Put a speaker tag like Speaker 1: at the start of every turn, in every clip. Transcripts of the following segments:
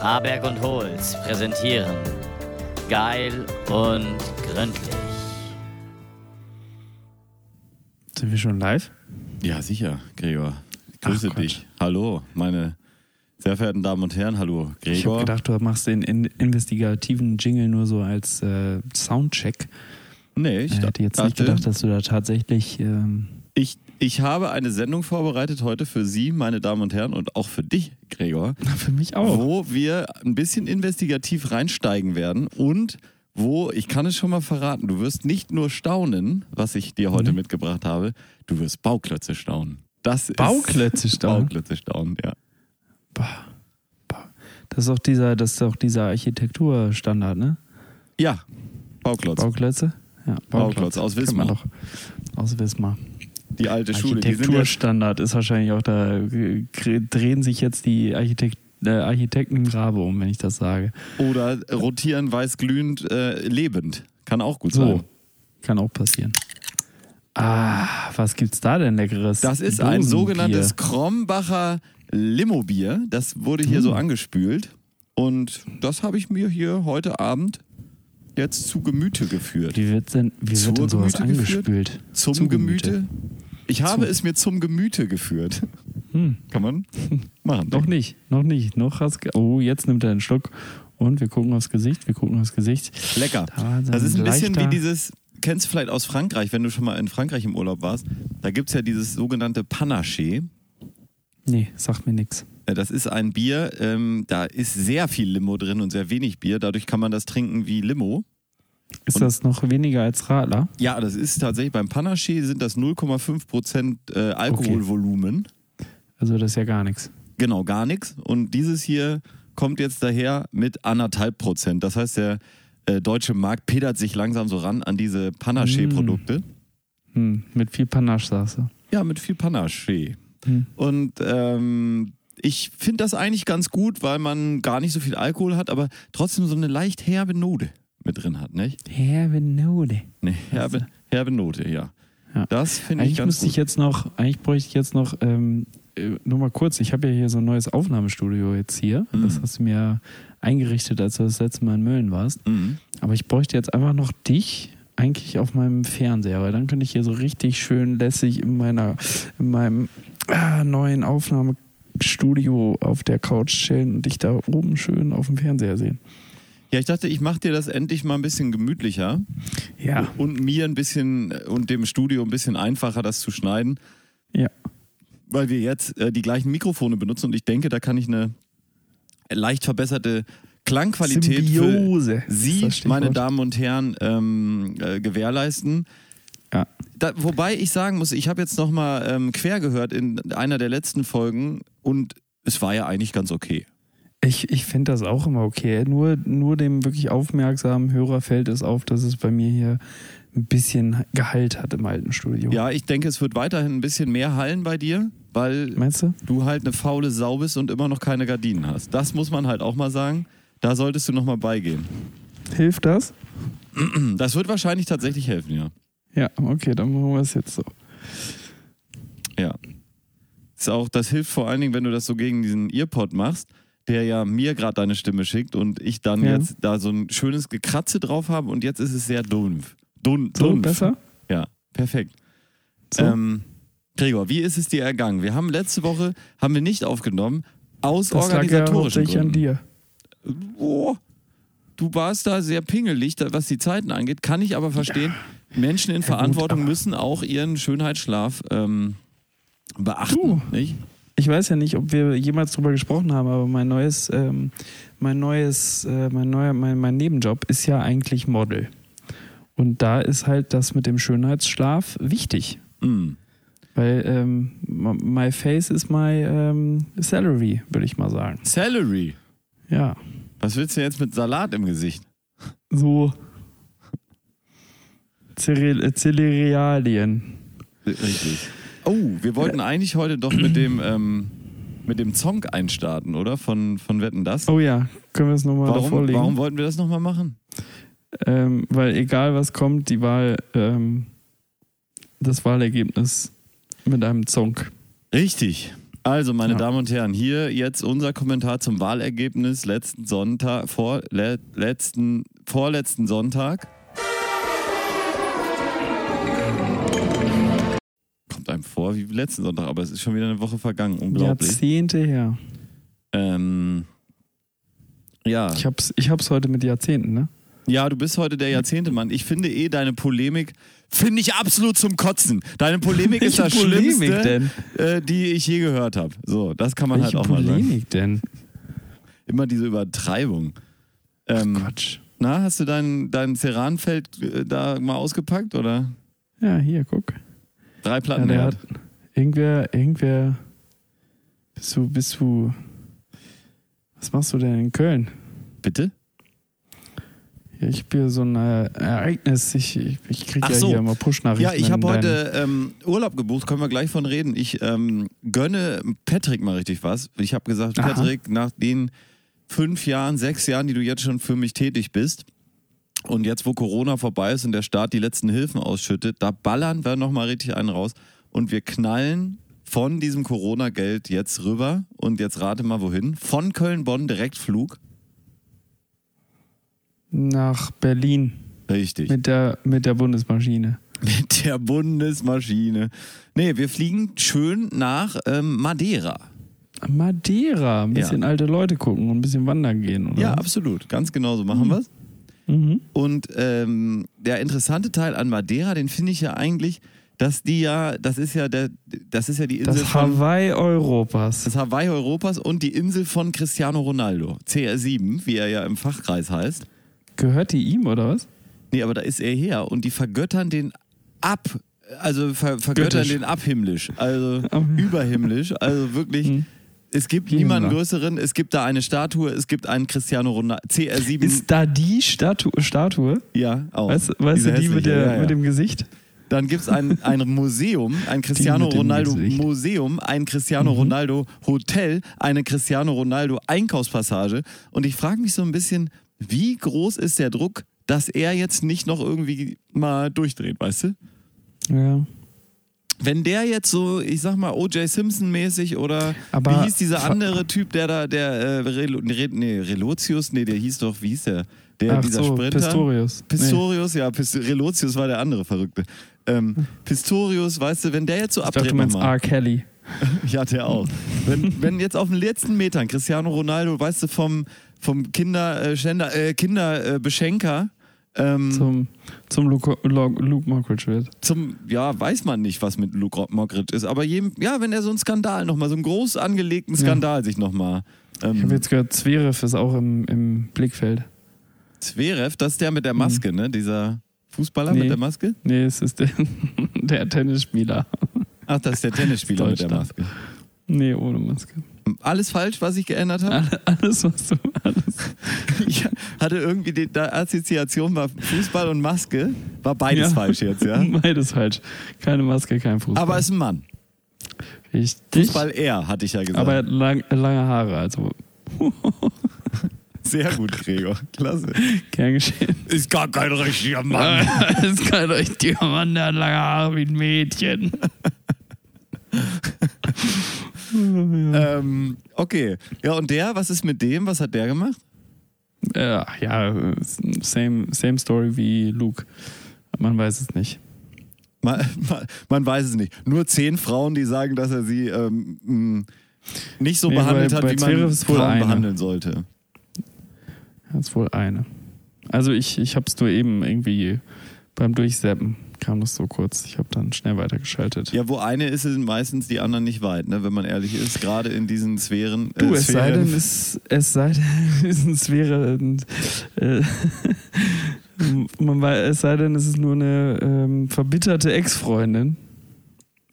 Speaker 1: Aberg und Holz präsentieren Geil und gründlich.
Speaker 2: Sind wir schon live?
Speaker 3: Ja, sicher, Gregor. Grüße
Speaker 2: Ach Gott.
Speaker 3: dich. Hallo, meine sehr verehrten Damen und Herren. Hallo,
Speaker 2: Ich habe
Speaker 3: Gregor.
Speaker 2: gedacht, du machst den in investigativen Jingle nur so als äh, Soundcheck.
Speaker 3: nee,
Speaker 2: Ich
Speaker 3: ich
Speaker 2: hätte jetzt nicht
Speaker 3: dachte,
Speaker 2: gedacht, dass du da tatsächlich. Ähm,
Speaker 3: ich, ich habe eine Sendung vorbereitet heute für Sie, meine Damen und Herren, und auch für dich, Gregor,
Speaker 2: für mich auch.
Speaker 3: wo wir ein bisschen investigativ reinsteigen werden und wo, ich kann es schon mal verraten, du wirst nicht nur staunen, was ich dir heute
Speaker 2: Nee.
Speaker 3: mitgebracht habe, du wirst Bauklötze staunen. Das ist
Speaker 2: Bauklötze staunen?
Speaker 3: Bauklötze staunen, ja.
Speaker 2: Boah, boah. Das ist auch dieser, das ist auch dieser Architekturstandard, ne?
Speaker 3: Ja, Bauklotz.
Speaker 2: Bauklötze? Ja,
Speaker 3: Bauklotz aus
Speaker 2: Kennt man
Speaker 3: Wismar.
Speaker 2: Aus Wismar.
Speaker 3: Die alte Schule.
Speaker 2: Architekturstandard ist wahrscheinlich auch da. Drehen sich jetzt die Architekt, äh, Architekten im Grabe um, wenn ich das sage.
Speaker 3: Oder rotieren weißglühend äh, lebend. Kann auch gut
Speaker 2: So.
Speaker 3: sein.
Speaker 2: Kann auch passieren. Ah, was gibt's da denn leckeres?
Speaker 3: Das ist ein sogenanntes Krombacher Limobier. Das wurde hier
Speaker 2: Mm.
Speaker 3: so angespült. Und das habe ich mir hier heute Abend jetzt zu Gemüte geführt.
Speaker 2: Wie wird denn, wie
Speaker 3: Zur
Speaker 2: wird denn sowas
Speaker 3: Gemüte geführt?
Speaker 2: angespült?
Speaker 3: Zum
Speaker 2: Zu
Speaker 3: Gemüte? Ich habe
Speaker 2: Zu.
Speaker 3: es mir zum Gemüte geführt.
Speaker 2: Hm,
Speaker 3: Kann man machen.
Speaker 2: noch nicht, noch nicht. Noch hast oh, jetzt nimmt er einen Schluck und wir gucken aufs Gesicht, wir gucken aufs Gesicht.
Speaker 3: Lecker.
Speaker 2: Da
Speaker 3: Das ist ein bisschen wie dieses, kennst du vielleicht aus Frankreich, wenn du schon mal in Frankreich im Urlaub warst. Da gibt es ja dieses sogenannte Panaché.
Speaker 2: Nee, sagt mir nix.
Speaker 3: Äh, Das ist ein Bier, ähm, da ist sehr viel Limo drin und sehr wenig Bier. Dadurch kann man das trinken wie Limo.
Speaker 2: Ist
Speaker 3: Und-
Speaker 2: das noch weniger als Radler?
Speaker 3: Ja, das ist tatsächlich beim Panaché sind das 0,5 Prozent äh, Alkoholvolumen.
Speaker 2: Also das ist ja gar nichts.
Speaker 3: Genau, gar nichts. Und dieses hier kommt jetzt daher mit anderthalb Prozent. Das heißt, der äh, deutsche Markt pedert sich langsam so ran an diese Panaché-Produkte.
Speaker 2: Hm, mit viel Panache, sagst du.
Speaker 3: Ja, mit viel Panaché.
Speaker 2: Hm.
Speaker 3: Und ähm, ich finde das eigentlich ganz gut, weil man gar nicht so viel Alkohol hat, aber trotzdem so eine leicht herbe Note mit drin hat, nicht?
Speaker 2: Herbe Note.
Speaker 3: Eine herbe, Note, ja.
Speaker 2: Ja.
Speaker 3: Das finde ich
Speaker 2: Eigentlich
Speaker 3: ganz
Speaker 2: müsste
Speaker 3: gut.
Speaker 2: ich jetzt noch, eigentlich bräuchte ich jetzt noch, ähm, äh, nur mal kurz, ich habe ja hier so ein neues Aufnahmestudio jetzt hier.
Speaker 3: Mhm.
Speaker 2: Das hast du mir eingerichtet, als du das letzte Mal in Mölln warst.
Speaker 3: Mhm.
Speaker 2: Aber ich bräuchte jetzt einfach noch dich eigentlich auf meinem Fernseher, weil dann könnte ich hier so richtig schön lässig in meiner, in meinem ah, neuen Aufnahmestudio auf der Couch chillen und dich da oben schön auf dem Fernseher sehen.
Speaker 3: Ja, ich dachte, ich mache dir das endlich mal ein bisschen gemütlicher
Speaker 2: Ja.
Speaker 3: und mir ein bisschen und dem Studio ein bisschen einfacher, das zu schneiden,
Speaker 2: Ja.
Speaker 3: weil wir jetzt äh, die gleichen Mikrofone benutzen und ich denke, da kann ich eine leicht verbesserte Klangqualität
Speaker 2: Symbiose
Speaker 3: für Sie, meine Damen und Herren, ähm, äh, gewährleisten.
Speaker 2: Ja.
Speaker 3: Da, wobei ich sagen muss, ich habe jetzt noch mal ähm, quer gehört in einer der letzten Folgen und es war ja eigentlich ganz okay.
Speaker 2: Ich, ich finde das auch immer okay. Nur, nur dem wirklich aufmerksamen Hörer fällt es auf, dass es bei mir hier ein bisschen Gehalt hat im alten Studio.
Speaker 3: Ja, ich denke, es wird weiterhin ein bisschen mehr hallen bei dir, weil
Speaker 2: Meinst du?
Speaker 3: du halt eine faule Sau bist und immer noch keine Gardinen hast. Das muss man halt auch mal sagen. Da solltest du noch mal beigehen.
Speaker 2: Hilft das?
Speaker 3: Das wird wahrscheinlich tatsächlich helfen, ja.
Speaker 2: Ja, okay, dann machen wir es jetzt so.
Speaker 3: Ja. Ist auch, das hilft vor allen Dingen, wenn du das so gegen diesen Earpod machst, der ja mir gerade deine Stimme schickt und ich dann
Speaker 2: Ja.
Speaker 3: jetzt da so ein schönes Gekratze drauf habe und jetzt ist es sehr dumpf. Dun,
Speaker 2: So,
Speaker 3: dumpf.
Speaker 2: besser?
Speaker 3: Ja, perfekt.
Speaker 2: So?
Speaker 3: Ähm, Gregor, wie ist es dir ergangen? Wir haben letzte Woche haben wir nicht aufgenommen aus
Speaker 2: das lag ja
Speaker 3: organisatorischen
Speaker 2: hauptsächlich an
Speaker 3: Gründen.
Speaker 2: dir.
Speaker 3: Oh, du warst da sehr pingelig, was die Zeiten angeht. Kann ich aber verstehen. Menschen in
Speaker 2: Ja, gut,
Speaker 3: Verantwortung
Speaker 2: aber-
Speaker 3: müssen auch ihren Schönheitsschlaf ähm, beachten,
Speaker 2: Du.
Speaker 3: nicht?
Speaker 2: Ich weiß ja nicht, ob wir jemals drüber gesprochen haben, aber mein neues, ähm, mein neues, äh, mein neuer, mein, mein Nebenjob ist ja eigentlich Model. Und da ist halt das mit dem Schönheitsschlaf wichtig.
Speaker 3: Mm.
Speaker 2: Weil ähm, my face is my ähm, salary, würde ich mal sagen.
Speaker 3: Salary.
Speaker 2: Ja,
Speaker 3: Was willst du jetzt mit Salat im Gesicht?
Speaker 2: so Cere- äh, Cerealien.
Speaker 3: Richtig. Oh, wir wollten eigentlich heute doch mit dem ähm, mit dem Song einstarten, oder? Von, von Wetten das?
Speaker 2: Oh ja, können wir es nochmal
Speaker 3: warum,
Speaker 2: legen?
Speaker 3: warum wollten wir das nochmal machen?
Speaker 2: Ähm, weil egal was kommt, die Wahl, ähm, das Wahlergebnis mit einem Song.
Speaker 3: Richtig. Also, meine
Speaker 2: Ja.
Speaker 3: Damen und Herren, hier jetzt unser Kommentar zum Wahlergebnis letzten Sonntag, vor, le, letzten, vorletzten Sonntag. Kommt einem vor wie letzten Sonntag, aber es ist schon wieder eine Woche vergangen. Unglaublich.
Speaker 2: Jahrzehnte her.
Speaker 3: Ähm, ja.
Speaker 2: Ich hab's, ich hab's heute mit Jahrzehnten, ne?
Speaker 3: ja, du bist heute der Jahrzehntemann. Ich finde eh deine Polemik, finde ich absolut zum Kotzen. Deine Polemik ist das
Speaker 2: Polemik
Speaker 3: Schlimmste,
Speaker 2: denn?
Speaker 3: Äh, die ich je gehört habe. So, das kann man
Speaker 2: Welche
Speaker 3: halt auch mal sagen.
Speaker 2: Polemik denn?
Speaker 3: Immer diese Übertreibung. Ähm,
Speaker 2: Quatsch.
Speaker 3: na, hast du dein, dein Ceranfeld äh, da mal ausgepackt oder?
Speaker 2: Ja, hier, guck.
Speaker 3: Drei
Speaker 2: Ja,
Speaker 3: Platten
Speaker 2: der
Speaker 3: mehr.
Speaker 2: hat irgendwer, irgendwer. Bist du, bist du. Was machst du denn in Köln?
Speaker 3: Bitte?
Speaker 2: Ja, ich bin so ein äh, Ereignis. Ich, ich, ich krieg
Speaker 3: Ach
Speaker 2: ja
Speaker 3: so.
Speaker 2: hier immer Push-Nachrichten.
Speaker 3: Ja, ich habe heute ähm, Urlaub gebucht, können wir gleich von reden. Ich ähm, gönne Patrick mal richtig was. Ich habe gesagt,
Speaker 2: Aha.
Speaker 3: Patrick, nach den fünf Jahren, sechs Jahren, die du jetzt schon für mich tätig bist, und jetzt, wo Corona vorbei ist und der Staat die letzten Hilfen ausschüttet, da ballern wir nochmal richtig einen raus und wir knallen von diesem Corona-Geld jetzt rüber und jetzt rate mal wohin. Von Köln-Bonn direkt Flug.
Speaker 2: Nach Berlin
Speaker 3: Richtig.
Speaker 2: mit der, mit der Bundesmaschine.
Speaker 3: Mit der Bundesmaschine. Nee, wir fliegen schön nach ähm, Madeira.
Speaker 2: Madeira, ein bisschen alte Leute gucken und ein bisschen wandern gehen, oder?
Speaker 3: Ja, absolut. Ganz genau so machen wir's.
Speaker 2: Mhm.
Speaker 3: Und ähm, der interessante Teil an Madeira, den finde ich ja eigentlich, dass die ja, das ist ja der, das ist ja die Insel
Speaker 2: Das
Speaker 3: von
Speaker 2: Hawaii Europas.
Speaker 3: das Hawaii Europas und die Insel von Cristiano Ronaldo, CR7, wie er ja im Fachkreis heißt.
Speaker 2: Gehört die ihm, oder was?
Speaker 3: Nee, aber da ist er her und die vergöttern den ab, also ver, vergöttern
Speaker 2: Göttisch.
Speaker 3: den abhimmlisch, also überhimmlisch, also wirklich.
Speaker 2: Hm.
Speaker 3: Es gibt
Speaker 2: Himmler.
Speaker 3: niemanden größeren, es gibt da eine Statue, es gibt einen Cristiano Ronaldo, CR7.
Speaker 2: Ist da die Statu Statue?
Speaker 3: ja, auch.
Speaker 2: Weißt, weißt du, die mit, der,
Speaker 3: ja, ja.
Speaker 2: mit dem Gesicht?
Speaker 3: Dann gibt es ein, ein Museum, ein Cristiano Ronaldo
Speaker 2: Gesicht. Mhm.
Speaker 3: Museum, ein Cristiano Ronaldo Hotel, eine Cristiano Ronaldo Einkaufspassage. Und ich frage mich so ein bisschen, wie groß ist der Druck, dass er jetzt nicht noch irgendwie mal durchdreht, weißt du?
Speaker 2: Ja.
Speaker 3: Wenn der jetzt so, ich sag mal, O.J. Simpson-mäßig oder
Speaker 2: Aber
Speaker 3: wie hieß dieser andere Typ, der da, der, äh, Relo, Re, nee, Relotius, nee, der hieß doch, wie hieß der? Der,
Speaker 2: Ach
Speaker 3: dieser
Speaker 2: so,
Speaker 3: Sprinter.
Speaker 2: Pistorius.
Speaker 3: Pistorius, ja, Pist Relotius war der andere Verrückte. Ähm, Pistorius, weißt du, wenn der jetzt so
Speaker 2: Nee. Ich dachte,
Speaker 3: abdreht
Speaker 2: du meinst. R. Kelly.
Speaker 3: Ja, der auch. Wenn, wenn jetzt auf den letzten Metern Cristiano Ronaldo, weißt du, vom, vom Kinderschänder, äh, Kinderbeschenker ähm,
Speaker 2: Zum, zum Luke, Luke, Mockridge wird.
Speaker 3: zum, ja, weiß man nicht, was mit Luke Mockridge ist, aber jedem, ja, wenn er so einen Skandal nochmal, so einen groß angelegten Skandal sich nochmal.
Speaker 2: Ich habe
Speaker 3: Ähm,
Speaker 2: jetzt gehört, Zverev ist auch im, im Blickfeld.
Speaker 3: Zverev, das ist der mit der Maske, ne? Dieser Fußballer
Speaker 2: Mhm. Nee.
Speaker 3: mit der Maske?
Speaker 2: Nee, es ist der, der Tennisspieler.
Speaker 3: Ach, das ist der Tennisspieler mit der. Maske.
Speaker 2: Nee, ohne Maske.
Speaker 3: Alles falsch, was ich geändert habe?
Speaker 2: Alle- Alles, was du. Alles.
Speaker 3: Ich hatte irgendwie die Assoziation war Fußball und Maske. War beides
Speaker 2: Ja.
Speaker 3: falsch jetzt, ja?
Speaker 2: Beides falsch. Keine Maske, kein Fußball.
Speaker 3: Aber ist ein Mann.
Speaker 2: Richtig.
Speaker 3: Fußball er, hatte ich ja gesagt.
Speaker 2: Aber er hat lang, lange Haare, also
Speaker 3: Sehr gut, Gregor. Klasse.
Speaker 2: gern geschehen.
Speaker 3: Ist gar kein richtiger Mann.
Speaker 2: ist kein richtiger Mann, der hat lange Haare wie ein Mädchen.
Speaker 3: Ähm, okay. Ja, und der, was ist mit dem? Was hat der gemacht?
Speaker 2: Ja, ja, same, same story wie Luke. Man weiß es nicht.
Speaker 3: Man, man, man weiß es nicht. Nur zehn Frauen, die sagen, dass er sie ähm, mh, nicht so
Speaker 2: Nee,
Speaker 3: behandelt
Speaker 2: bei-
Speaker 3: hat,
Speaker 2: bei
Speaker 3: wie man Frauen
Speaker 2: eine.
Speaker 3: behandeln sollte.
Speaker 2: Das ist wohl eine. Also ich, ich habe es nur eben irgendwie beim Durchseppen kam das so kurz. Ich habe dann schnell weitergeschaltet.
Speaker 3: Ja, wo eine ist, sind meistens die anderen nicht weit, ne? wenn man ehrlich ist. Gerade in diesen Sphären.
Speaker 2: Du,
Speaker 3: äh,
Speaker 2: es sei
Speaker 3: Sphären.
Speaker 2: denn, es, es sei denn, es wäre, äh, man weiß, es sei denn, es ist nur eine ähm, verbitterte Ex-Freundin.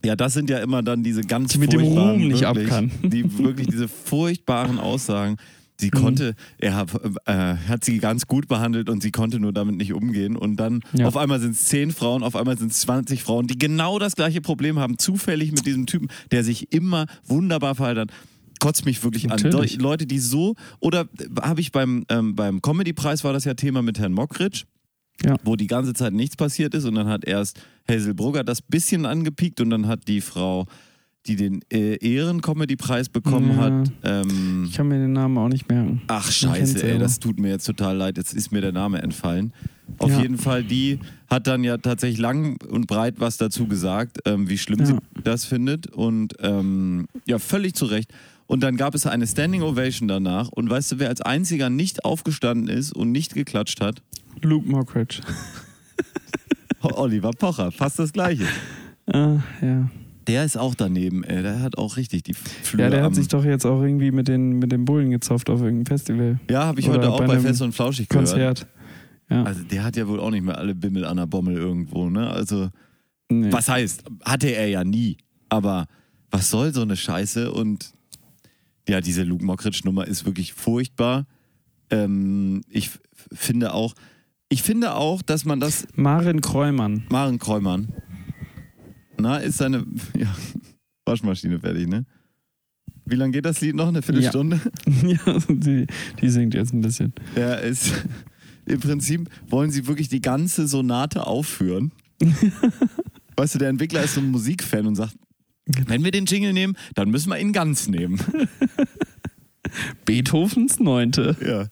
Speaker 3: Ja, das sind ja immer dann diese ganz
Speaker 2: Die mit dem Ruhm nicht
Speaker 3: wirklich,
Speaker 2: ab kann.
Speaker 3: Die wirklich diese furchtbaren Aussagen. Sie
Speaker 2: Mhm.
Speaker 3: konnte, er hat, äh, hat sie ganz gut behandelt und sie konnte nur damit nicht umgehen. Und dann
Speaker 2: Ja.
Speaker 3: auf einmal sind es zehn Frauen, auf einmal sind es 20 Frauen, die genau das gleiche Problem haben, zufällig mit diesem Typen, der sich immer wunderbar verhalten hat. Kotzt mich wirklich an.
Speaker 2: Natürlich.
Speaker 3: Deu- Leute, die so, oder habe ich beim, ähm, beim Comedy-Preis war das ja Thema mit Herrn Mockridge
Speaker 2: Ja.
Speaker 3: wo die ganze Zeit nichts passiert ist und dann hat erst Hazel Brugger das bisschen angepiekt und dann hat die Frau, die den äh, Ehren-Comedy-Preis bekommen
Speaker 2: Ja.
Speaker 3: hat. Ähm,
Speaker 2: Ich kann mir den Namen auch nicht merken.
Speaker 3: ach scheiße, ey, das tut mir jetzt total leid. Jetzt ist mir der Name entfallen. Auf
Speaker 2: Ja.
Speaker 3: jeden Fall, die hat dann ja tatsächlich lang und breit was dazu gesagt, ähm, wie schlimm
Speaker 2: Ja.
Speaker 3: sie das findet. Und ähm, ja, völlig zu Recht. Und dann gab es eine Standing Ovation danach. Und weißt du, wer als einziger nicht aufgestanden ist und nicht geklatscht hat?
Speaker 2: Luke Mockridge.
Speaker 3: Oliver Pocher, fast das Gleiche.
Speaker 2: Ah, ja.
Speaker 3: Der ist auch daneben, ey. Der hat auch richtig die Flügel
Speaker 2: ja, der hat sich doch jetzt auch irgendwie mit den, mit den Bullen gezofft auf irgendeinem Festival.
Speaker 3: Ja, habe ich
Speaker 2: oder
Speaker 3: heute auch
Speaker 2: bei
Speaker 3: bei Fest und Flauschig gehört.
Speaker 2: Konzert. Ja.
Speaker 3: Also der hat ja wohl auch nicht mehr alle Bimmel an der Bommel irgendwo, ne? Also,
Speaker 2: nee.
Speaker 3: was heißt, hatte er ja nie. Aber was soll so eine Scheiße? Und ja, diese Luke Mockridge-Nummer ist wirklich furchtbar. Ähm, ich finde auch, ich finde auch, dass man das
Speaker 2: Maren Kräumann.
Speaker 3: Maren Kräumann. Na, ist seine ja, Waschmaschine fertig, ne? Wie lange geht das Lied noch? Eine Viertelstunde?
Speaker 2: ja, die, die singt jetzt ein bisschen.
Speaker 3: Der ist im Prinzip wollen sie wirklich die ganze Sonate aufführen. weißt du, der Entwickler ist so ein Musikfan und sagt, wenn wir den Jingle nehmen, dann müssen wir ihn ganz nehmen.
Speaker 2: Beethovens Neunte.
Speaker 3: ja.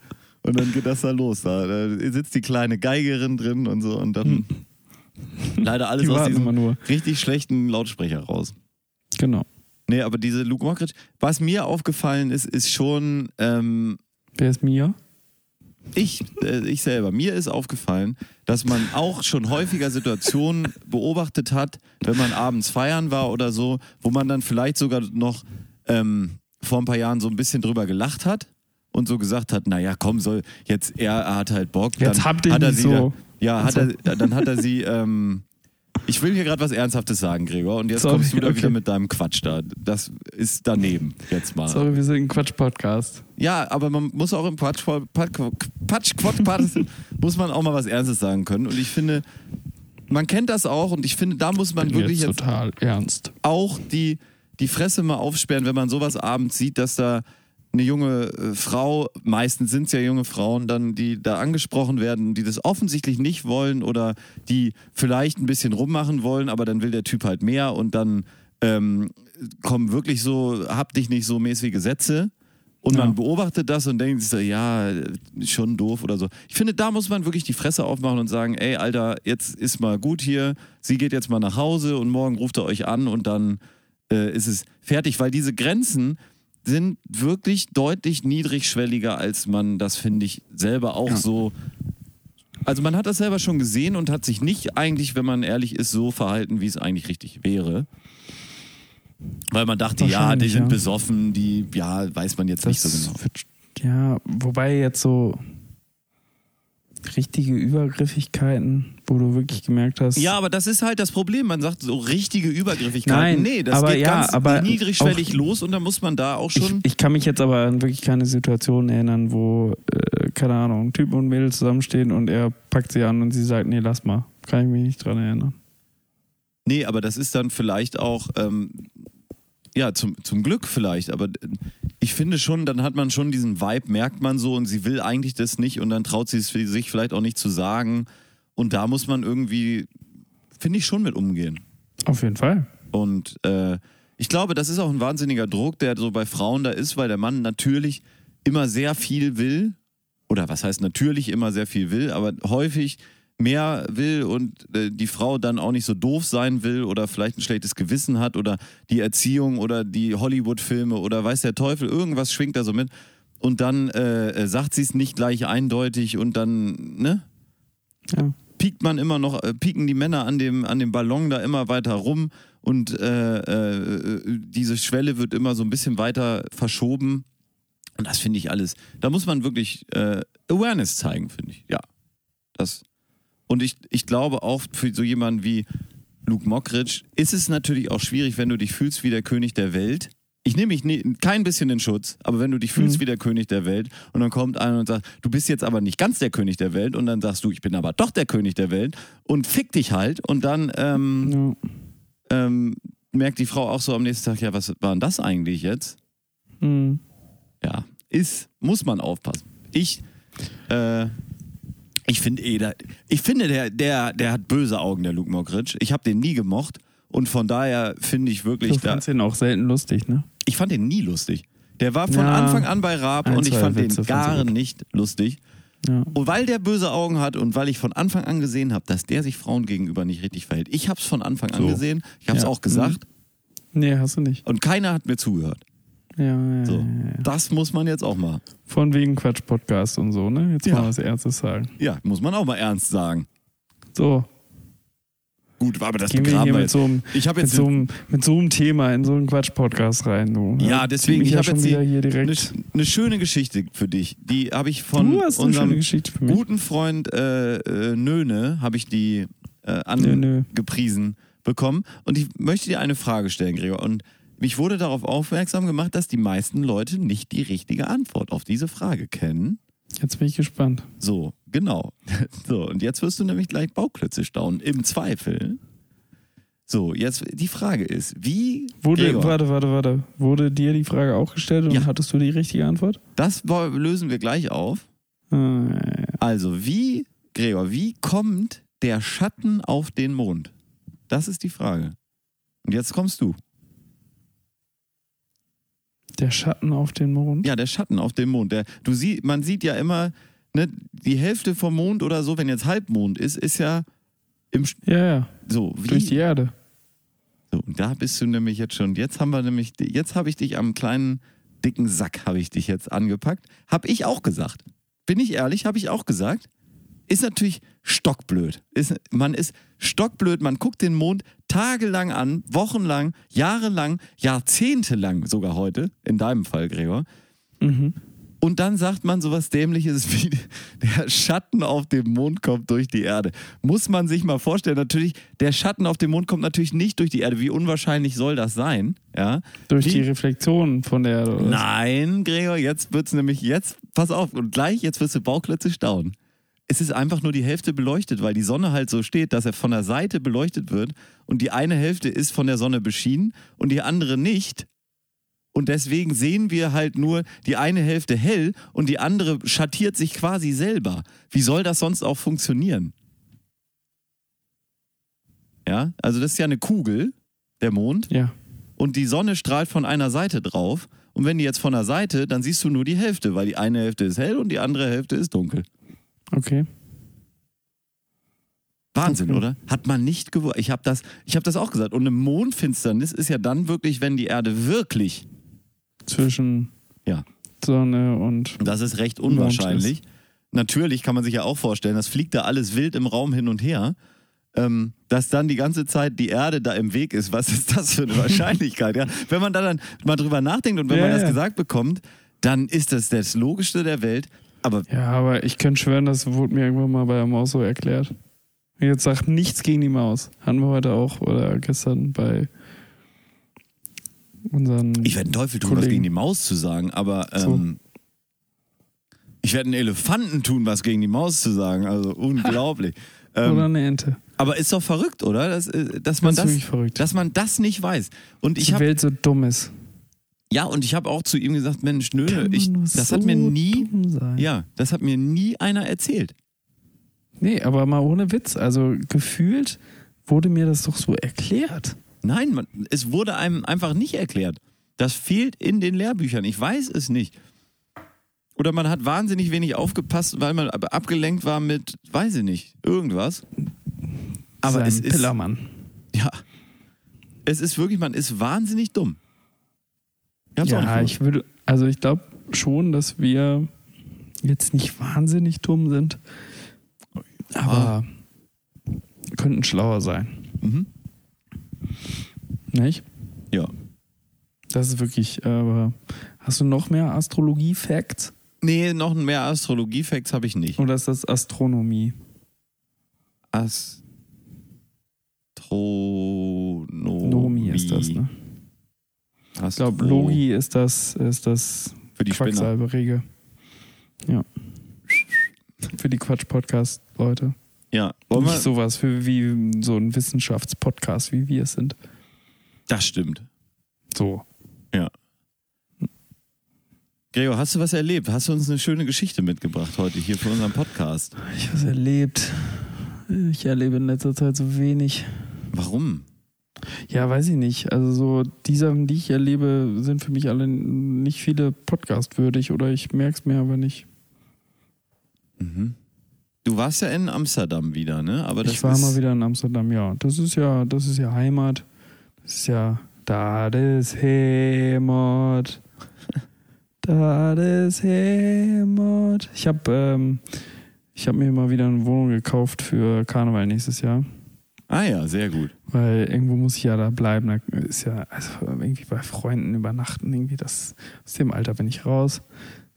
Speaker 3: Und dann geht das da los. Da, da sitzt die kleine Geigerin drin und so und dann leider alles
Speaker 2: Die
Speaker 3: aus diesem richtig schlechten Lautsprecher raus.
Speaker 2: Genau.
Speaker 3: Nee, aber diese Luke Mockridge, was mir aufgefallen ist, ist schon, ähm,
Speaker 2: Wer ist Mia?
Speaker 3: ich, äh, ich selber, mir ist aufgefallen, dass man auch schon häufiger Situationen beobachtet hat, wenn man abends feiern war oder so, wo man dann vielleicht sogar noch ähm, vor ein paar Jahren so ein bisschen drüber gelacht hat und so gesagt hat, naja, komm, soll jetzt, er, hat halt Bock.
Speaker 2: Jetzt habt ihr
Speaker 3: hat er
Speaker 2: nicht
Speaker 3: sie
Speaker 2: so.
Speaker 3: Da, ja, hat
Speaker 2: Also.
Speaker 3: er, dann hat er sie, ähm, ich will hier gerade was Ernsthaftes sagen, Gregor, und jetzt
Speaker 2: Sorry,
Speaker 3: kommst du da
Speaker 2: okay.
Speaker 3: wieder mit deinem Quatsch da. Das ist daneben, jetzt mal.
Speaker 2: Sorry, wir sind ein Quatsch-Podcast.
Speaker 3: Ja, aber man muss auch im Patsch, Patsch, Patsch, Quatsch, muss man auch mal was Ernstes sagen können. Und ich finde, man kennt das auch und ich finde, da muss man
Speaker 2: Bin
Speaker 3: wirklich
Speaker 2: jetzt
Speaker 3: jetzt
Speaker 2: total ernst.
Speaker 3: auch die, die Fresse mal aufsperren, wenn man sowas abends sieht, dass da eine junge äh, Frau, meistens sind es ja junge Frauen, dann die da angesprochen werden, die das offensichtlich nicht wollen oder die vielleicht ein bisschen rummachen wollen, aber dann will der Typ halt mehr und dann ähm, kommen wirklich so, hab dich nicht so mäßige Sätze. Und
Speaker 2: Ja.
Speaker 3: man beobachtet das und denkt sich so, ja, schon doof oder so. Ich finde, da muss man wirklich die Fresse aufmachen und sagen, ey, Alter, jetzt ist mal gut hier, sie geht jetzt mal nach Hause und morgen ruft er euch an und dann äh, ist es fertig, weil diese Grenzen sind wirklich deutlich niedrigschwelliger, als man das, finde ich, selber auch
Speaker 2: Ja.
Speaker 3: so. Also man hat das selber schon gesehen und hat sich nicht eigentlich, wenn man ehrlich ist, so verhalten, wie es eigentlich richtig wäre. Weil man dachte, ja, die sind
Speaker 2: ja.
Speaker 3: besoffen, die, ja, weiß man jetzt nicht so genau.
Speaker 2: wird, ja, wobei jetzt so richtige Übergriffigkeiten, wo du wirklich gemerkt hast,
Speaker 3: Ja, aber das ist halt das Problem. Man sagt so richtige Übergriffigkeiten.
Speaker 2: Nein,
Speaker 3: nee, das
Speaker 2: aber
Speaker 3: geht
Speaker 2: ja,
Speaker 3: ganz
Speaker 2: aber
Speaker 3: niedrigschwellig los und da muss man da auch
Speaker 2: ich,
Speaker 3: schon.
Speaker 2: ich kann mich jetzt aber an wirklich keine Situation erinnern, wo, äh, keine Ahnung, Typ und Mädel zusammenstehen und er packt sie an und sie sagt, nee, lass mal. Kann ich mich nicht dran erinnern.
Speaker 3: Nee, aber das ist dann vielleicht auch, ähm, ja, zum, zum Glück vielleicht, aber ich finde schon, dann hat man schon diesen Vibe, merkt man so und sie will eigentlich das nicht und dann traut sie es für sich vielleicht auch nicht zu sagen. Und da muss man irgendwie, finde ich, schon mit umgehen.
Speaker 2: Auf jeden Fall.
Speaker 3: Und äh, ich glaube, das ist auch ein wahnsinniger Druck, der so bei Frauen da ist, weil der Mann natürlich immer sehr viel will. Oder was heißt natürlich immer sehr viel will, aber häufig mehr will und äh, die Frau dann auch nicht so doof sein will oder vielleicht ein schlechtes Gewissen hat oder die Erziehung oder die Hollywood-Filme oder weiß der Teufel, irgendwas schwingt da so mit. Und dann äh, äh, sagt sie es nicht gleich eindeutig und dann, ne?
Speaker 2: Ja.
Speaker 3: piekt man immer noch, äh, pieken die Männer an dem, an dem Ballon da immer weiter rum und äh, äh, diese Schwelle wird immer so ein bisschen weiter verschoben. Und das finde ich alles, da muss man wirklich Awareness zeigen, finde ich. Ja. Das. Und ich, ich glaube auch für so jemanden wie Luke Mockridge ist es natürlich auch schwierig, wenn du dich fühlst wie der König der Welt. Ich nehme mich nie, kein bisschen in Schutz, aber wenn du dich fühlst
Speaker 2: Mhm.
Speaker 3: wie der König der Welt und dann kommt einer und sagt, du bist jetzt aber nicht ganz der König der Welt und dann sagst du, ich bin aber doch der König der Welt und fick dich halt und dann ähm,
Speaker 2: Ja.
Speaker 3: ähm, merkt die Frau auch so am nächsten Tag, ja, was war denn das eigentlich jetzt?
Speaker 2: Mhm.
Speaker 3: Ja, ist, muss man aufpassen. Ich, äh, ich finde eh, der, ich finde, der, der, der hat böse Augen, der Luke Mockridge. Ich habe den nie gemocht Und von daher finde ich wirklich,
Speaker 2: Du fandst ihn auch selten lustig, ne?
Speaker 3: ich fand den nie lustig. Der war von
Speaker 2: Ja,
Speaker 3: Anfang an bei Raab
Speaker 2: ein,
Speaker 3: und ich fand den
Speaker 2: Witze fandst
Speaker 3: gar nicht lustig.
Speaker 2: Ja.
Speaker 3: Und weil der böse Augen hat und weil ich von Anfang an gesehen habe, dass der sich Frauen gegenüber nicht richtig verhält. Ich habe es von Anfang an
Speaker 2: So.
Speaker 3: gesehen, ich habe es
Speaker 2: Ja.
Speaker 3: auch gesagt
Speaker 2: Nee, hast du nicht.
Speaker 3: und keiner hat mir zugehört.
Speaker 2: Ja, ja,
Speaker 3: So,
Speaker 2: ja, ja.
Speaker 3: das muss man jetzt auch mal.
Speaker 2: Von wegen Quatsch-Podcast und so, ne? Jetzt
Speaker 3: Ja.
Speaker 2: mal was Ernstes sagen.
Speaker 3: Ja, muss man auch mal ernst sagen.
Speaker 2: So,
Speaker 3: Gut, aber das
Speaker 2: gehen wir
Speaker 3: begraben
Speaker 2: hier
Speaker 3: wir
Speaker 2: mit
Speaker 3: jetzt.
Speaker 2: so, einem,
Speaker 3: Ich habe
Speaker 2: mit,
Speaker 3: jetzt
Speaker 2: so einem, mit so einem Thema in so einen Quatsch-Podcast rein, du.
Speaker 3: Ja, deswegen, ich
Speaker 2: ja
Speaker 3: habe
Speaker 2: schon
Speaker 3: jetzt
Speaker 2: hier
Speaker 3: eine,
Speaker 2: direkt.
Speaker 3: eine schöne Geschichte für dich. Die habe ich von
Speaker 2: Du hast eine
Speaker 3: unserem
Speaker 2: schöne Geschichte für mich.
Speaker 3: guten Freund äh, äh, Nöne, habe ich die äh, angepriesen bekommen. Und ich möchte dir eine Frage stellen, Gregor. Und mich wurde darauf aufmerksam gemacht, dass die meisten Leute nicht die richtige Antwort auf diese Frage kennen.
Speaker 2: Jetzt bin ich gespannt.
Speaker 3: So, genau. So, und jetzt wirst du nämlich gleich Bauklötze staunen. Im Zweifel. So, jetzt die Frage ist, wie.
Speaker 2: Wurde,
Speaker 3: Gregor,
Speaker 2: warte, warte, warte. Wurde dir die Frage auch gestellt und
Speaker 3: Ja.
Speaker 2: hattest du die richtige Antwort?
Speaker 3: das lösen wir gleich auf.
Speaker 2: Ah, ja, ja.
Speaker 3: Also, wie, Gregor, wie kommt der Schatten auf den Mond? Das ist die Frage. Und jetzt kommst du.
Speaker 2: Der Schatten auf den Mond.
Speaker 3: Ja, der Schatten auf dem Mond. Der, du sie, man sieht ja immer, ne, die Hälfte vom Mond oder so, wenn jetzt Halbmond ist, ist ja im
Speaker 2: Ja, ja.
Speaker 3: so wie
Speaker 2: Durch die Erde.
Speaker 3: so, und da bist du nämlich jetzt schon. Jetzt haben wir nämlich, jetzt habe ich dich am kleinen dicken Sack habe ich dich jetzt angepackt. Hab ich auch gesagt. Bin ich ehrlich, habe ich auch gesagt. Ist natürlich stockblöd. Ist, man ist stockblöd, man guckt den Mond tagelang an, wochenlang, jahrelang, jahrzehntelang sogar heute, in deinem Fall, Gregor.
Speaker 2: Mhm.
Speaker 3: Und dann sagt man sowas Dämliches wie der Schatten auf dem Mond kommt durch die Erde. Muss man sich mal vorstellen, natürlich, der Schatten auf dem Mond kommt natürlich nicht durch die Erde. Wie unwahrscheinlich soll das sein? Ja?
Speaker 2: Durch
Speaker 3: Wie-
Speaker 2: die Reflexion von der Erde.
Speaker 3: Nein, Gregor, jetzt wird's nämlich, jetzt, pass auf, und gleich, jetzt wirst du Bauklötze staunen. Es ist einfach nur die Hälfte beleuchtet, weil die Sonne halt so steht, dass er von der Seite beleuchtet wird und die eine Hälfte ist von der Sonne beschienen und die andere nicht. Und deswegen sehen wir halt nur die eine Hälfte hell und die andere schattiert sich quasi selber. Wie soll das sonst auch funktionieren? Ja, also das ist ja eine Kugel, der Mond
Speaker 2: Ja.
Speaker 3: und die Sonne strahlt von einer Seite drauf. Und wenn die jetzt von der Seite, dann siehst du nur die Hälfte, weil die eine Hälfte ist hell und die andere Hälfte ist dunkel.
Speaker 2: Okay.
Speaker 3: Wahnsinn,
Speaker 2: Okay.
Speaker 3: oder? Hat man nicht gewusst. Ich habe das, ich hab das auch gesagt. Und eine Mondfinsternis ist ja dann wirklich, wenn die Erde wirklich,
Speaker 2: Zwischen
Speaker 3: Ja.
Speaker 2: Sonne und.
Speaker 3: das ist recht unwahrscheinlich. Natürlich kann man sich ja auch vorstellen, das fliegt da alles wild im Raum hin und her. Ähm, dass dann die ganze Zeit die Erde da im Weg ist, was ist das für eine Wahrscheinlichkeit? Ja? Wenn man da dann mal drüber nachdenkt und wenn
Speaker 2: Ja,
Speaker 3: man das
Speaker 2: ja.
Speaker 3: gesagt bekommt, dann ist das das Logischste der Welt. Aber
Speaker 2: Ja, aber ich könnte schwören, das wurde mir irgendwann mal bei der Maus so erklärt. Und jetzt sagt nichts gegen die Maus. Haben wir heute auch oder gestern bei unseren.
Speaker 3: Ich werde einen Teufel tun, was
Speaker 2: Kollegen.
Speaker 3: gegen die Maus zu sagen, aber
Speaker 2: So.
Speaker 3: ähm, ich werde einen Elefanten tun, was gegen die Maus zu sagen. Also unglaublich.
Speaker 2: oder
Speaker 3: ähm,
Speaker 2: eine Ente.
Speaker 3: aber ist doch verrückt, oder? Dass, äh, dass, man
Speaker 2: Das ist
Speaker 3: das, dass man das nicht weiß. Und ich
Speaker 2: die Welt so dumm ist.
Speaker 3: Ja und ich habe auch zu ihm gesagt, Mensch, nö, ich, das
Speaker 2: so
Speaker 3: hat mir nie, ja, das hat mir nie einer erzählt.
Speaker 2: Nee, aber mal ohne Witz. Also gefühlt wurde mir das doch so erklärt.
Speaker 3: Nein, man, es wurde einem einfach nicht erklärt. Das fehlt in den Lehrbüchern. Ich weiß es nicht. Oder man hat wahnsinnig wenig aufgepasst, weil man ab- abgelenkt war mit, weiß ich nicht, irgendwas. Aber
Speaker 2: Sein
Speaker 3: es ist,
Speaker 2: Pillermann.
Speaker 3: ja, es ist wirklich, man ist wahnsinnig dumm.
Speaker 2: Ja, ich würde, also ich glaube schon, dass wir jetzt nicht wahnsinnig dumm sind, aber könnten schlauer sein.
Speaker 3: Mhm.
Speaker 2: Nicht?
Speaker 3: Ja.
Speaker 2: Das ist wirklich, aber hast du noch mehr Astrologie-Facts?
Speaker 3: Nee, noch mehr Astrologie-Facts habe ich nicht.
Speaker 2: Oder ist das Astronomie?
Speaker 3: Astronomie.
Speaker 2: Nomi ist das, ne? Ich glaube, Logi ist das, ist das
Speaker 3: Für die.
Speaker 2: Quacksalberige. Ja. Für die Quatsch-Podcast-Leute.
Speaker 3: Ja. Wollen
Speaker 2: Nicht sowas für wie so ein Wissenschaftspodcast, wie wir es sind.
Speaker 3: das stimmt.
Speaker 2: So.
Speaker 3: Gregor, hast du was erlebt? Hast du uns eine schöne Geschichte mitgebracht heute hier für unseren Podcast?
Speaker 2: Ich habe es erlebt. Ich erlebe in letzter Zeit so wenig.
Speaker 3: Warum?
Speaker 2: Ja, weiß ich nicht. Also so die Sachen, die ich erlebe, sind für mich alle nicht viele Podcast würdig oder ich merke es mir aber nicht.
Speaker 3: Mhm. Du warst ja in Amsterdam wieder, ne? Aber das
Speaker 2: ich war mal wieder in Amsterdam, ja. Das ist ja, das ist ja Heimat. Das ist ja, da ist Heimat. Da ist Heimat. Ich habe ähm, ich hab mir mal wieder eine Wohnung gekauft für Karneval nächstes Jahr.
Speaker 3: Ah ja, sehr gut.
Speaker 2: Weil irgendwo muss ich ja da bleiben. Da ist ja, also irgendwie bei Freunden übernachten, irgendwie das, aus dem Alter bin ich raus.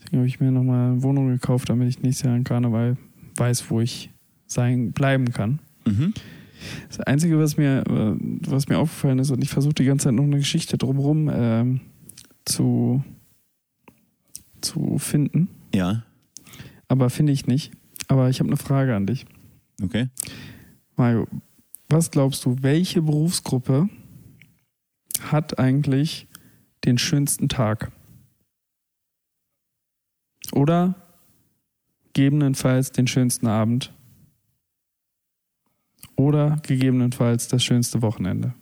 Speaker 2: Deswegen habe ich mir nochmal eine Wohnung gekauft, damit ich nächstes Jahr an Karneval weiß, wo ich sein, bleiben kann.
Speaker 3: Mhm.
Speaker 2: Das Einzige, was mir, was mir aufgefallen ist, und ich versuche die ganze Zeit noch eine Geschichte drumherum ähm, zu, zu finden,
Speaker 3: Ja,
Speaker 2: aber finde ich nicht. Aber ich habe eine Frage an dich.
Speaker 3: okay.
Speaker 2: Mario, was glaubst du, welche Berufsgruppe hat eigentlich den schönsten Tag? Oder gegebenenfalls den schönsten Abend? Oder gegebenenfalls das schönste Wochenende?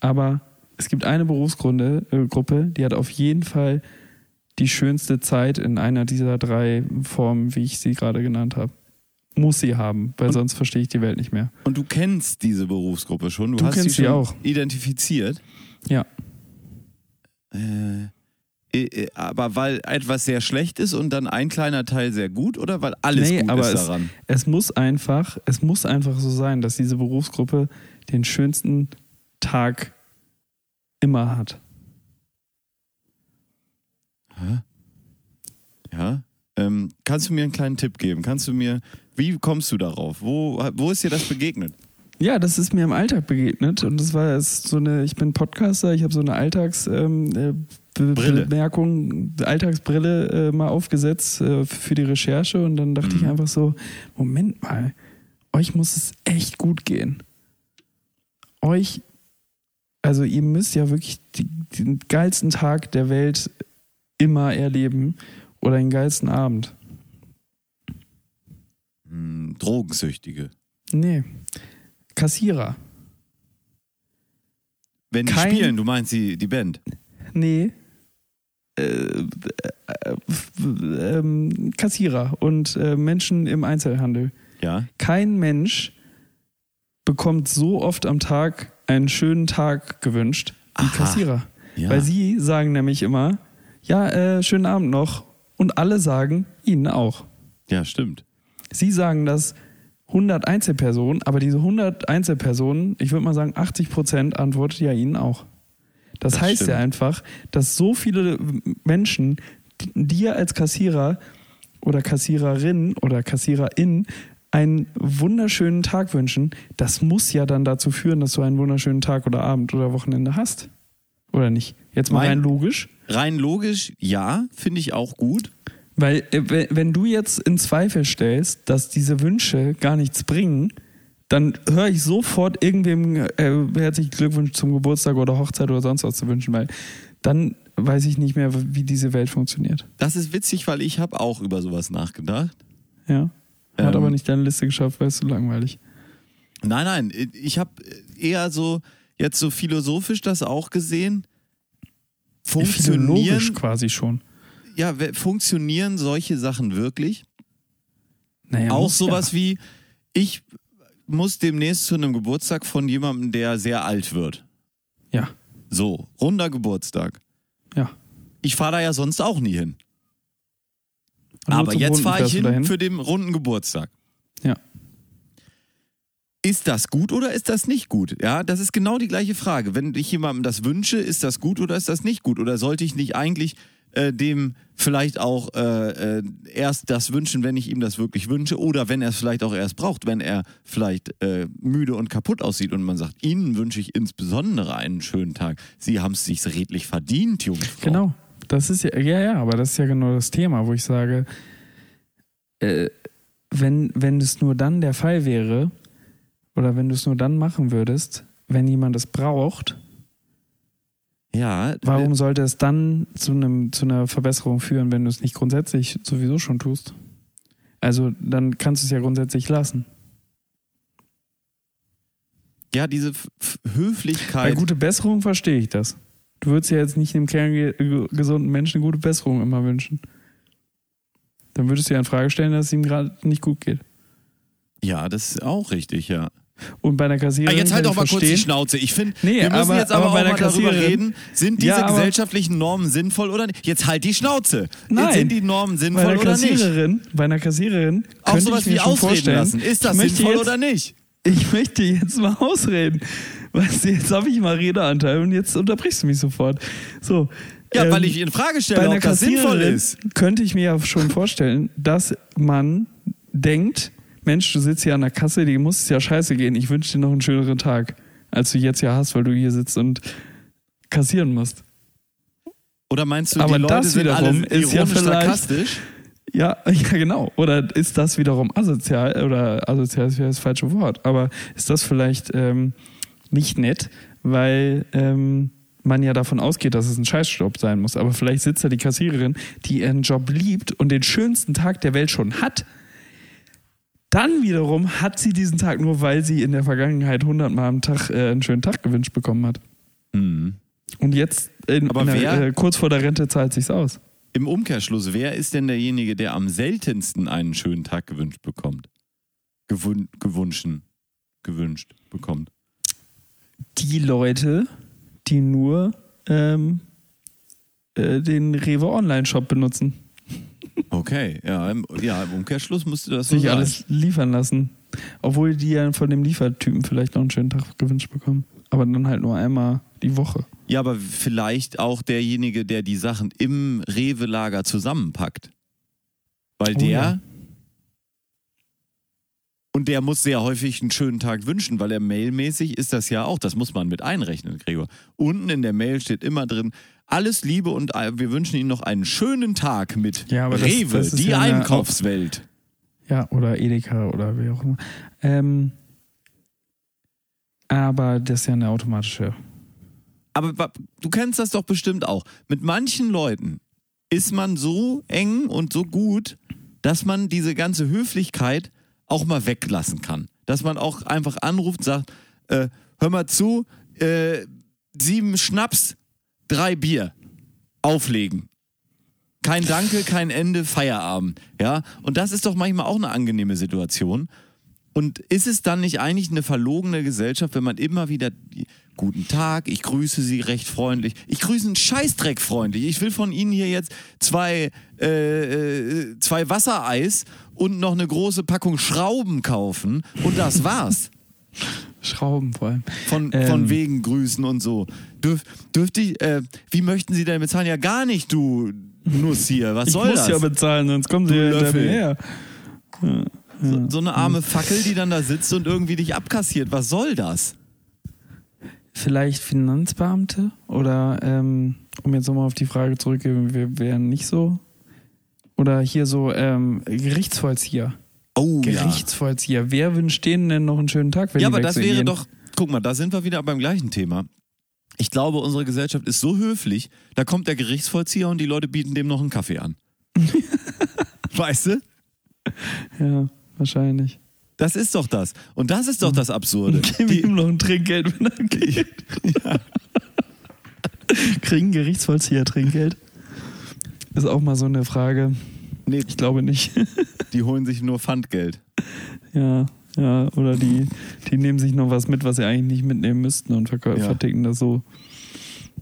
Speaker 2: Aber es gibt eine Berufsgruppe, äh, die hat auf jeden Fall die schönste Zeit in einer dieser drei Formen, wie ich sie gerade genannt habe. Muss sie haben, weil
Speaker 3: Und-
Speaker 2: sonst verstehe ich die Welt nicht mehr.
Speaker 3: Und du kennst diese Berufsgruppe schon? Du,
Speaker 2: Du
Speaker 3: hast
Speaker 2: kennst
Speaker 3: sie
Speaker 2: sie auch.
Speaker 3: identifiziert?
Speaker 2: Ja.
Speaker 3: Äh, äh, äh, aber weil etwas sehr schlecht ist und dann ein kleiner Teil sehr gut oder weil alles
Speaker 2: Nee,
Speaker 3: gut
Speaker 2: aber
Speaker 3: ist
Speaker 2: es-
Speaker 3: daran?
Speaker 2: Es muss einfach, es muss einfach so sein, dass diese Berufsgruppe den schönsten Tag immer hat.
Speaker 3: Ja. Ähm, kannst du mir einen kleinen Tipp geben? Kannst du mir, wie kommst du darauf? Wo, wo ist dir das begegnet?
Speaker 2: Ja, das ist mir im Alltag begegnet und das war so eine, ich bin Podcaster, ich habe so eine Alltags ähm, äh,
Speaker 3: Brille.
Speaker 2: Bemerkung, Alltagsbrille äh, mal aufgesetzt äh, für die Recherche und dann dachte ich
Speaker 3: Mhm.
Speaker 2: einfach so, Moment mal, euch muss es echt gut gehen. Euch, also ihr müsst ja wirklich die, den geilsten Tag der Welt immer erleben oder den geilsten Abend.
Speaker 3: Hm, Drogensüchtige.
Speaker 2: Nee, Kassierer.
Speaker 3: Wenn die
Speaker 2: Kein-
Speaker 3: spielen, du meinst die, die Band.
Speaker 2: Nee. Äh, äh, äh, ähm, Kassierer und äh, Menschen im Einzelhandel.
Speaker 3: Ja.
Speaker 2: Kein Mensch bekommt so oft am Tag einen schönen Tag gewünscht wie
Speaker 3: Aha.
Speaker 2: Kassierer.
Speaker 3: ja.
Speaker 2: Weil sie sagen nämlich immer, ja, äh, schönen Abend noch. Und alle sagen ihnen auch.
Speaker 3: ja, stimmt.
Speaker 2: Sie sagen das 100 Einzelpersonen, aber diese 100 Einzelpersonen, ich würde mal sagen 80 Prozent antwortet ja ihnen auch. Das,
Speaker 3: Das
Speaker 2: heißt
Speaker 3: stimmt.
Speaker 2: ja einfach, dass so viele Menschen dir als Kassierer oder Kassiererin oder Kassiererin einen wunderschönen Tag wünschen, das muss ja dann dazu führen, dass du einen wunderschönen Tag oder Abend oder Wochenende hast. Oder nicht? Jetzt mal
Speaker 3: Mein-
Speaker 2: rein logisch.
Speaker 3: Rein logisch, ja, finde ich auch gut.
Speaker 2: Weil äh, wenn- du jetzt in Zweifel stellst, dass diese Wünsche gar nichts bringen, dann höre ich sofort irgendwem äh, herzlichen Glückwunsch zum Geburtstag oder Hochzeit oder sonst was zu wünschen, weil dann weiß ich nicht mehr, wie diese Welt funktioniert.
Speaker 3: Das ist witzig, weil ich habe auch über sowas nachgedacht.
Speaker 2: Ja. Hat
Speaker 3: Ähm,
Speaker 2: aber nicht deine Liste geschafft, weil es zu langweilig.
Speaker 3: Nein, nein, ich habe eher so jetzt so philosophisch das auch gesehen. Funktionieren,
Speaker 2: quasi schon.
Speaker 3: ja, funktionieren solche Sachen wirklich?
Speaker 2: Naja,
Speaker 3: auch sowas wie, ich muss demnächst zu einem Geburtstag von jemandem, der sehr alt wird.
Speaker 2: Ja.
Speaker 3: So, runder Geburtstag.
Speaker 2: Ja.
Speaker 3: Ich fahre da ja sonst auch nie hin. Aber jetzt fahre ich hin für den runden Geburtstag.
Speaker 2: Ja.
Speaker 3: Ist das gut oder ist das nicht gut? Ja, das ist genau die gleiche Frage. Wenn ich jemandem das wünsche, ist das gut oder ist das nicht gut? Oder sollte ich nicht eigentlich äh, dem vielleicht auch äh, äh, erst das wünschen, wenn ich ihm das wirklich wünsche? Oder wenn er es vielleicht auch erst braucht, wenn er vielleicht äh, müde und kaputt aussieht und man sagt, Ihnen wünsche ich insbesondere einen schönen Tag. Sie haben es sich redlich verdient, Jungfrau.
Speaker 2: Genau. Das ist ja, ja, ja, aber das ist ja genau das Thema, wo ich sage, äh, wenn, wenn es nur dann der Fall wäre, oder wenn du es nur dann machen würdest, wenn jemand es braucht,
Speaker 3: Ja,
Speaker 2: warum sollte es dann zu, einem, zu einer Verbesserung führen, wenn du es nicht grundsätzlich sowieso schon tust? Also dann kannst du es ja grundsätzlich lassen.
Speaker 3: ja, diese F F
Speaker 2: Bei
Speaker 3: Höflichkeit.
Speaker 2: gute Besserung verstehe ich das. Du würdest ja jetzt nicht einem kerngesunden Menschen eine gute Besserung immer wünschen. Dann würdest du ja in Frage stellen, dass es ihm gerade nicht gut geht.
Speaker 3: ja, das ist auch richtig, ja.
Speaker 2: Und bei einer
Speaker 3: Ah,
Speaker 2: Kassiererin
Speaker 3: jetzt halt doch mal
Speaker 2: ich
Speaker 3: kurz die
Speaker 2: verstehen,
Speaker 3: Schnauze. Ich finde,
Speaker 2: Nee,
Speaker 3: wir müssen
Speaker 2: aber-
Speaker 3: jetzt aber,
Speaker 2: aber bei
Speaker 3: auch mal darüber
Speaker 2: Kassiererin-
Speaker 3: reden, sind diese
Speaker 2: Ja,
Speaker 3: gesellschaftlichen Normen sinnvoll oder nicht? Jetzt halt die Schnauze.
Speaker 2: Nein.
Speaker 3: Sind die Normen sinnvoll oder nicht?
Speaker 2: Kassiererin, bei einer Kassiererin
Speaker 3: Auch sowas
Speaker 2: ich mir
Speaker 3: wie
Speaker 2: schon
Speaker 3: ausreden
Speaker 2: vorstellen,
Speaker 3: lassen. Ist das sinnvoll
Speaker 2: jetzt,
Speaker 3: oder nicht?
Speaker 2: Ich möchte jetzt mal ausreden. Weißt du, jetzt habe ich mal Redeanteil und jetzt unterbrichst du mich sofort. So.
Speaker 3: Ja,
Speaker 2: ähm,
Speaker 3: weil ich in Frage stelle, ob das sinnvoll ist.
Speaker 2: könnte ich mir ja schon vorstellen, dass man denkt, Mensch, du sitzt hier an der Kasse, die muss es ja scheiße gehen. Ich wünsche dir noch einen schöneren Tag, als du jetzt ja hast, weil du hier sitzt und kassieren musst.
Speaker 3: Oder meinst du,
Speaker 2: Aber
Speaker 3: die Leute
Speaker 2: das wiederum ist ja vielleicht-
Speaker 3: sarkastisch?
Speaker 2: Ja, ja, genau. Oder ist das wiederum asozial? Oder asozial ist ja das falsche Wort. Aber ist das vielleicht ähm, nicht nett, weil ähm, man ja davon ausgeht, dass es ein Scheißjob sein muss. Aber vielleicht sitzt da die Kassiererin, die ihren Job liebt und den schönsten Tag der Welt schon hat. Dann wiederum hat sie diesen Tag nur, weil sie in der Vergangenheit hundertmal am Tag äh, einen schönen Tag gewünscht bekommen hat.
Speaker 3: Mhm.
Speaker 2: Und jetzt in,
Speaker 3: Aber
Speaker 2: in der, äh, kurz vor der Rente zahlt sich's aus.
Speaker 3: Im Umkehrschluss, wer ist denn derjenige, der am seltensten einen schönen Tag gewünscht bekommt? Gewun gewünschen, gewünscht bekommt.
Speaker 2: die Leute, die nur ähm, äh, den Rewe Online-Shop benutzen,
Speaker 3: Okay, ja, im, ja, im Umkehrschluss musste das so
Speaker 2: sich
Speaker 3: sein.
Speaker 2: alles liefern lassen. Obwohl die ja von dem Liefertypen vielleicht noch einen schönen Tag gewünscht bekommen. Aber dann halt nur einmal die Woche.
Speaker 3: Ja, aber vielleicht auch derjenige, der die Sachen im Rewe-Lager zusammenpackt. Weil
Speaker 2: Oh
Speaker 3: der.
Speaker 2: ja.
Speaker 3: Und der muss sehr häufig einen schönen Tag wünschen, weil er mailmäßig ist das ja auch. Das muss man mit einrechnen, Gregor. Unten in der Mail steht immer drin: Alles Liebe und wir wünschen Ihnen noch einen schönen Tag mit
Speaker 2: Ja, das-
Speaker 3: Rewe,
Speaker 2: das ist
Speaker 3: die
Speaker 2: ja eine
Speaker 3: Einkaufswelt.
Speaker 2: Ja, oder Edeka oder wie auch immer. Ähm, aber das ist ja eine automatische.
Speaker 3: Aber du kennst das doch bestimmt auch. Mit manchen Leuten ist man so eng und so gut, dass man diese ganze Höflichkeit auch mal weglassen kann. Dass man auch einfach anruft und sagt, äh, hör mal zu, äh, sieben Schnaps, drei Bier, auflegen. Kein Danke, kein Ende, Feierabend. Ja, und das ist doch manchmal auch eine angenehme Situation. Und ist es dann nicht eigentlich eine verlogene Gesellschaft, wenn man immer wieder guten Tag, ich grüße Sie recht freundlich, ich grüße einen Scheißdreck freundlich, ich will von Ihnen hier jetzt zwei, äh, äh, zwei Wassereis und noch eine große Packung Schrauben kaufen und das war's.
Speaker 2: Schrauben vor allem.
Speaker 3: Von,
Speaker 2: Ähm.
Speaker 3: von wegen Grüßen und so. Dürf, dürfte ich, äh, wie möchten Sie denn bezahlen? Ja, gar nicht, du Nuss hier. Was
Speaker 2: Ich
Speaker 3: soll
Speaker 2: muss
Speaker 3: das?
Speaker 2: ja bezahlen, sonst kommen sie ja hinter mir her.
Speaker 3: so, so eine arme Fackel, die dann da sitzt und irgendwie dich abkassiert. Was soll das?
Speaker 2: Vielleicht Finanzbeamte oder ähm, um jetzt nochmal auf die Frage zurückzugehen, wir wären nicht so. Oder hier so ähm, Gerichtsvollzieher.
Speaker 3: Oh
Speaker 2: Gerichtsvollzieher. Wer wünscht denen denn noch einen schönen Tag,
Speaker 3: ja, aber das wäre
Speaker 2: gehen?
Speaker 3: doch, guck mal, da sind wir wieder beim gleichen Thema. Ich glaube, unsere Gesellschaft ist so höflich, da kommt der Gerichtsvollzieher und die Leute bieten dem noch einen Kaffee an. weißt du?
Speaker 2: Ja, wahrscheinlich.
Speaker 3: Das ist doch das. Und das ist doch das Absurde.
Speaker 2: Gib ihm noch ein Trinkgeld, wenn er geht. Kriegen Gerichtsvollzieher Trinkgeld? Ist auch mal so eine Frage.
Speaker 3: Nee,
Speaker 2: Ich glaube nicht.
Speaker 3: die holen sich nur Pfandgeld.
Speaker 2: ja, ja. Oder die, die nehmen sich noch was mit, was sie eigentlich nicht mitnehmen müssten und verkau-
Speaker 3: Ja.
Speaker 2: verticken das so.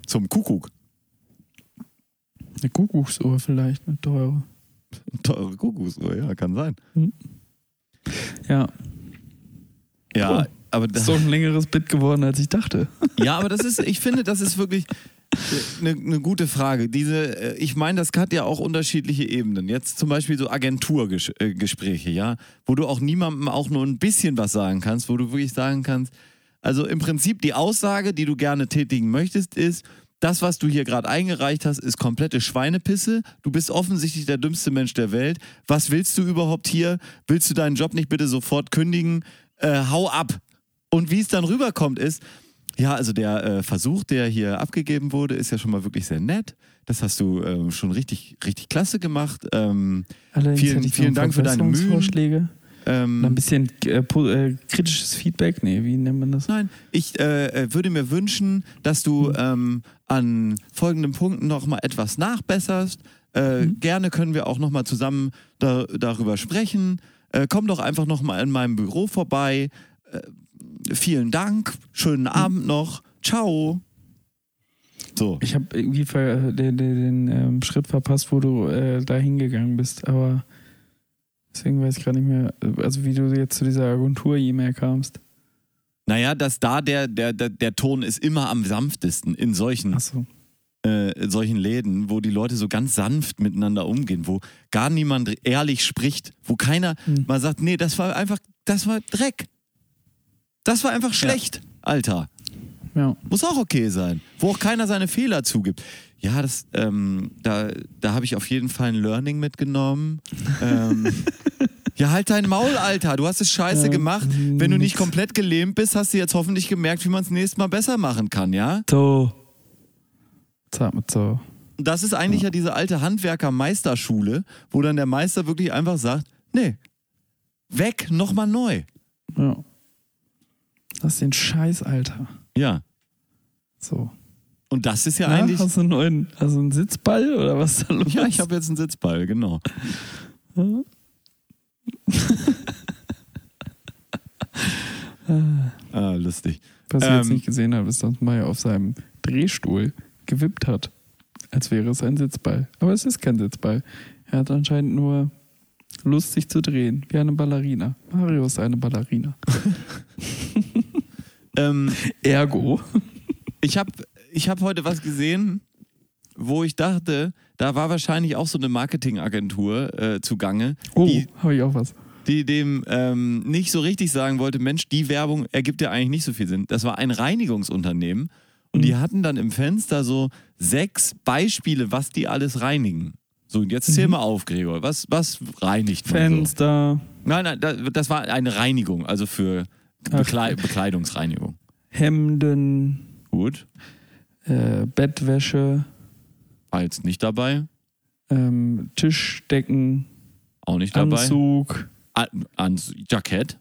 Speaker 3: Zum Kuckuck.
Speaker 2: Eine Kuckucksuhr vielleicht, eine teure.
Speaker 3: Teure Kuckucksuhr, ja, kann sein.
Speaker 2: Ja,
Speaker 3: Ja,
Speaker 2: Cool.
Speaker 3: aber
Speaker 2: ist
Speaker 3: das,
Speaker 2: doch ein längeres Bit geworden, als ich dachte.
Speaker 3: ja, aber das ist, ich finde, das ist wirklich eine, eine gute Frage. Diese, äh, ich meine, das hat ja auch unterschiedliche Ebenen. Jetzt zum Beispiel so Agenturgespräche, ja, wo du auch niemandem auch nur ein bisschen was sagen kannst, wo du wirklich sagen kannst, also im Prinzip die Aussage, die du gerne tätigen möchtest, ist, das, was du hier gerade eingereicht hast, ist komplette Schweinepisse. Du bist offensichtlich der dümmste Mensch der Welt. Was willst du überhaupt hier? Willst du deinen Job nicht bitte sofort kündigen? Äh, hau ab. Und wie es dann rüberkommt, ist, ja, also der äh, Versuch, der hier abgegeben wurde, ist ja schon mal wirklich sehr nett. Das hast du ähm, schon richtig, richtig klasse gemacht. Ähm, Vielen- vielen Dank für deine Mühen. Ähm,
Speaker 2: Ein bisschen äh, äh, kritisches Feedback? Nee, wie nennt man das?
Speaker 3: Nein, ich äh, äh, würde mir wünschen, dass du ähm, an folgenden Punkten noch mal etwas nachbesserst. Äh, Gerne können wir auch noch mal zusammen da, darüber sprechen. Komm doch einfach noch mal in meinem Büro vorbei. Vielen Dank, schönen Abend noch. Ciao. So.
Speaker 2: Ich habe irgendwie den, den, den ähm, Schritt verpasst, wo du äh, da hingegangen bist, aber deswegen weiß ich gar nicht mehr, also wie du jetzt zu dieser Agentur-E-Mail kamst.
Speaker 3: Naja, dass da der, der, der, der Ton ist immer am sanftesten in solchen
Speaker 2: Achso.
Speaker 3: äh, in solchen Läden, wo die Leute so ganz sanft miteinander umgehen, wo gar niemand ehrlich spricht, wo keiner
Speaker 2: Hm.
Speaker 3: mal sagt, nee, das war einfach, das war Dreck. Das war einfach schlecht, Alter.
Speaker 2: Ja.
Speaker 3: Muss auch okay sein. Wo auch keiner seine Fehler zugibt. Ja, das, ähm, da, da habe ich auf jeden Fall ein Learning mitgenommen. ähm, ja, halt dein Maul, Alter. Du hast es scheiße
Speaker 2: Ja,
Speaker 3: gemacht. Wenn du nicht komplett gelähmt bist, hast du jetzt hoffentlich gemerkt, wie man es nächstes Mal besser machen kann, ja?
Speaker 2: So. Sag mal so.
Speaker 3: Das ist eigentlich ja, diese alte Handwerker-Meisterschule, wo dann der Meister wirklich einfach sagt, nee, weg, nochmal neu.
Speaker 2: Ja. Lass den Scheiß, Alter.
Speaker 3: Ja.
Speaker 2: So.
Speaker 3: Und das ist ja
Speaker 2: Na,
Speaker 3: eigentlich.
Speaker 2: hast du einen neuen, du einen Sitzball oder was da los?
Speaker 3: Ja, ich habe jetzt einen Sitzball, genau. ah, lustig.
Speaker 2: Was ich jetzt
Speaker 3: Ähm,
Speaker 2: nicht gesehen habe, ist, dass Maya auf seinem Drehstuhl gewippt hat, als wäre es ein Sitzball. Aber es ist kein Sitzball. Er hat anscheinend nur Lust, sich zu drehen, wie eine Ballerina. Mario ist eine Ballerina.
Speaker 3: Ähm,
Speaker 2: Ergo.
Speaker 3: ich habe ich hab heute was gesehen, wo ich dachte, da war wahrscheinlich auch so eine Marketingagentur äh, zugange,
Speaker 2: Oh,
Speaker 3: die,
Speaker 2: habe ich auch was.
Speaker 3: die dem ähm, nicht so richtig sagen wollte, Mensch, die Werbung ergibt ja eigentlich nicht so viel Sinn. Das war ein Reinigungsunternehmen und die hatten dann im Fenster so sechs Beispiele, was die alles reinigen. So, und jetzt zähl mal auf, Gregor. Was, was reinigt man so?
Speaker 2: Fenster,
Speaker 3: Nein, nein, da- das war eine Reinigung, also für Bekle Bekleidungsreinigung.
Speaker 2: Hemden,
Speaker 3: Gut.
Speaker 2: äh, Bettwäsche,
Speaker 3: War jetzt nicht dabei.
Speaker 2: ähm, Tischdecken,
Speaker 3: Auch nicht dabei.
Speaker 2: Anzug,
Speaker 3: An, Anz Jackett.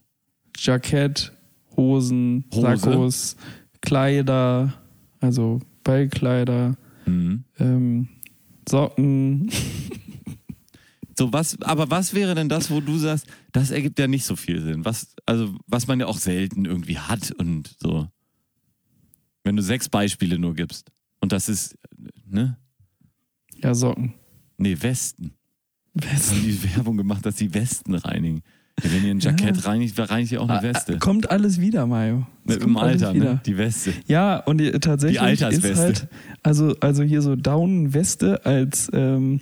Speaker 2: Jackett, Hosen,
Speaker 3: Hose.
Speaker 2: Sakkos, Kleider, also Ballkleider,
Speaker 3: Mhm.
Speaker 2: ähm, Socken.
Speaker 3: So, was, aber was wäre denn das, wo du sagst, das ergibt ja nicht so viel Sinn? Was, also, was man ja auch selten irgendwie hat und so. Wenn du sechs Beispiele nur gibst. Und das ist, ne?
Speaker 2: Ja, Socken.
Speaker 3: Nee, Westen. Haben
Speaker 2: Westen.
Speaker 3: die Werbung gemacht, dass die Westen reinigen. Wenn ihr ein Jackett
Speaker 2: Ja.
Speaker 3: reinigt, reinigt ihr auch eine Weste.
Speaker 2: Kommt alles wieder, Mayo. Kommt
Speaker 3: dem Alter, ne? Die Weste.
Speaker 2: Ja, und die, tatsächlich
Speaker 3: Die Altersweste.
Speaker 2: ist halt, also, also hier so Down-Weste als, ähm,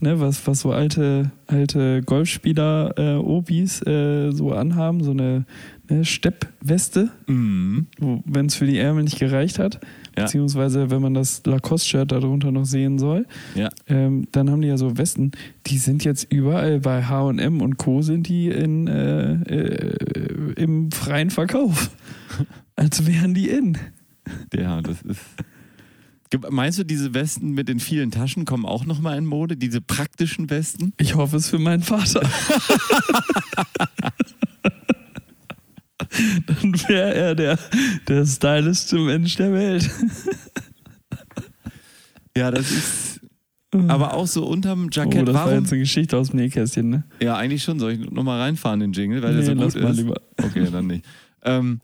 Speaker 2: ne, was, was so alte, alte Golfspieler, äh, Obis äh, so anhaben, so eine, ne, Steppweste,
Speaker 3: Mhm.
Speaker 2: wenn es für die Ärmel nicht gereicht hat,
Speaker 3: Ja.
Speaker 2: beziehungsweise wenn man das Lacoste-Shirt darunter noch sehen soll,
Speaker 3: Ja.
Speaker 2: ähm, dann haben die ja so Westen, die sind jetzt überall bei H&M und Co. sind die in, äh, äh, im freien Verkauf. Als wären die in.
Speaker 3: Ja, das ist. Meinst du, diese Westen mit den vielen Taschen kommen auch nochmal in Mode? Diese praktischen Westen?
Speaker 2: Ich hoffe es für meinen Vater. Dann wäre er der, der stylischste Mensch der Welt.
Speaker 3: Ja, das ist. Aber auch so unterm
Speaker 2: Oh,
Speaker 3: Jackett.
Speaker 2: das war
Speaker 3: Warum?
Speaker 2: jetzt eine Geschichte aus dem Nähkästchen, ne?
Speaker 3: Ja, eigentlich schon. Soll ich nochmal reinfahren, in den Jingle, weil der so
Speaker 2: Nee,
Speaker 3: gut
Speaker 2: lass mal
Speaker 3: ist?
Speaker 2: lieber.
Speaker 3: Okay, dann nicht. Ähm,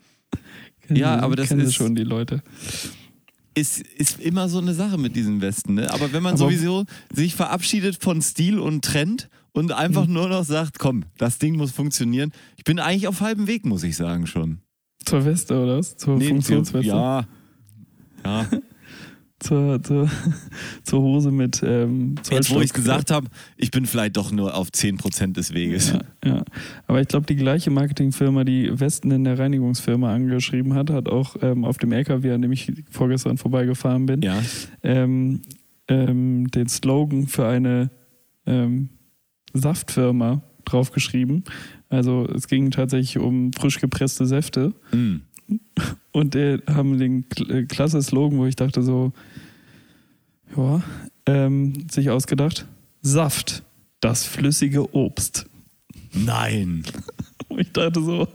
Speaker 3: Ja, aber das ist-
Speaker 2: schon die Leute.
Speaker 3: ist, ist immer so eine Sache mit diesen Westen, ne? Aber wenn man
Speaker 2: Aber-
Speaker 3: sowieso sich verabschiedet von Stil und Trend und einfach
Speaker 2: Mhm.
Speaker 3: nur noch sagt, komm, das Ding muss funktionieren. Ich bin eigentlich auf halbem Weg, muss ich sagen schon.
Speaker 2: Zur Weste oder was? Zur
Speaker 3: Nee,
Speaker 2: Funktionsweste?
Speaker 3: Ja. Ja.
Speaker 2: Zur, zur, zur Hose mit ähm,
Speaker 3: Jetzt, wo ich gesagt habe, ich bin vielleicht doch nur auf 10% des Weges.
Speaker 2: Ja, ja. Aber ich glaube, die gleiche Marketingfirma, die Westen in der Reinigungsfirma angeschrieben hat, hat auch ähm, auf dem LKW, an dem ich vorgestern vorbeigefahren bin,
Speaker 3: Ja.
Speaker 2: ähm, ähm, den Slogan für eine ähm, Saftfirma draufgeschrieben. Also es ging tatsächlich um frisch gepresste Säfte.
Speaker 3: Mm.
Speaker 2: Und die haben den äh, klasse Slogan, wo ich dachte so, ja, ähm, sich ausgedacht, Saft, das flüssige Obst.
Speaker 3: Nein.
Speaker 2: Und ich dachte so,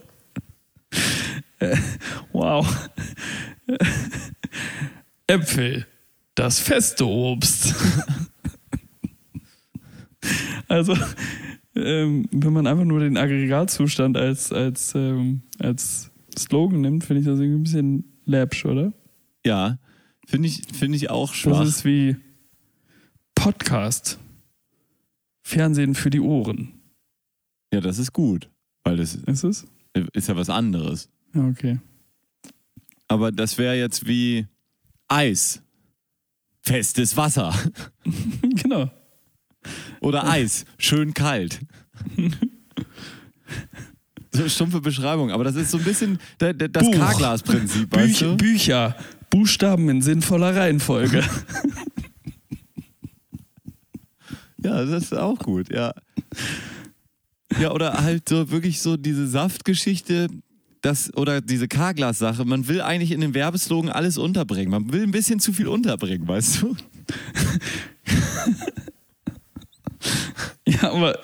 Speaker 2: äh, wow. Äpfel, das feste Obst. also, ähm, wenn man einfach nur den Aggregatzustand als, als, ähm, als Slogan nimmt, finde ich das irgendwie ein bisschen läppsch, oder?
Speaker 3: Ja, finde ich, find ich auch schwach.
Speaker 2: Das ist wie Podcast. Fernsehen für die Ohren.
Speaker 3: ja, das ist gut. Weil das
Speaker 2: Ist es?
Speaker 3: ist ja was anderes.
Speaker 2: Ja, okay.
Speaker 3: Aber das wäre jetzt wie Eis. Festes Wasser.
Speaker 2: genau.
Speaker 3: Oder Eis. Schön kalt. So stumpfe Beschreibung, aber das ist so ein bisschen da- da- das. K-Glas-Prinzip, weißt
Speaker 2: Büch
Speaker 3: du?
Speaker 2: Bücher. Buchstaben in sinnvoller Reihenfolge.
Speaker 3: Ja, das ist auch gut, ja. Ja, oder halt so wirklich so diese Saftgeschichte, das, oder diese K-Glas-Sache. Man will eigentlich in den Werbeslogan alles unterbringen. Man will ein bisschen zu viel unterbringen, weißt du?
Speaker 2: ja, aber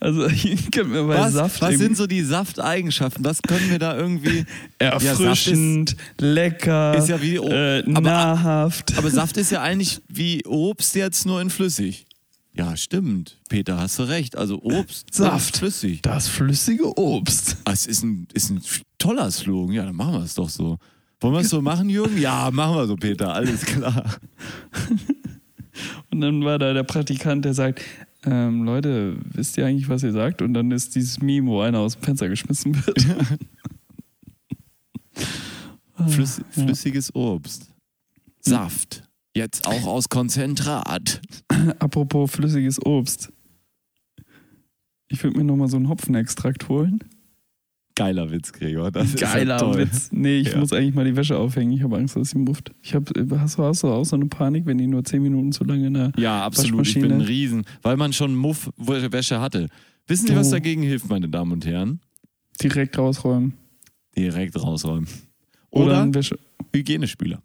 Speaker 2: also ich könnte mir bei
Speaker 3: Was,
Speaker 2: Saft
Speaker 3: was sind so die Safteigenschaften? Was können wir da irgendwie.
Speaker 2: erfrischend, lecker,
Speaker 3: ist ja wie-
Speaker 2: äh,
Speaker 3: aber-
Speaker 2: nahrhaft.
Speaker 3: Aber Saft ist ja eigentlich wie Obst jetzt nur in flüssig. Ja, stimmt. Peter, hast du recht. Also Obst,
Speaker 2: Saft.
Speaker 3: flüssig.
Speaker 2: das flüssige Obst.
Speaker 3: Ah, Es ist ein, ist ein toller Slogan. Ja, dann machen wir es doch so. Wollen wir es so machen, Jürgen? Ja, machen wir so, Peter. Alles klar.
Speaker 2: Und dann war da der Praktikant, der sagt, ähm, Leute, wisst ihr eigentlich, was ihr sagt? Und dann ist dieses Meme, wo einer aus dem Fenster geschmissen wird.
Speaker 3: Flüss, flüssiges Obst. Saft. Jetzt auch aus Konzentrat.
Speaker 2: Apropos flüssiges Obst. Ich würde mir nochmal so einen Hopfenextrakt holen.
Speaker 3: Geiler Witz, Gregor. Das ist ja
Speaker 2: Geiler
Speaker 3: toll.
Speaker 2: Witz. Nee, ich
Speaker 3: Ja.
Speaker 2: muss eigentlich mal die Wäsche aufhängen. Ich habe Angst, dass sie mufft. Ich hab, hast, du, hast du auch so eine Panik, wenn die nur 10 Minuten zu lange in der
Speaker 3: Ja, absolut. Ich bin ein? Riesen, weil man schon Muff-Wäsche hatte. Wissen Sie, was dagegen hilft, meine Damen und Herren?
Speaker 2: direkt rausräumen?
Speaker 3: Direkt rausräumen.
Speaker 2: Oder,
Speaker 3: Oder
Speaker 2: Wäsche.
Speaker 3: Hygienespüler.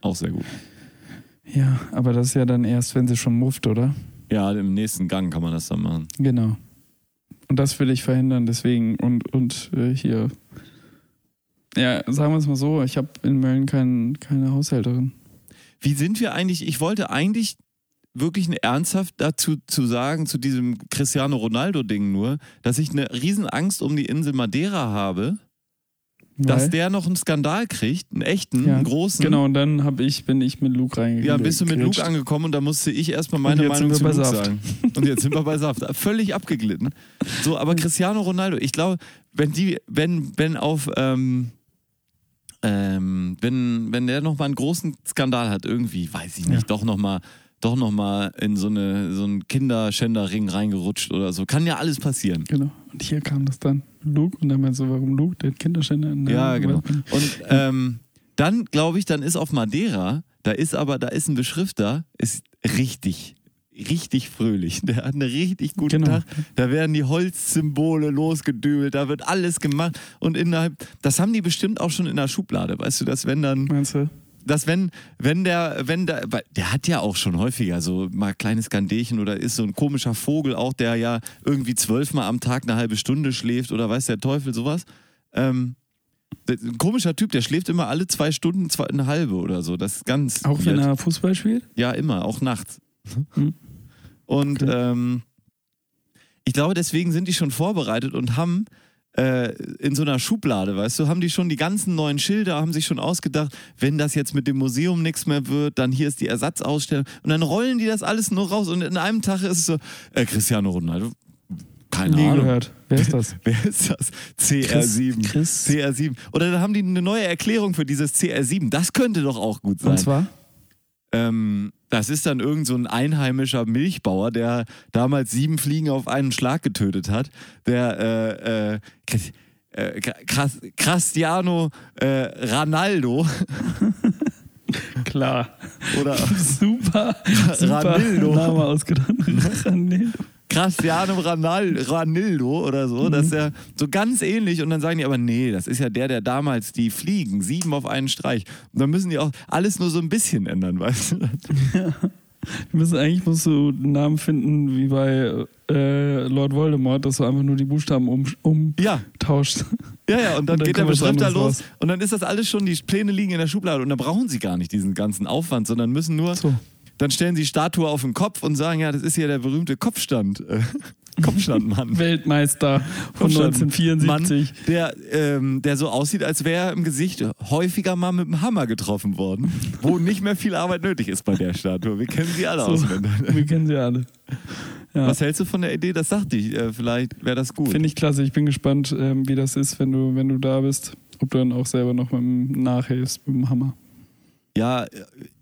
Speaker 3: Auch sehr gut.
Speaker 2: Ja, aber das ist ja dann erst, wenn sie schon mufft, oder?
Speaker 3: Ja, im nächsten Gang kann man das dann machen.
Speaker 2: Genau. Und das will ich verhindern, deswegen. Und, und äh, hier. Ja, sagen wir es mal so, ich habe in Mölln kein, keine Haushälterin.
Speaker 3: Wie sind wir eigentlich? Ich wollte eigentlich wirklich ernsthaft dazu zu sagen, zu diesem Cristiano Ronaldo-Ding nur, dass ich eine Riesenangst um die Insel Madeira habe, dass
Speaker 2: Weil-
Speaker 3: der noch einen Skandal kriegt, einen echten,
Speaker 2: Ja,
Speaker 3: einen großen.
Speaker 2: Genau, und dann hab ich, bin ich mit Luke reingegangen.
Speaker 3: Ja, bist du mit Luke angekommen und da musste ich erstmal meine Meinung
Speaker 2: sind
Speaker 3: zu
Speaker 2: wir bei
Speaker 3: Luke
Speaker 2: Saft.
Speaker 3: sagen. Und jetzt sind wir bei Saft. Völlig abgeglitten. So, aber Cristiano Ronaldo, ich glaube, wenn die, wenn, wenn auf, ähm, ähm, wenn, wenn der nochmal einen großen Skandal hat, irgendwie, weiß ich nicht,
Speaker 2: Ja.
Speaker 3: doch nochmal doch noch mal in so, eine, so einen Kinderschänderring reingerutscht oder so. Kann ja alles passieren.
Speaker 2: Genau. Und hier kam das dann. Luke, und dann meinst du, warum Luke? Der Kinderschänder. Na,
Speaker 3: Ja, genau. Und ähm, dann glaube ich, dann ist auf Madeira, da ist aber, da ist ein Beschrifter, ist richtig, richtig fröhlich. Der hat einen richtig guten
Speaker 2: Genau.
Speaker 3: Tag. Da werden die Holzsymbole losgedübelt, da wird alles gemacht. Und innerhalb, das haben die bestimmt auch schon in der Schublade, weißt du, dass wenn dann,
Speaker 2: Meinst du?
Speaker 3: Dass wenn, wenn der, wenn der, der hat ja auch schon häufiger so mal kleine Skandelchen oder ist so ein komischer Vogel auch, der ja irgendwie zwölfmal am Tag eine halbe Stunde schläft oder weiß der Teufel sowas. Ähm, ein komischer Typ, der schläft immer alle zwei Stunden zwei, eine halbe oder so. Das ist ganz.
Speaker 2: Auch wenn
Speaker 3: weird.
Speaker 2: er Fußball spielt?
Speaker 3: Ja, immer, auch nachts.
Speaker 2: Hm.
Speaker 3: Und
Speaker 2: Okay.
Speaker 3: ähm, ich glaube, deswegen sind die schon vorbereitet und haben äh, in so einer Schublade, weißt du, haben die schon die ganzen neuen Schilder, haben sich schon ausgedacht, wenn das jetzt mit dem Museum nichts mehr wird, dann hier ist die Ersatzausstellung und dann rollen die das alles nur raus und in einem Tag ist es so, äh, Cristiano Ronaldo, keine
Speaker 2: Nie
Speaker 3: Ahnung.
Speaker 2: gehört. Wer ist das?
Speaker 3: Wer ist das? CR7.
Speaker 2: Chris.
Speaker 3: CR7. Oder dann haben die eine neue Erklärung für dieses CR7. Das könnte doch auch gut sein.
Speaker 2: Und zwar?
Speaker 3: Ähm, das ist dann irgend so ein einheimischer Milchbauer, der damals sieben Fliegen auf einen Schlag getötet hat. Der äh, äh, Chris- äh, Cras- Cristiano äh, Ronaldo
Speaker 2: Klar.
Speaker 3: oder
Speaker 2: Super, super
Speaker 3: Ranildo.
Speaker 2: Name ausgedacht. Ranildo.
Speaker 3: Cristiano Ronal Ronaldo oder so,
Speaker 2: Mhm.
Speaker 3: das ist ja so ganz ähnlich und dann sagen die aber nee, das ist ja der, der damals die Fliegen sieben auf einen Streich und dann müssen die auch alles nur so ein bisschen ändern, weißt du?
Speaker 2: Wir müssen, eigentlich musst du einen Namen finden wie bei äh, Lord Voldemort, dass du einfach nur die Buchstaben um,
Speaker 3: Ja,
Speaker 2: umtauscht.
Speaker 3: ja, ja. Und dann,
Speaker 2: Und dann
Speaker 3: geht der Beschrifter los
Speaker 2: raus.
Speaker 3: und dann ist das alles schon, die Pläne liegen in der Schublade und dann brauchen sie gar nicht diesen ganzen Aufwand, sondern müssen nur,
Speaker 2: So.
Speaker 3: Dann stellen sie Statue auf den Kopf und sagen, ja, das ist ja der berühmte Kopfstand. Äh, Kopfstandmann.
Speaker 2: Weltmeister von
Speaker 3: Kopfstand-
Speaker 2: 1974.
Speaker 3: Mann, der, ähm, der so aussieht, als wäre er im Gesicht häufiger mal mit dem Hammer getroffen worden, wo nicht mehr viel Arbeit nötig ist bei der Statue. Wir kennen sie alle
Speaker 2: So,
Speaker 3: auswendig.
Speaker 2: wir kennen sie alle. Ja.
Speaker 3: Was hältst du von der Idee? Das sagte ich. Äh, vielleicht wäre das gut.
Speaker 2: Finde ich klasse. Ich bin gespannt, ähm, wie das ist, wenn du, wenn du da bist. Ob du dann auch selber noch mit dem nachhilfst, mit dem Hammer.
Speaker 3: Ja,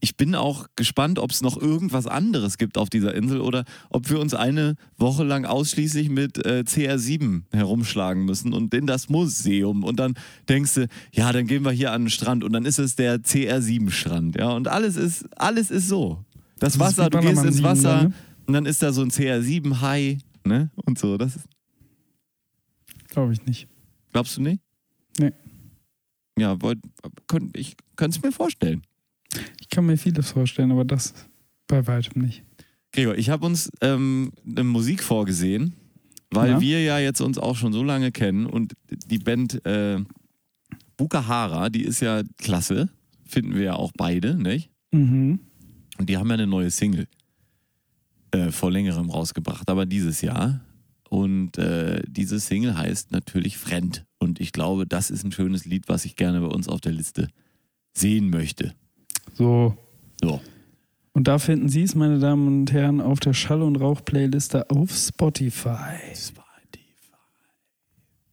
Speaker 3: ich bin auch gespannt, ob es noch irgendwas anderes gibt auf dieser Insel oder ob wir uns eine Woche lang ausschließlich mit äh, CR7 herumschlagen müssen und in das Museum. Und dann denkst du, ja, dann gehen wir hier an den Strand und dann ist es der CR7-Strand. Ja, und alles ist, alles ist so. Das Wasser, du gehst ins
Speaker 2: 7
Speaker 3: Wasser
Speaker 2: dann, ne?
Speaker 3: und dann ist da so ein CR7-Hai, ne? Und so. Das ist,
Speaker 2: Glaube ich nicht.
Speaker 3: glaubst du nicht?
Speaker 2: Nee.
Speaker 3: Ja, wollt, könnt, ich könnte es mir vorstellen.
Speaker 2: Ich kann mir vieles vorstellen, aber das bei weitem nicht.
Speaker 3: Gregor, ich habe uns ähm, eine Musik vorgesehen, weil
Speaker 2: Ja.
Speaker 3: wir ja jetzt uns auch schon so lange kennen und die Band äh, Bukahara, die ist ja klasse, finden wir ja auch beide, nicht?
Speaker 2: Mhm.
Speaker 3: Und die haben ja eine neue Single äh, vor längerem rausgebracht, aber dieses Jahr. Und äh, diese Single heißt natürlich Fremd. Und ich glaube, das ist ein schönes Lied, was ich gerne bei uns auf der Liste sehen möchte.
Speaker 2: So.
Speaker 3: So.
Speaker 2: Und da finden Sie es, meine Damen und Herren, auf der Schall- und Rauch-Playliste auf Spotify.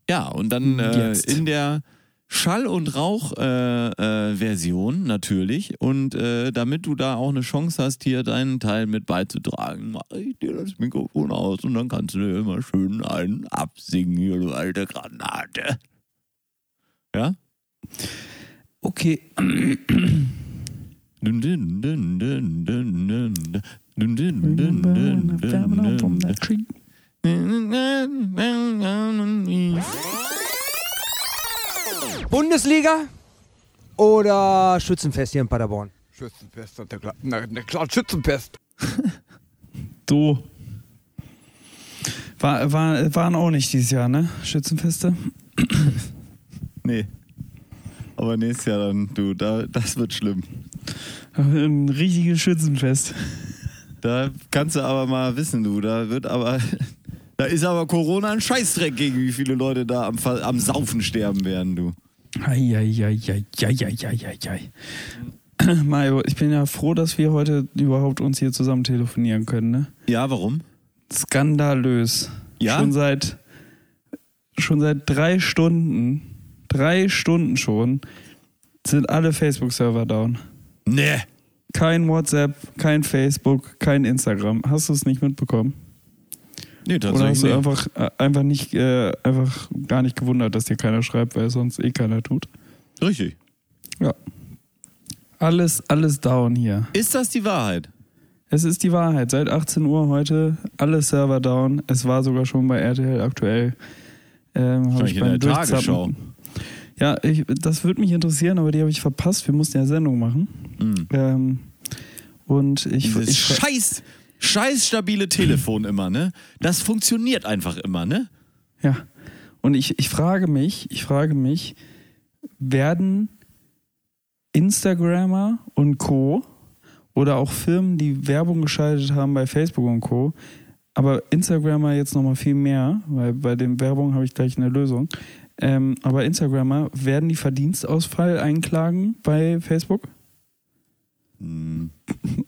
Speaker 3: Ja, und dann äh, in der Schall- und Rauch-Version äh, Version natürlich. Und äh, damit du da auch eine Chance hast, hier deinen Teil mit beizutragen, mache ich dir das Mikrofon aus und dann kannst du dir immer schön einen absingen, hier, du alte Granate. Ja?
Speaker 2: Okay.
Speaker 4: Bundesliga oder Schützenfest hier in Paderborn?
Speaker 5: Schützenfest, na klar, na, klar, Schützenfest.
Speaker 2: So. War, war, waren auch nicht dieses Jahr, ne? Schützenfeste?
Speaker 3: Nee. Aber nächstes Jahr dann, du, da, das wird schlimm.
Speaker 2: Ein richtiges Schützenfest.
Speaker 3: Da kannst du aber mal wissen, du, da wird aber, da ist aber Corona ein Scheißdreck gegen wie viele Leute da am, am Saufen sterben werden, du.
Speaker 2: Eieieiei. Mario, ich bin ja froh, dass wir heute überhaupt uns hier zusammen telefonieren können, ne?
Speaker 3: Ja, warum?
Speaker 2: Skandalös.
Speaker 3: Ja?
Speaker 2: Schon seit, schon seit drei Stunden, drei Stunden schon, sind alle Facebook-Server down.
Speaker 3: Nee.
Speaker 2: Kein WhatsApp, kein Facebook, kein Instagram. Hast du es nicht mitbekommen?
Speaker 3: Nee,
Speaker 2: Oder hast
Speaker 3: tatsächlich
Speaker 2: du
Speaker 3: nicht.
Speaker 2: einfach, äh, einfach nicht, äh, einfach gar nicht gewundert, dass dir keiner schreibt, weil es sonst eh keiner tut?
Speaker 3: Richtig.
Speaker 2: Ja. Alles, alles down hier.
Speaker 3: Ist das die Wahrheit?
Speaker 2: Es ist die Wahrheit. Seit 18 Uhr heute alle Server down. Es war sogar schon bei RTL aktuell. Ähm, hab
Speaker 3: Wahrscheinlich in der Tagesschau.
Speaker 2: Ja, ich, das würde mich interessieren, aber die habe ich verpasst. Wir mussten ja Sendung machen.
Speaker 3: Hm.
Speaker 2: Ähm, und ich,
Speaker 3: Dieses
Speaker 2: ich
Speaker 3: scheiß, scheiß stabile Telefon immer, ne? Das funktioniert einfach immer, ne?
Speaker 2: ja. Und ich, ich frage mich, ich frage mich, werden Instagrammer und Co. oder auch Firmen, die Werbung geschaltet haben bei Facebook und Co. Aber Instagrammer jetzt nochmal viel mehr, weil bei den Werbung habe ich gleich eine Lösung. Ähm, aber Instagrammer, werden die Verdienstausfall einklagen bei Facebook?
Speaker 3: Hm.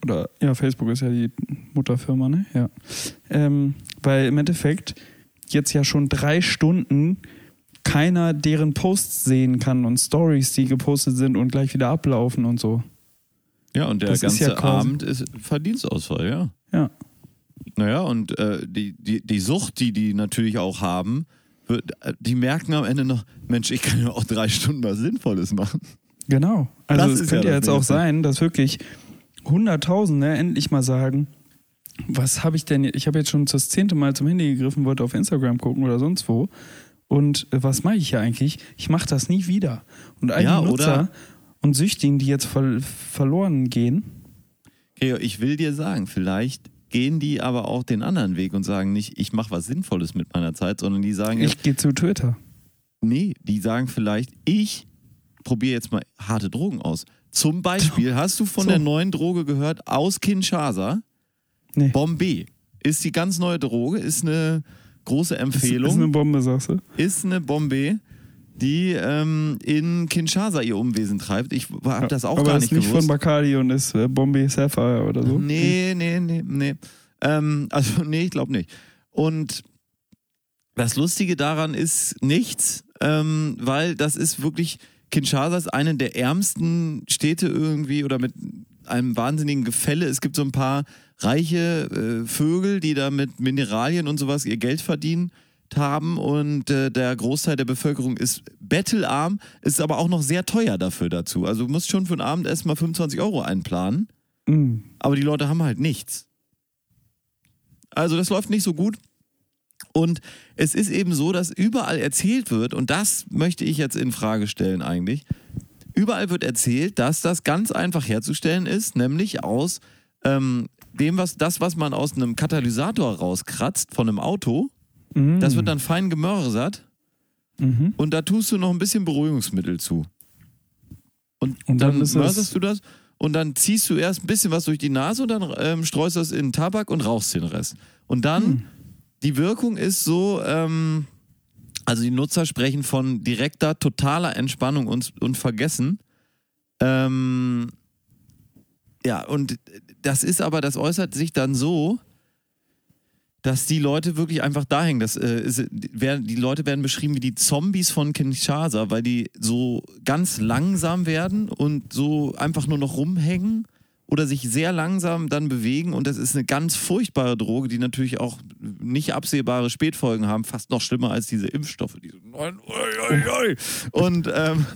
Speaker 2: Oder ja, Facebook ist ja die Mutterfirma, ne? Ja. Ähm, weil im Endeffekt jetzt ja schon drei Stunden keiner deren Posts sehen kann und Stories, die gepostet sind und gleich wieder ablaufen und so.
Speaker 3: Ja, und der
Speaker 2: Das ist
Speaker 3: ganze
Speaker 2: ja quasi-
Speaker 3: Abend ist Verdienstausfall, ja.
Speaker 2: Ja.
Speaker 3: Naja, und äh, die, die, die Sucht, die die natürlich auch haben, die merken am Ende noch, Mensch, ich kann ja auch drei Stunden was Sinnvolles machen.
Speaker 2: Genau. Also
Speaker 3: Das
Speaker 2: es könnte
Speaker 3: ja
Speaker 2: ja jetzt auch sein, dass wirklich Hunderttausende endlich mal sagen, was habe ich denn, ich habe jetzt schon das zehnte Mal zum Handy gegriffen, wollte auf Instagram gucken oder sonst wo. Und äh, was mache ich hier eigentlich? Ich mache das nie wieder. Und all
Speaker 3: Ja,
Speaker 2: Nutzer und Süchtigen, die jetzt ver verloren gehen,
Speaker 3: Gregor, ich will dir sagen, vielleicht gehen die aber auch den anderen Weg und sagen nicht, ich mache was Sinnvolles mit meiner Zeit, sondern die sagen,
Speaker 2: Ich gehe zu Twitter.
Speaker 3: nee, die sagen vielleicht, ich probiere jetzt mal harte Drogen aus. Zum Beispiel, hast du von
Speaker 2: So.
Speaker 3: der neuen Droge gehört aus Kinshasa?
Speaker 2: Nee.
Speaker 3: Bombay ist die ganz neue Droge, ist eine große
Speaker 2: Ist,
Speaker 3: Empfehlung,
Speaker 2: ist eine Bombe, sagst du?
Speaker 3: ist eine Bombay, die ähm, in Kinshasa ihr Umwesen treibt. Ich habe das auch
Speaker 2: Aber
Speaker 3: gar
Speaker 2: ist
Speaker 3: nicht
Speaker 2: nicht
Speaker 3: gewusst.
Speaker 2: von Bacardi und ist äh, Bombay Sapphire oder so.
Speaker 3: Nee, nee, nee, nee. Ähm, also, nee, ich glaube nicht. Und das Lustige daran ist nichts, ähm, weil das ist wirklich, Kinshasa ist eine der ärmsten Städte irgendwie oder mit einem wahnsinnigen Gefälle. Es gibt so ein paar reiche äh, Vögel, die da mit Mineralien und sowas ihr Geld verdienen haben und äh, der Großteil der Bevölkerung ist bettelarm, ist aber auch noch sehr teuer dafür dazu. Also du musst schon für ein Abendessen mal 25 Euro einplanen.
Speaker 2: Mm.
Speaker 3: Aber die Leute haben halt nichts. Also das läuft nicht so gut. Und es ist eben so, dass überall erzählt wird, und das möchte ich jetzt in Frage stellen eigentlich, überall wird erzählt, dass das ganz einfach herzustellen ist, nämlich aus ähm, dem, was das, was man aus einem Katalysator rauskratzt von einem Auto,
Speaker 2: Mm.
Speaker 3: das wird dann fein gemörsert
Speaker 2: Mhm.
Speaker 3: und da tust du noch ein bisschen Beruhigungsmittel zu. Und,
Speaker 2: Und
Speaker 3: dann,
Speaker 2: dann
Speaker 3: mörserst du das und dann ziehst du erst ein bisschen was durch die Nase und dann ähm, streust du das in Tabak und rauchst den Rest. Und dann,
Speaker 2: Hm.
Speaker 3: die Wirkung ist so, ähm, also die Nutzer sprechen von direkter, totaler Entspannung und, und Vergessen. Ähm, ja, und das ist aber, das äußert sich dann so, dass die Leute wirklich einfach da hängen. Das, äh, ist, werden, die Leute werden beschrieben wie die Zombies von Kinshasa, weil die so ganz langsam werden und so einfach nur noch rumhängen oder sich sehr langsam dann bewegen. Und das ist eine ganz furchtbare Droge, die natürlich auch nicht absehbare Spätfolgen haben. Fast noch schlimmer als diese Impfstoffe. Diese neuen. Ui, ui, ui. Und, ähm,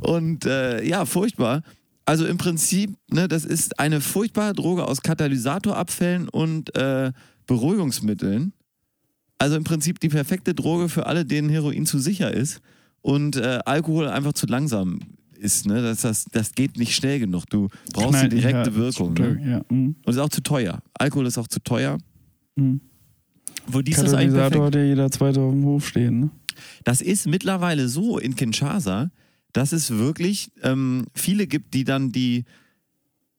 Speaker 3: und äh, ja, furchtbar. Also im Prinzip, ne, das ist eine furchtbare Droge aus Katalysatorabfällen und äh, Beruhigungsmitteln. Also im Prinzip die perfekte Droge für alle, denen Heroin zu sicher ist und äh, Alkohol einfach zu langsam ist. Ne? Das, das, das geht nicht schnell genug. Du brauchst
Speaker 2: Knallt
Speaker 3: die direkte
Speaker 2: ja,
Speaker 3: Wirkung.
Speaker 2: stimmt,
Speaker 3: Ne?
Speaker 2: Ja. Mm.
Speaker 3: Und ist auch zu teuer. Alkohol ist auch zu teuer.
Speaker 2: Mm.
Speaker 3: Wo dies das eigentlich
Speaker 2: Katalysator
Speaker 3: perfekt.
Speaker 2: ja jeder zweite auf dem Hof stehen. Ne?
Speaker 3: Das ist mittlerweile so in Kinshasa, dass es wirklich ähm, viele gibt, die dann die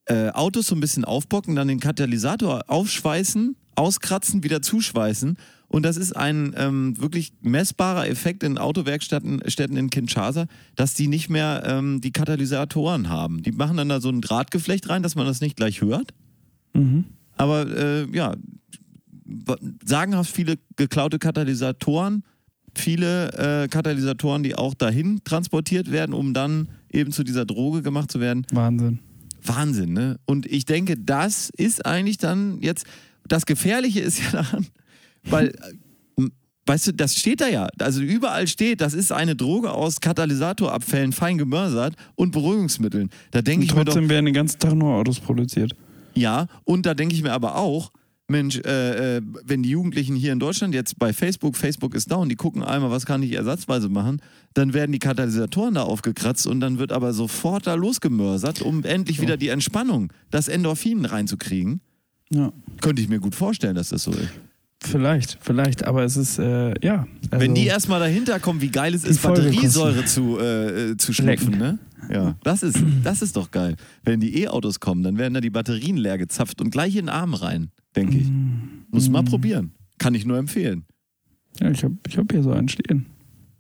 Speaker 3: äh, Autos so ein bisschen aufbocken, dann den Katalysator aufschweißen, auskratzen, wieder zuschweißen. Und das ist ein ähm, wirklich messbarer Effekt in Autowerkstätten Städten in Kinshasa, dass die nicht mehr ähm, die Katalysatoren haben. Die machen dann da so ein Drahtgeflecht rein, dass man das nicht gleich hört.
Speaker 2: Mhm.
Speaker 3: Aber äh, ja, sagenhaft viele geklaute Katalysatoren, viele äh, Katalysatoren, die auch dahin transportiert werden, um dann eben zu dieser Droge gemacht zu werden.
Speaker 2: Wahnsinn.
Speaker 3: Wahnsinn, ne? Und ich denke, das ist eigentlich dann jetzt, das Gefährliche ist ja daran, weil, äh, weißt du, das steht da ja, also überall steht, das ist eine Droge aus Katalysatorabfällen, fein gemörsert und Beruhigungsmitteln. Da denke
Speaker 2: Und
Speaker 3: ich mir doch,
Speaker 2: trotzdem werden den ganzen Tag nur Autos produziert.
Speaker 3: ja, und da denke ich mir aber auch, Mensch, äh, äh, wenn die Jugendlichen hier in Deutschland jetzt bei Facebook, Facebook ist down, die gucken einmal, was kann ich ersatzweise machen, dann werden die Katalysatoren da aufgekratzt und dann wird aber sofort da losgemörsert, um endlich wieder die Entspannung, das Endorphin reinzukriegen.
Speaker 2: Ja.
Speaker 3: Könnte ich mir gut vorstellen, dass das so ist.
Speaker 2: Vielleicht, vielleicht, aber es ist, äh, ja. Also,
Speaker 3: Wenn die erstmal dahinter kommen, wie geil es ist. Batteriesäure zu, äh, äh, zu
Speaker 2: Lecken.
Speaker 3: ne? Ja, das ist, das ist doch geil. Wenn die E-Autos kommen, dann werden da die Batterien leer gezapft und gleich in den Arm rein, denke ich. Muss mal probieren. Kann ich nur empfehlen.
Speaker 2: Ja, ich habe ich hab hier so einen stehen.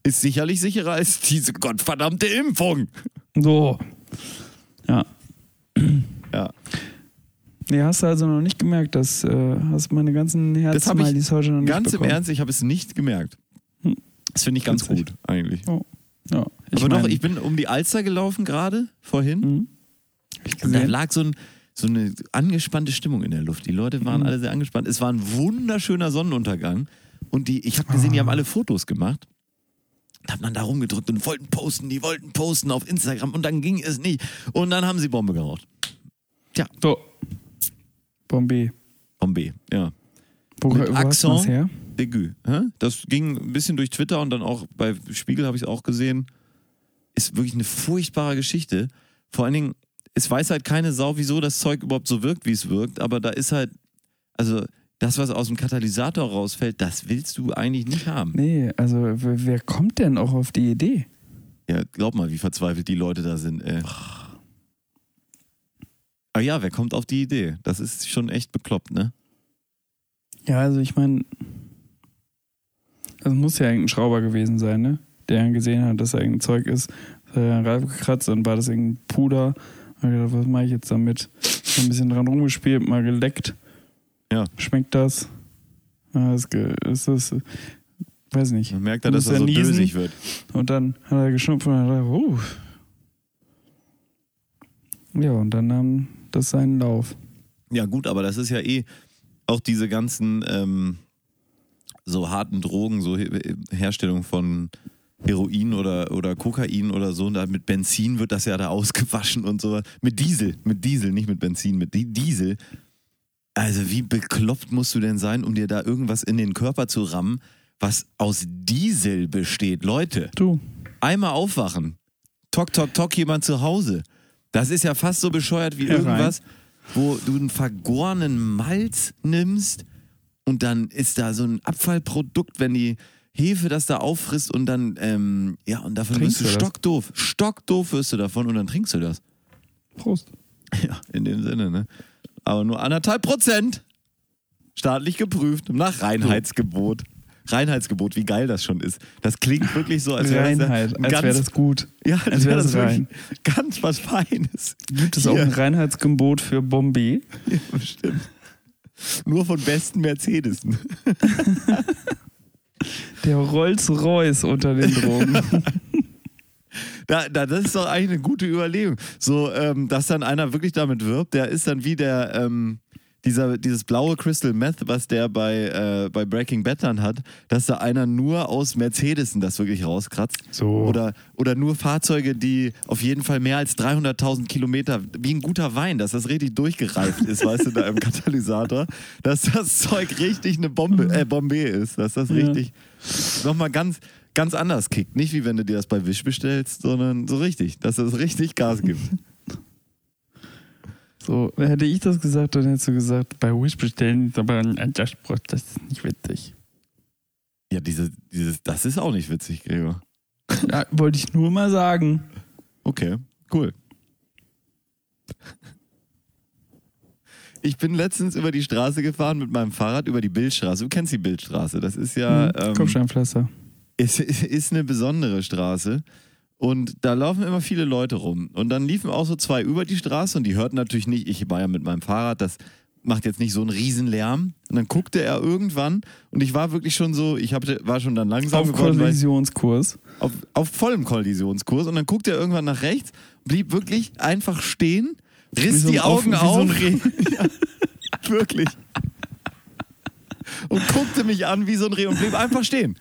Speaker 3: Ist sicherlich sicherer als diese gottverdammte Impfung.
Speaker 2: So. Ja.
Speaker 3: Ja.
Speaker 2: Nee, hast du also noch nicht gemerkt, dass äh, hast meine ganzen Herzsmileys heute noch nicht
Speaker 3: Ganz
Speaker 2: bekommen.
Speaker 3: im Ernst, ich habe es nicht gemerkt.
Speaker 2: Hm.
Speaker 3: Das finde ich ganz
Speaker 2: Witzig.
Speaker 3: gut, eigentlich.
Speaker 2: Ja, ich
Speaker 3: Aber doch, ich bin um die Alster gelaufen gerade, vorhin.
Speaker 2: Mhm.
Speaker 3: Und da lag so, ein, so eine angespannte Stimmung in der Luft. Die Leute waren
Speaker 2: Mhm.
Speaker 3: alle sehr angespannt. Es war ein wunderschöner Sonnenuntergang. Und die, ich habe gesehen, die haben alle Fotos gemacht. Da hat man da rumgedrückt und wollten posten, die wollten posten auf Instagram und dann ging es nicht. Und dann haben sie Bombe geraucht.
Speaker 2: So. Bombay.
Speaker 3: Bombe, ja.
Speaker 2: Wo,
Speaker 3: Mit Accent?
Speaker 2: her?
Speaker 3: Degü. Hä? Das ging ein bisschen durch Twitter und dann auch bei Spiegel habe ich es auch gesehen. Ist wirklich eine furchtbare Geschichte. Vor allen Dingen, es weiß halt keine Sau, wieso das Zeug überhaupt so wirkt, wie es wirkt, aber da ist halt, also das, was aus dem Katalysator rausfällt, das willst du eigentlich nicht haben.
Speaker 2: Nee, also wer, wer kommt denn auch auf die Idee?
Speaker 3: Ja, glaub mal, wie verzweifelt die Leute da sind, ey. Aber ja, wer kommt auf die Idee? Das ist schon echt bekloppt, ne?
Speaker 2: Ja, also ich meine, es muss ja irgendein Schrauber gewesen sein, ne? Der gesehen hat, dass da irgendein Zeug ist. Das hat er Reifen gekratzt, dann war das irgendein Puder. Und ich gedacht, was mache ich jetzt damit? Ein bisschen dran rumgespielt, mal geleckt.
Speaker 3: Ja.
Speaker 2: Schmeckt das? Ja, ist, ist das, weiß nicht.
Speaker 3: Man merkt ja, dass
Speaker 2: Muss
Speaker 3: er so
Speaker 2: er niesen?
Speaker 3: dösig wird.
Speaker 2: Und dann hat er geschnupft und hat gedacht, uh. Ja, und dann nahm das seinen Lauf.
Speaker 3: Ja, gut, aber das ist ja eh auch diese ganzen ähm, so harten Drogen, so He- Herstellung von Heroin oder, oder Kokain oder so. Und da mit Benzin wird das ja da ausgewaschen und so. Mit Diesel, mit Diesel, nicht mit Benzin, mit Di- Diesel. Also, wie bekloppt musst du denn sein, um dir da irgendwas in den Körper zu rammen, was aus Diesel besteht? Leute,
Speaker 2: Du,
Speaker 3: einmal aufwachen. Tok, tok, tok, jemand zu Hause. Das ist ja fast so bescheuert wie irgendwas, wo du einen vergorenen Malz nimmst und dann ist da so ein Abfallprodukt, wenn die Hefe das da auffrisst und dann, ähm, ja, und davon
Speaker 2: Trinkst
Speaker 3: wirst du
Speaker 2: du
Speaker 3: stockdoof. Stockdoof wirst du davon und dann trinkst du das.
Speaker 2: Prost.
Speaker 3: Ja, in dem Sinne, ne? Aber nur anderthalb Prozent. Staatlich geprüft, nach Reinheitsgebot. Reinheitsgebot, wie geil das schon ist. Das klingt wirklich so, als wäre das
Speaker 2: Reinheit, als wäre das gut.
Speaker 3: ja,
Speaker 2: als
Speaker 3: als
Speaker 2: wäre
Speaker 3: das
Speaker 2: das rein.
Speaker 3: wirklich ganz was Feines.
Speaker 2: Gibt es auch
Speaker 3: Hier.
Speaker 2: ein Reinheitsgebot für Bombay?
Speaker 3: Ja, bestimmt. Nur von besten Mercedesen.
Speaker 2: Der Rolls-Royce unter den Drogen.
Speaker 3: Da, da, das ist doch eigentlich eine gute Überlegung. So, ähm, dass dann einer wirklich damit wirbt, der ist dann wie der, ähm, dieser, dieses blaue Crystal Meth, was der bei, äh, bei Breaking Bad dann hat, dass da einer nur aus Mercedesen das wirklich rauskratzt.
Speaker 2: So.
Speaker 3: Oder, oder nur Fahrzeuge, die auf jeden Fall mehr als 300.000 Kilometer, wie ein guter Wein, dass das richtig durchgereift ist, weißt du, da im Katalysator, dass das Zeug richtig eine Bombe, äh, Bombe ist, dass das
Speaker 2: Ja.
Speaker 3: richtig nochmal ganz, ganz anders kickt. Nicht wie wenn du dir das bei Wish bestellst, sondern so richtig, dass es richtig Gas gibt.
Speaker 2: So, hätte ich das gesagt, dann hättest du gesagt, bei Wish bestellen ist aber ein Anspruch, das ist nicht witzig.
Speaker 3: Ja, diese, dieses, das ist auch nicht witzig, Gregor.
Speaker 2: Ja, wollte ich nur mal sagen.
Speaker 3: Okay, cool. Ich bin letztens über die Straße gefahren mit meinem Fahrrad, über die Bildstraße. Du kennst die Bildstraße. Das ist ja.
Speaker 2: Hm,
Speaker 3: Ähm,
Speaker 2: Kopfsteinpflaster.
Speaker 3: es ist eine besondere Straße. Und da laufen immer viele Leute rum. Und dann liefen auch so zwei über die Straße und die hörten natürlich nicht, ich war ja mit meinem Fahrrad, das macht jetzt nicht so einen Riesenlärm. Und dann guckte er irgendwann und ich war wirklich schon so, ich hab, war schon dann langsam
Speaker 2: Auf
Speaker 3: geworden,
Speaker 2: Kollisionskurs.
Speaker 3: auf, auf vollem Kollisionskurs. Und dann guckte er irgendwann nach rechts, blieb wirklich einfach stehen, riss
Speaker 2: so
Speaker 3: die Augen
Speaker 2: Auf- so
Speaker 3: ja, wirklich. Und guckte mich an wie so ein Reh und blieb einfach stehen.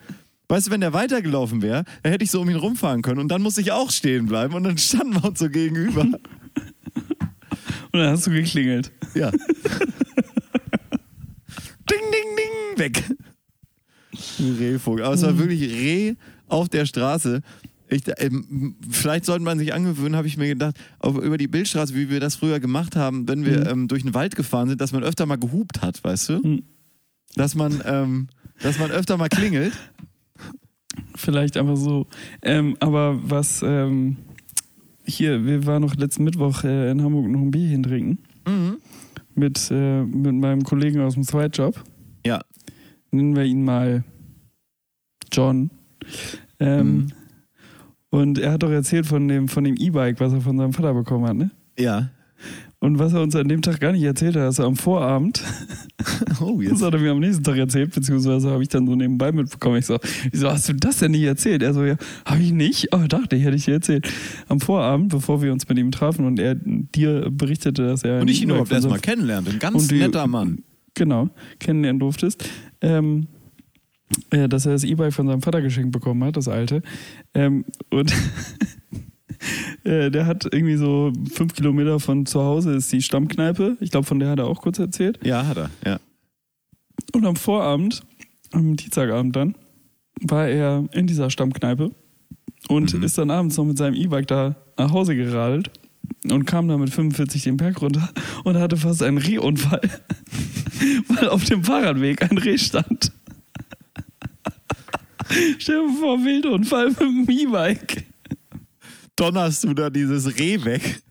Speaker 3: Weißt du, wenn der weitergelaufen wäre, dann hätte ich so um ihn rumfahren können und dann musste ich auch stehen bleiben und dann standen wir uns so gegenüber.
Speaker 2: Und dann hast du geklingelt.
Speaker 3: Ja. ding, ding, ding, weg. Ein Rehvogel. Aber es war wirklich Reh auf der Straße. Ich, ähm, vielleicht sollte man sich angewöhnen, habe ich mir gedacht, auf, über die Bildstraße, wie wir das früher gemacht haben, wenn wir
Speaker 2: Mhm.
Speaker 3: ähm, durch den Wald gefahren sind, dass man öfter mal gehupt hat, weißt du?
Speaker 2: Mhm.
Speaker 3: Dass man, ähm, dass man öfter mal klingelt.
Speaker 2: Vielleicht einfach so. Ähm, aber was, ähm, hier, wir waren noch letzten Mittwoch äh, in Hamburg noch ein Bierchen trinken.
Speaker 3: Mhm.
Speaker 2: Mit, äh, mit meinem Kollegen aus dem Zweitjob.
Speaker 3: Ja.
Speaker 2: Nennen wir ihn mal John. Ähm,
Speaker 3: Mhm.
Speaker 2: Und er hat doch erzählt von dem von dem E-Bike, was er von seinem Vater bekommen hat, ne?
Speaker 3: Ja.
Speaker 2: Und was er uns an dem Tag gar nicht erzählt hat, dass er am Vorabend,
Speaker 3: Oh,
Speaker 2: das
Speaker 3: jetzt.
Speaker 2: hat er mir am nächsten Tag erzählt, beziehungsweise habe ich dann so nebenbei mitbekommen. Ich so, wieso hast du das denn nicht erzählt? Er so, ja, habe ich nicht? Oh, dachte ich, hätte ich dir erzählt. Am Vorabend, bevor wir uns mit ihm trafen und er dir berichtete, dass er...
Speaker 3: Und ich ihn überhaupt erstmal kennenlernte. Ein ganz
Speaker 2: die-
Speaker 3: netter Mann.
Speaker 2: genau, kennenlernen durftest, ähm, äh, dass er das E-Bike von seinem Vater geschenkt bekommen hat, das alte. Ähm, und der hat irgendwie so fünf Kilometer von zu Hause ist die Stammkneipe. Ich glaube, von der hat er auch kurz erzählt.
Speaker 3: Ja, hat er. Ja.
Speaker 2: Und am Vorabend, am Dienstagabend dann, war er in dieser Stammkneipe und
Speaker 3: Mhm.
Speaker 2: ist dann abends noch mit seinem E-Bike da nach Hause geradelt und kam dann mit 45 den Berg runter und hatte fast einen Rehunfall, weil auf dem Fahrradweg ein Reh stand. Stell dir vor, Wildunfall mit dem E-Bike.
Speaker 3: Donnerst du da dieses Reh weg?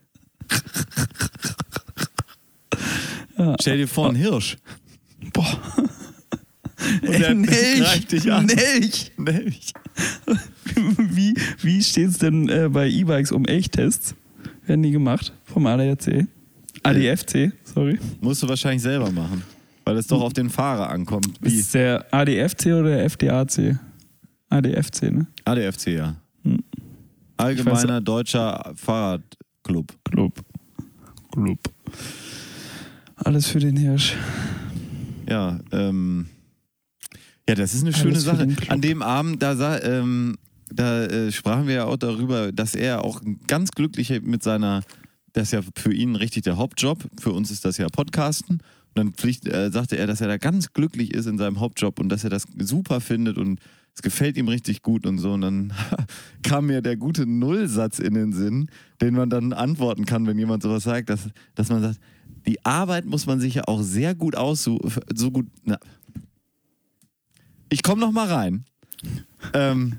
Speaker 2: Ja.
Speaker 3: Stell dir vor, ein Hirsch.
Speaker 2: Boah.
Speaker 3: Und der greift dich an.
Speaker 2: nicht.
Speaker 3: Nicht.
Speaker 2: Wie, wie steht es denn äh, bei E-Bikes um Echttests? Werden die gemacht vom ADAC? ADFC, sorry.
Speaker 3: Musst du wahrscheinlich selber machen. Weil es doch auf den Fahrer ankommt. Wie?
Speaker 2: Ist der ADFC oder der FDAC? ADFC, ne?
Speaker 3: ADFC, ja. Allgemeiner Deutscher Fahrradclub.
Speaker 2: Club. Club. Alles für den Hirsch.
Speaker 3: Ja, ähm. Ja, das ist eine schöne
Speaker 2: Alles
Speaker 3: Sache. An dem Abend, da, ähm, da äh, sprachen wir ja auch darüber, dass er auch ganz glücklich mit seiner, das ist ja für ihn richtig der Hauptjob, für uns ist das ja Podcasten. Und dann pflicht, äh, sagte er, dass er da ganz glücklich ist in seinem Hauptjob und dass er das super findet und es gefällt ihm richtig gut und so. Und dann kam mir der gute Nullsatz in den Sinn, den man dann antworten kann, wenn jemand sowas sagt, dass, dass man sagt, die Arbeit muss man sich ja auch sehr gut aussuchen, so gut, na, ich komme noch mal rein. Ähm,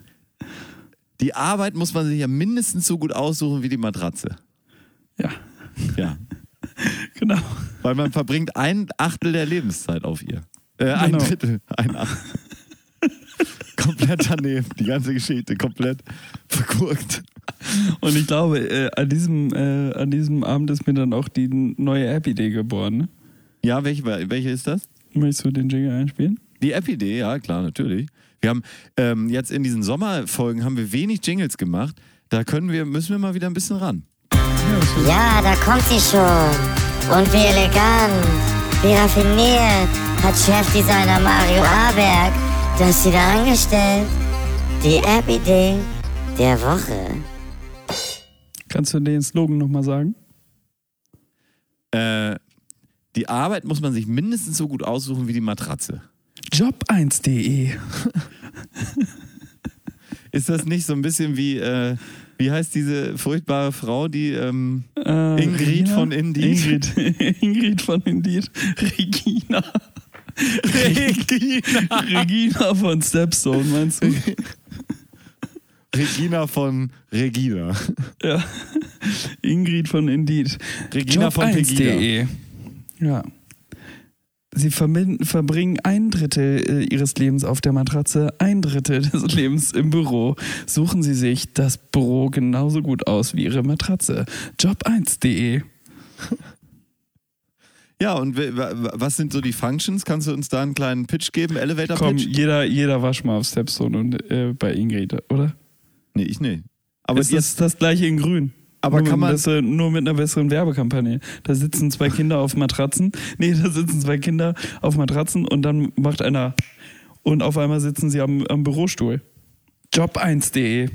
Speaker 3: die Arbeit muss man sich ja mindestens so gut aussuchen wie die Matratze.
Speaker 2: Ja,
Speaker 3: Ja.
Speaker 2: genau.
Speaker 3: Weil man verbringt ein Achtel der Lebenszeit auf ihr. Äh, ein
Speaker 2: Genau.
Speaker 3: Drittel. Ein Achtel. komplett daneben. Die ganze Geschichte komplett vergurkt.
Speaker 2: Und ich glaube, äh, an, diesem, äh, an diesem Abend ist mir dann auch die neue App-Idee geboren. Ne?
Speaker 3: Ja, welche, welche ist das?
Speaker 2: Möchtest du den Jingle einspielen?
Speaker 3: Die App-Idee, ja, klar, natürlich. Wir haben ähm, jetzt in diesen Sommerfolgen haben wir wenig Jingles gemacht. Da können wir, müssen wir mal wieder ein bisschen ran.
Speaker 6: Ja, da kommt sie schon. Und wie elegant, wie raffiniert hat Chefdesigner Mario Aberg das wieder angestellt. Die App-Idee der Woche.
Speaker 2: Kannst du den Slogan nochmal sagen?
Speaker 3: Äh, die Arbeit muss man sich mindestens so gut aussuchen wie die Matratze.
Speaker 2: Job1.de.
Speaker 3: Ist das nicht so ein bisschen wie, äh, wie heißt diese furchtbare Frau, die, ähm,
Speaker 2: Äh,
Speaker 3: Ingrid
Speaker 2: Regina?
Speaker 3: von Indeed.
Speaker 2: Ingrid, Ingrid von Indeed. Regina.
Speaker 3: Regina.
Speaker 2: Regina von Stepstone, meinst du?
Speaker 3: Regina von Regina.
Speaker 2: Ja. Ingrid von Indeed.
Speaker 3: Regina von Pegida.
Speaker 2: Job1.de. Ja. Sie verbringen ein Drittel äh, ihres Lebens auf der Matratze, ein Drittel des Lebens im Büro. Suchen Sie sich das Büro genauso gut aus wie Ihre Matratze. Job1.de.
Speaker 3: Ja, und was sind so die Functions? Kannst du uns da einen kleinen Pitch geben? Elevator
Speaker 2: Komm,
Speaker 3: Pitch?
Speaker 2: jeder, jeder war schon mal auf Stepstone und äh, bei Ingrid, oder?
Speaker 3: Nee, ich nee.
Speaker 2: Aber ist
Speaker 3: jetzt,
Speaker 2: das das gleiche in grün?
Speaker 3: Aber
Speaker 2: nur
Speaker 3: kann man-
Speaker 2: besseren, nur mit einer besseren Werbekampagne. Da sitzen zwei Kinder auf Matratzen. Nee, da sitzen zwei Kinder auf Matratzen und dann macht einer und auf einmal sitzen sie am, am Bürostuhl. Job1.de.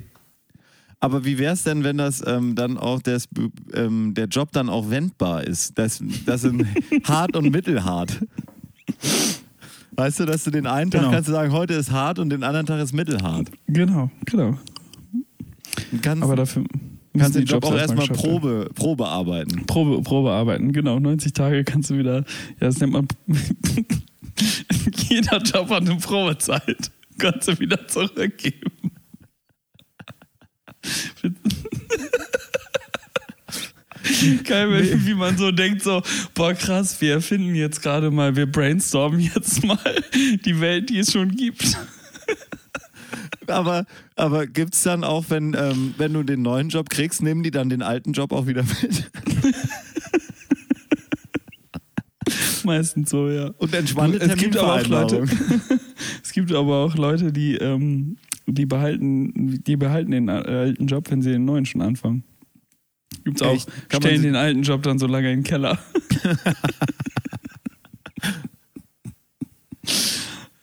Speaker 3: aber wie wäre es denn, wenn das ähm, dann auch das, ähm, der Job dann auch wendbar ist? Das, das sind hart und mittelhart. Weißt du, dass du den einen Tag
Speaker 2: Genau.
Speaker 3: kannst du sagen, heute ist hart und den anderen Tag ist mittelhart.
Speaker 2: Genau, genau.
Speaker 3: Du kannst,
Speaker 2: Aber dafür
Speaker 3: kannst den Job auch erstmal. Probe, Probe arbeiten.
Speaker 2: Probe, Probe arbeiten, genau. 90 Tage kannst du wieder, ja, das nennt man, jeder Job hat eine Probezeit. Kannst du wieder zurückgeben. Geil, wenn- wie man so denkt, so, boah krass, wir erfinden jetzt gerade mal, wir brainstormen jetzt mal die Welt, die es schon gibt.
Speaker 3: Aber, aber gibt es dann auch, wenn, ähm, wenn du den neuen Job kriegst, nehmen die dann den alten Job auch wieder mit?
Speaker 2: Meistens so, ja.
Speaker 3: Und entspannte
Speaker 2: es gibt aber auch Leute, es gibt aber auch Leute, die, ähm, die behalten, die behalten den alten Job, wenn sie den neuen schon anfangen. Gibt's auch.
Speaker 3: Echt? Kann
Speaker 2: Stellen den alten Job dann so lange in den Keller.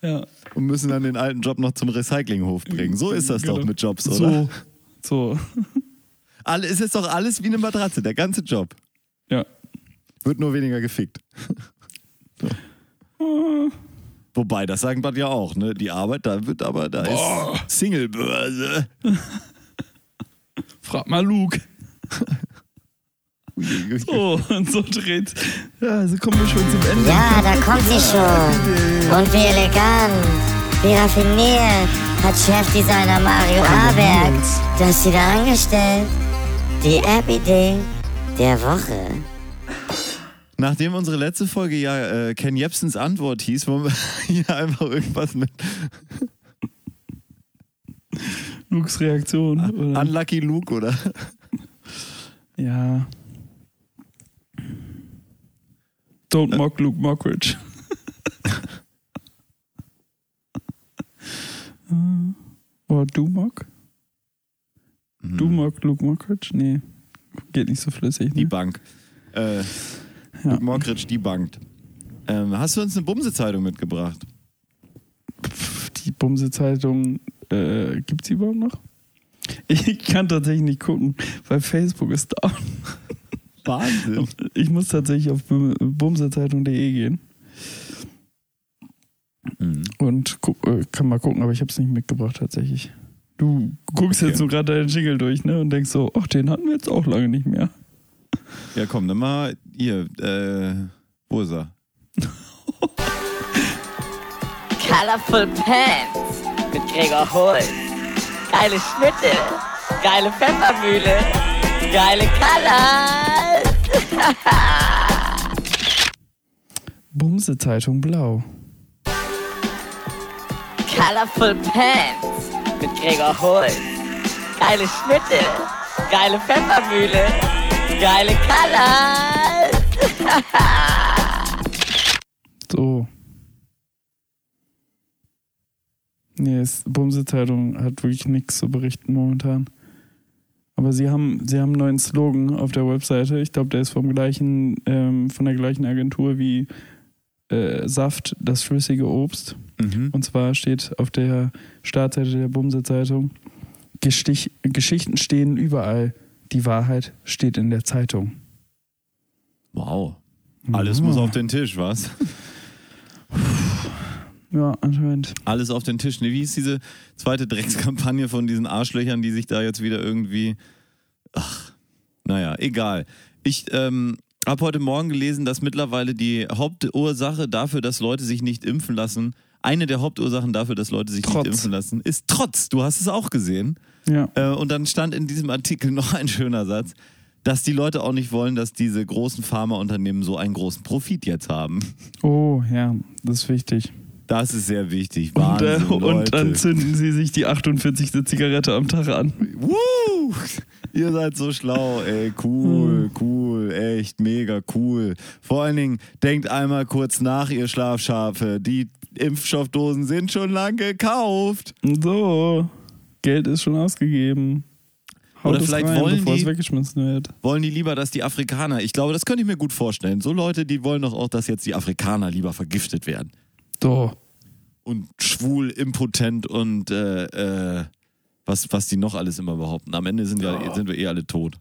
Speaker 2: ja.
Speaker 3: Und müssen dann den alten Job noch zum Recyclinghof bringen. So ist das
Speaker 2: Genau.
Speaker 3: doch mit Jobs, oder?
Speaker 2: So. So.
Speaker 3: Alle, es ist doch alles wie eine Matratze, der ganze Job.
Speaker 2: Ja.
Speaker 3: Wird nur weniger gefickt. So. Wobei, das sagen wir ja auch, ne? Die Arbeit, da wird aber, da ist Singlebörse.
Speaker 2: Frag mal Luke. Oh, und so dreht. Ja, also kommen wir schon zum Ende.
Speaker 6: Ja, da kommt sie schon. Und wie elegant, wie raffiniert hat Chefdesigner Mario Aberg das wieder angestellt. Die App-Idee der Woche.
Speaker 3: Nachdem unsere letzte Folge ja äh, Ken Jebsens Antwort hieß, wollen wir hier einfach irgendwas mit
Speaker 2: Lukes Reaktion. Oder?
Speaker 3: Unlucky Luke, oder?
Speaker 2: Ja. Don't mock Luke Mockridge. Äh, Oder du mock? Du mock Luke Mockridge? Nee. Geht nicht so flüssig.
Speaker 3: Die
Speaker 2: Ne?
Speaker 3: Bank. Äh,
Speaker 2: Ja.
Speaker 3: Mockridge, die bankt. Ähm, hast du uns eine Bumse-Zeitung mitgebracht?
Speaker 2: Die Bumse-Zeitung, äh, gibt's die überhaupt noch? Ich kann tatsächlich nicht gucken, weil Facebook ist down.
Speaker 3: Wahnsinn.
Speaker 2: Ich muss tatsächlich auf bum- bumsezeitung.de gehen
Speaker 3: Mhm.
Speaker 2: und äh, kann mal gucken, aber ich habe es nicht mitgebracht tatsächlich. Du guckst
Speaker 3: Okay.
Speaker 2: jetzt nur gerade deinen Jingle durch, ne? Und denkst so, ach, den hatten wir jetzt auch lange nicht mehr.
Speaker 3: Ja, komm, dann mal hier. Äh, wo ist er?
Speaker 7: Colorful Pants mit Gregor Holz. Geile Schnitte, geile Pfeffermühle, geile Colors.
Speaker 2: Bumsezeitung blau.
Speaker 7: Colorful Pants mit Gregor Holz. Geile Schnitte, geile Pfeffermühle, geile Colors.
Speaker 2: So. Nee, es, Bumsezeitung hat wirklich nichts zu berichten momentan. Aber sie haben, sie haben einen neuen Slogan auf der Webseite. Ich glaube, der ist vom gleichen, ähm, von der gleichen Agentur wie äh, Saft, das flüssige Obst.
Speaker 3: Mhm.
Speaker 2: Und zwar steht auf der Startseite der Bumse-Zeitung, Geschichten stehen überall, die Wahrheit steht in der Zeitung.
Speaker 3: Wow. Alles
Speaker 2: Ja.
Speaker 3: muss auf den Tisch, was?
Speaker 2: Ja, anscheinend.
Speaker 3: Alles auf den Tisch. Nee, wie ist diese zweite Dreckskampagne von diesen Arschlöchern, die sich da jetzt wieder irgendwie. Ach, naja, egal. Ich ähm, habe heute Morgen gelesen, dass mittlerweile die Hauptursache dafür, dass Leute sich nicht impfen lassen, eine der Hauptursachen dafür, dass Leute sich
Speaker 2: Trotz.
Speaker 3: nicht impfen lassen, ist Trotz. Du hast es auch gesehen.
Speaker 2: Ja.
Speaker 3: Äh, und dann stand in diesem Artikel noch ein schöner Satz, dass die Leute auch nicht wollen, dass diese großen Pharmaunternehmen so einen großen Profit jetzt haben.
Speaker 2: Oh, ja, das ist wichtig.
Speaker 3: Das ist sehr wichtig.
Speaker 2: Und, äh,
Speaker 3: Wahnsinn,
Speaker 2: und dann
Speaker 3: Leute.
Speaker 2: zünden sie sich die 48. Zigarette am Tag an.
Speaker 3: Woo! Ihr seid so schlau, ey. Cool, cool, echt mega cool. Vor allen Dingen, denkt einmal kurz nach, ihr Schlafschafe. Die Impfstoffdosen sind schon lang gekauft.
Speaker 2: So, Geld ist schon ausgegeben. Haut
Speaker 3: Oder vielleicht
Speaker 2: rein,
Speaker 3: wollen die-. Wollen die lieber, dass die Afrikaner, ich glaube, das könnte ich mir gut vorstellen. So Leute, die wollen doch auch, dass jetzt die Afrikaner lieber vergiftet werden.
Speaker 2: So,
Speaker 3: Und schwul, impotent und äh, äh, was, was die noch alles immer behaupten. Am Ende sind, ja, sind wir eh alle tot.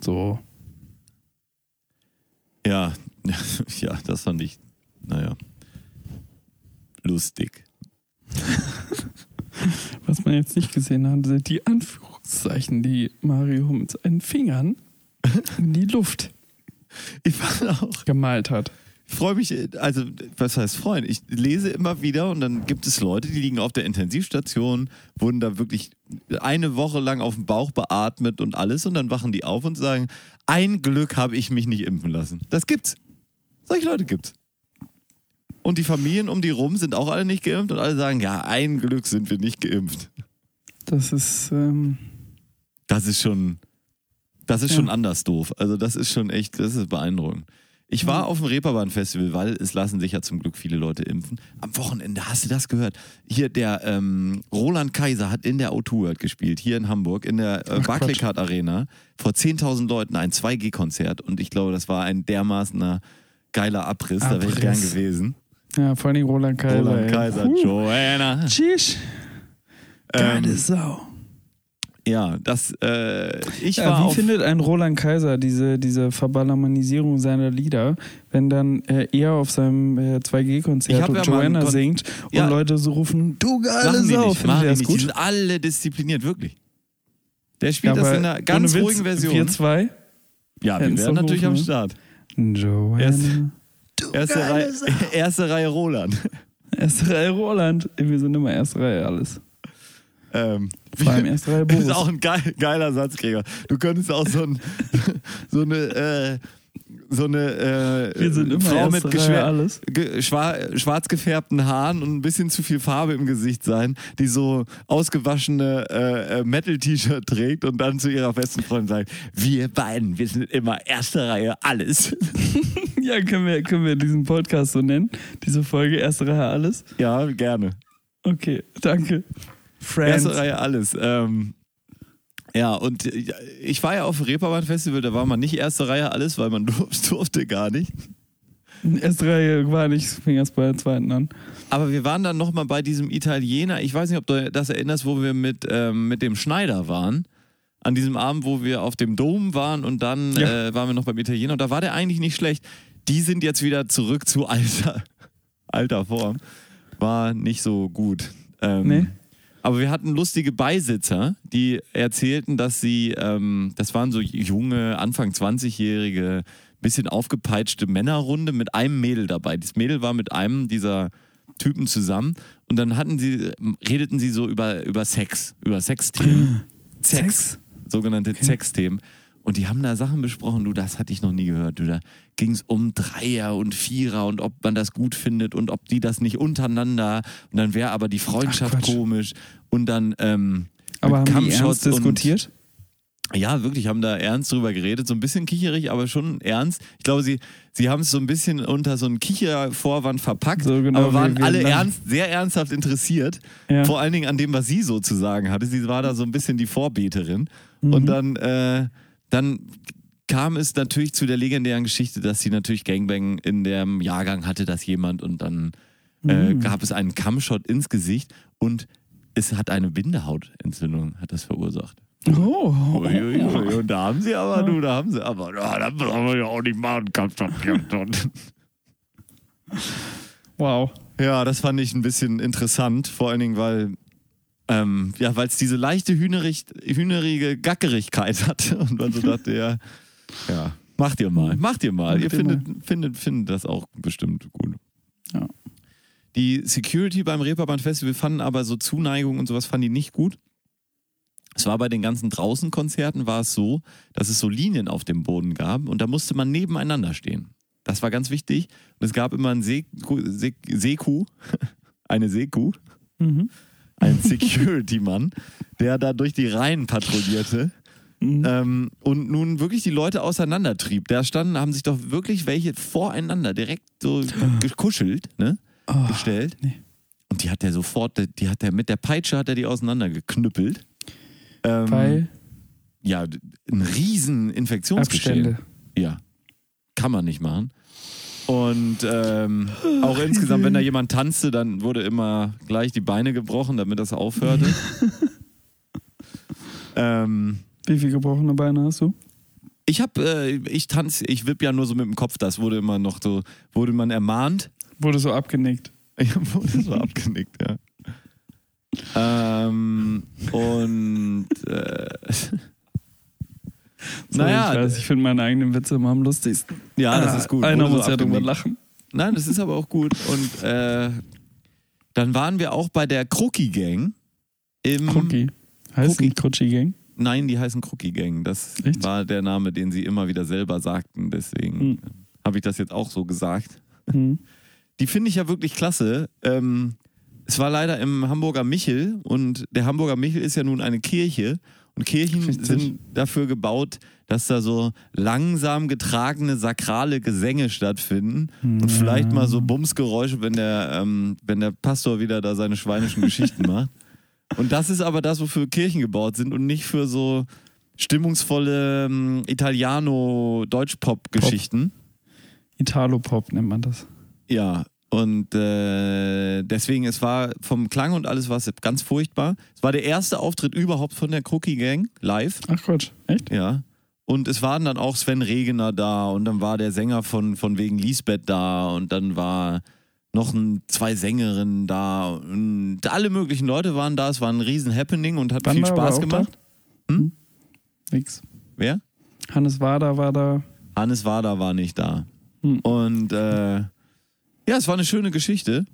Speaker 2: so.
Speaker 3: Ja, ja, das fand ich, naja, lustig.
Speaker 2: Was man jetzt nicht gesehen hat, sind die Anführungszeichen, die Mario mit seinen Fingern in die Luft
Speaker 3: Ich auch,
Speaker 2: gemalt hat.
Speaker 3: ich freue mich, also, was heißt freuen? Ich lese immer wieder und dann gibt es Leute, die liegen auf der Intensivstation, wurden da wirklich eine Woche lang auf dem Bauch beatmet und alles und dann wachen die auf und sagen, ein Glück habe ich mich nicht impfen lassen. Das gibt's. Solche Leute gibt's. Und die Familien um die rum sind auch alle nicht geimpft und alle sagen, ja, ein Glück sind wir nicht geimpft.
Speaker 2: Das ist, ähm,
Speaker 3: Das ist schon, das ist
Speaker 2: Ja.
Speaker 3: schon anders doof. Also das ist schon echt, das ist beeindruckend. Ich war auf dem Reeperbahn-Festival, weil es lassen sich ja zum Glück viele Leute impfen. Am Wochenende, hast du das gehört? Hier, der ähm, Roland Kaiser hat in der O2 World gespielt, hier in Hamburg, in der äh, Barclaycard Arena, vor 10.000 Leuten ein 2G-Konzert. Und ich glaube, das war ein dermaßener geiler Abriss. Da wäre ich
Speaker 2: Abriss.
Speaker 3: gern gewesen.
Speaker 2: Ja, vor allem Roland Kaiser.
Speaker 3: Roland. Kaiser,
Speaker 2: Huh.
Speaker 3: Joanna.
Speaker 2: Tschüss. Geile
Speaker 3: Ähm,
Speaker 2: Sau.
Speaker 3: ja, das, äh, ich
Speaker 2: Ja,
Speaker 3: war
Speaker 2: wie
Speaker 3: auf,
Speaker 2: findet ein Roland Kaiser diese, diese Verballermanisierung seiner Lieder, wenn dann äh, er auf seinem äh,
Speaker 3: Ich
Speaker 2: 2G-Konzert
Speaker 3: hab
Speaker 2: und
Speaker 3: ja
Speaker 2: Joanna
Speaker 3: Kon-
Speaker 2: singt
Speaker 3: Ja.
Speaker 2: und Leute so rufen, du geile Sau,
Speaker 3: nicht,
Speaker 2: findet
Speaker 3: die
Speaker 2: das
Speaker 3: nicht. Die
Speaker 2: gut?
Speaker 3: sind alle diszipliniert, wirklich. Der spielt das in einer ganz
Speaker 2: ohne
Speaker 3: ruhigen Version.
Speaker 2: Wir zwei?
Speaker 3: Ja, wir wären natürlich am
Speaker 2: hoch, ne?
Speaker 3: Start.
Speaker 2: Joanna.
Speaker 3: Erst- Erste Reihe, erste Reihe Roland.
Speaker 2: Erste Reihe Roland. Wir sind immer erste Reihe alles.
Speaker 3: Ähm,
Speaker 2: Vor allem erste Reihe
Speaker 3: Das ist
Speaker 2: Boris.
Speaker 3: auch ein geil, geiler Satzkrieger. Du könntest auch so, ein, so eine, äh, so eine äh, Frau mit ge, schwar, schwarz gefärbten Haaren und ein bisschen zu viel Farbe im Gesicht sein, die so ausgewaschene äh, äh, Metal-T-Shirt trägt und dann zu ihrer besten Freundin sagt, wir beiden, wir sind immer erste Reihe alles.
Speaker 2: Ja, können wir, können wir diesen Podcast so nennen? Diese Folge erste Reihe alles?
Speaker 3: ja, gerne.
Speaker 2: Okay, danke. Friends.
Speaker 3: Erste Reihe alles. Ähm, ja, und äh, ich war ja auf dem Reeperbahn Festival, da war man nicht erste Reihe alles, weil man durfte, durfte gar nicht.
Speaker 2: Erste Reihe war nicht, fing erst bei der zweiten an.
Speaker 3: Aber wir waren dann nochmal bei diesem Italiener, ich weiß nicht, ob du das erinnerst, wo wir mit, ähm, mit dem Schneider waren. An diesem Abend, wo wir auf dem Dom waren und dann
Speaker 2: Ja.
Speaker 3: äh, waren wir noch beim Italiener und da war der eigentlich nicht schlecht. Die sind jetzt wieder zurück zu alter, alter Form. War nicht so gut. Ähm,
Speaker 2: Nee.
Speaker 3: Aber wir hatten lustige Beisitzer, die erzählten, dass sie, ähm, das waren so junge, Anfang 20-jährige, bisschen aufgepeitschte Männerrunde mit einem Mädel dabei. Das Mädel war mit einem dieser Typen zusammen und dann hatten sie, redeten sie so über, über Sex, über Sexthemen. Sex, sogenannte Sexthemen. Und die haben da Sachen besprochen, du, das hatte ich noch nie gehört. Du, da ging es um Dreier und Vierer und ob man das gut findet und ob die das nicht untereinander. Und dann wäre aber die Freundschaft
Speaker 2: Ach,
Speaker 3: komisch. Und dann ähm,
Speaker 2: Aber haben die ernst diskutiert?
Speaker 3: Ja, wirklich, haben da ernst drüber geredet. So ein bisschen kicherig, aber schon ernst. Ich glaube, sie, sie haben es so ein bisschen unter so einen Kichervorwand verpackt,
Speaker 2: So genau
Speaker 3: aber waren alle ernst, sehr ernsthaft interessiert.
Speaker 2: Ja.
Speaker 3: Vor allen Dingen an dem, was sie so zu sagen hatte. Sie war da so ein bisschen die Vorbeterin.
Speaker 2: Mhm.
Speaker 3: Und dann, äh, dann kam es natürlich zu der legendären Geschichte, dass sie natürlich Gangbang in dem Jahrgang hatte, dass jemand und dann äh,
Speaker 2: Mhm.
Speaker 3: gab es einen Kammshot ins Gesicht und es hat eine Bindehautentzündung, hat das verursacht.
Speaker 2: Oh.
Speaker 3: Uiuiui, und da haben sie aber, du, da haben sie aber, ja, das brauchen wir ja auch nicht machen, Kammshot.
Speaker 2: Wow.
Speaker 3: Ja, das fand ich ein bisschen interessant, vor allen Dingen, weil ähm, ja, weil es diese leichte hühnerig, hühnerige Gackerigkeit hat und man so dachte, ja, ja, macht ihr mal, macht ihr mal.
Speaker 2: Macht
Speaker 3: ihr findet, findet, findet das auch bestimmt gut.
Speaker 2: Ja.
Speaker 3: Die Security beim Reeperbahn Festival fanden aber so Zuneigung und sowas fanden die nicht gut. Es war bei den ganzen Draußenkonzerten war es so, dass es so Linien auf dem Boden gab und da musste man nebeneinander stehen. Das war ganz wichtig. Und es gab immer See- Seekuh, eine Seekuh,
Speaker 2: Mhm.
Speaker 3: Ein Security-Mann, der da durch die Reihen patrouillierte
Speaker 2: Mhm.
Speaker 3: ähm, und nun wirklich die Leute auseinandertrieb. Da standen, haben sich doch wirklich welche voreinander direkt so gekuschelt, ne?
Speaker 2: Oh,
Speaker 3: gestellt.
Speaker 2: nee.
Speaker 3: Und die hat er sofort, die hat er mit der Peitsche hat er die auseinandergeknüppelt. Ähm,
Speaker 2: Weil
Speaker 3: ja, ein riesen Infektionsgeschehen.
Speaker 2: Abstände.
Speaker 3: Ja, kann man nicht machen. Und ähm, auch insgesamt, wenn da jemand tanzte, dann wurde immer gleich die Beine gebrochen, damit das aufhörte. ähm,
Speaker 2: Wie viele gebrochene Beine hast du?
Speaker 3: ich habe, äh, ich tanze, ich wipp ja nur so mit dem Kopf. Das wurde immer noch so, wurde man ermahnt.
Speaker 2: Wurde so abgenickt.
Speaker 3: Ich wurde so abgenickt, ja. Ähm, und äh, Naja,
Speaker 2: ich weiß, ich finde meine eigenen Witze immer am lustigsten.
Speaker 3: ja, das
Speaker 2: Ah,
Speaker 3: ist gut.
Speaker 2: Einer muss ja drüber
Speaker 3: abgenickt.
Speaker 2: lachen.
Speaker 3: Nein, das ist aber auch gut. Und äh, dann waren wir auch bei der Crookie Gang. Im,
Speaker 2: Cookie. Heißt nicht Crunchy Gang?
Speaker 3: Nein, die heißen Crookie Gang. Das
Speaker 2: Echt?
Speaker 3: war der Name, den sie immer wieder selber sagten. Deswegen
Speaker 2: Hm.
Speaker 3: habe ich das jetzt auch so gesagt.
Speaker 2: Mhm.
Speaker 3: Die finde ich ja wirklich klasse. Ähm, es war leider im Hamburger Michel und der Hamburger Michel ist ja nun eine Kirche und Kirchen
Speaker 2: Richtig.
Speaker 3: sind dafür gebaut, dass da so langsam getragene sakrale Gesänge stattfinden und vielleicht mal so Bumsgeräusche, wenn der, ähm, wenn der Pastor wieder da seine schweinischen Geschichten macht. Und das ist aber das, wofür Kirchen gebaut sind und nicht für so stimmungsvolle ähm, Italiano-Deutsch-Pop-Geschichten.
Speaker 2: Italo-Pop nennt man das.
Speaker 3: Ja, und äh, deswegen, es war vom Klang und alles war es ganz furchtbar. Es war der erste Auftritt überhaupt von der Crookie Gang live.
Speaker 2: Ach Quatsch, echt?
Speaker 3: Ja. Und es waren dann auch Sven Regener da und dann war der Sänger von, von wegen Lisbeth da und dann war noch ein, zwei Sängerinnen da und alle möglichen Leute waren da. Es war ein riesen Happening und hat viel
Speaker 2: Wander war
Speaker 3: Spaß gemacht.
Speaker 2: Nix.
Speaker 3: Wer?
Speaker 2: Hannes Wader war da.
Speaker 3: Hannes Wader war nicht da.
Speaker 2: Hm.
Speaker 3: Und äh, ja, es war eine schöne Geschichte.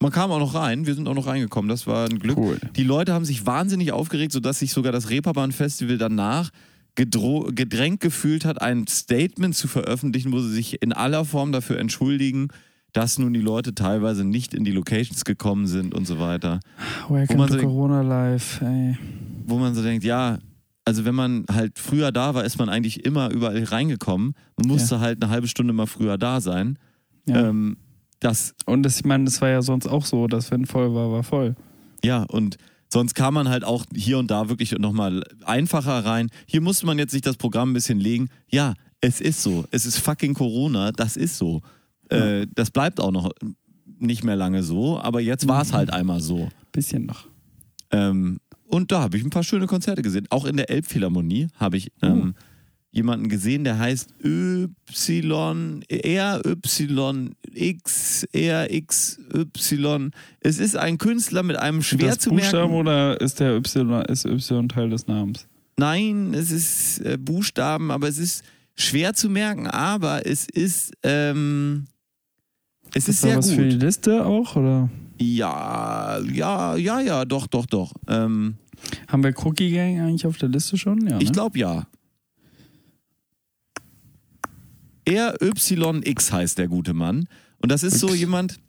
Speaker 3: Man kam auch noch rein, wir sind auch noch reingekommen, das war ein Glück.
Speaker 2: Cool.
Speaker 3: Die Leute haben sich wahnsinnig aufgeregt, sodass sich sogar das Reeperbahn-Festival danach gedrängt gefühlt hat, ein Statement zu veröffentlichen, wo sie sich in aller Form dafür entschuldigen, dass nun die Leute teilweise nicht in die Locations gekommen sind und so weiter.
Speaker 2: Welcome
Speaker 3: man
Speaker 2: to
Speaker 3: so-
Speaker 2: Corona Live, ey.
Speaker 3: Wo man so denkt, ja, also wenn man halt früher da war, ist man eigentlich immer überall reingekommen. Man musste halt eine halbe Stunde mal früher da sein.
Speaker 2: Ja.
Speaker 3: Ähm, das
Speaker 2: Und das, ich meine, das war ja sonst auch so, dass wenn voll war, war voll.
Speaker 3: Ja, und sonst kam man halt auch hier und da wirklich nochmal einfacher rein. Hier musste man jetzt sich das Programm ein bisschen legen. Ja, es ist so. Es ist fucking Corona, das ist so. Äh, das bleibt auch noch nicht mehr lange so, aber jetzt war es halt einmal so.
Speaker 2: Bisschen noch.
Speaker 3: Ähm, und da habe ich ein paar schöne Konzerte gesehen. Auch in der Elbphilharmonie habe ich ähm, jemanden gesehen, der heißt Y, RYX, RXY. Es ist ein Künstler mit einem schwer
Speaker 2: das
Speaker 3: zu
Speaker 2: Buchstaben
Speaker 3: merken.
Speaker 2: oder ist der Y, ist Y Teil des Namens?
Speaker 3: Nein, es ist äh, Buchstaben, aber es ist schwer zu merken, aber es ist, ähm, es ist
Speaker 2: ist
Speaker 3: sehr
Speaker 2: was für die
Speaker 3: gut.
Speaker 2: Liste auch? Oder
Speaker 3: Ja, ja, ja, ja, doch, doch, doch. Ähm,
Speaker 2: haben wir Cookie Gang eigentlich auf der Liste schon? Ja,
Speaker 3: Ich
Speaker 2: ne?
Speaker 3: glaube ja. RYX heißt der gute Mann. Und das ist so jemand,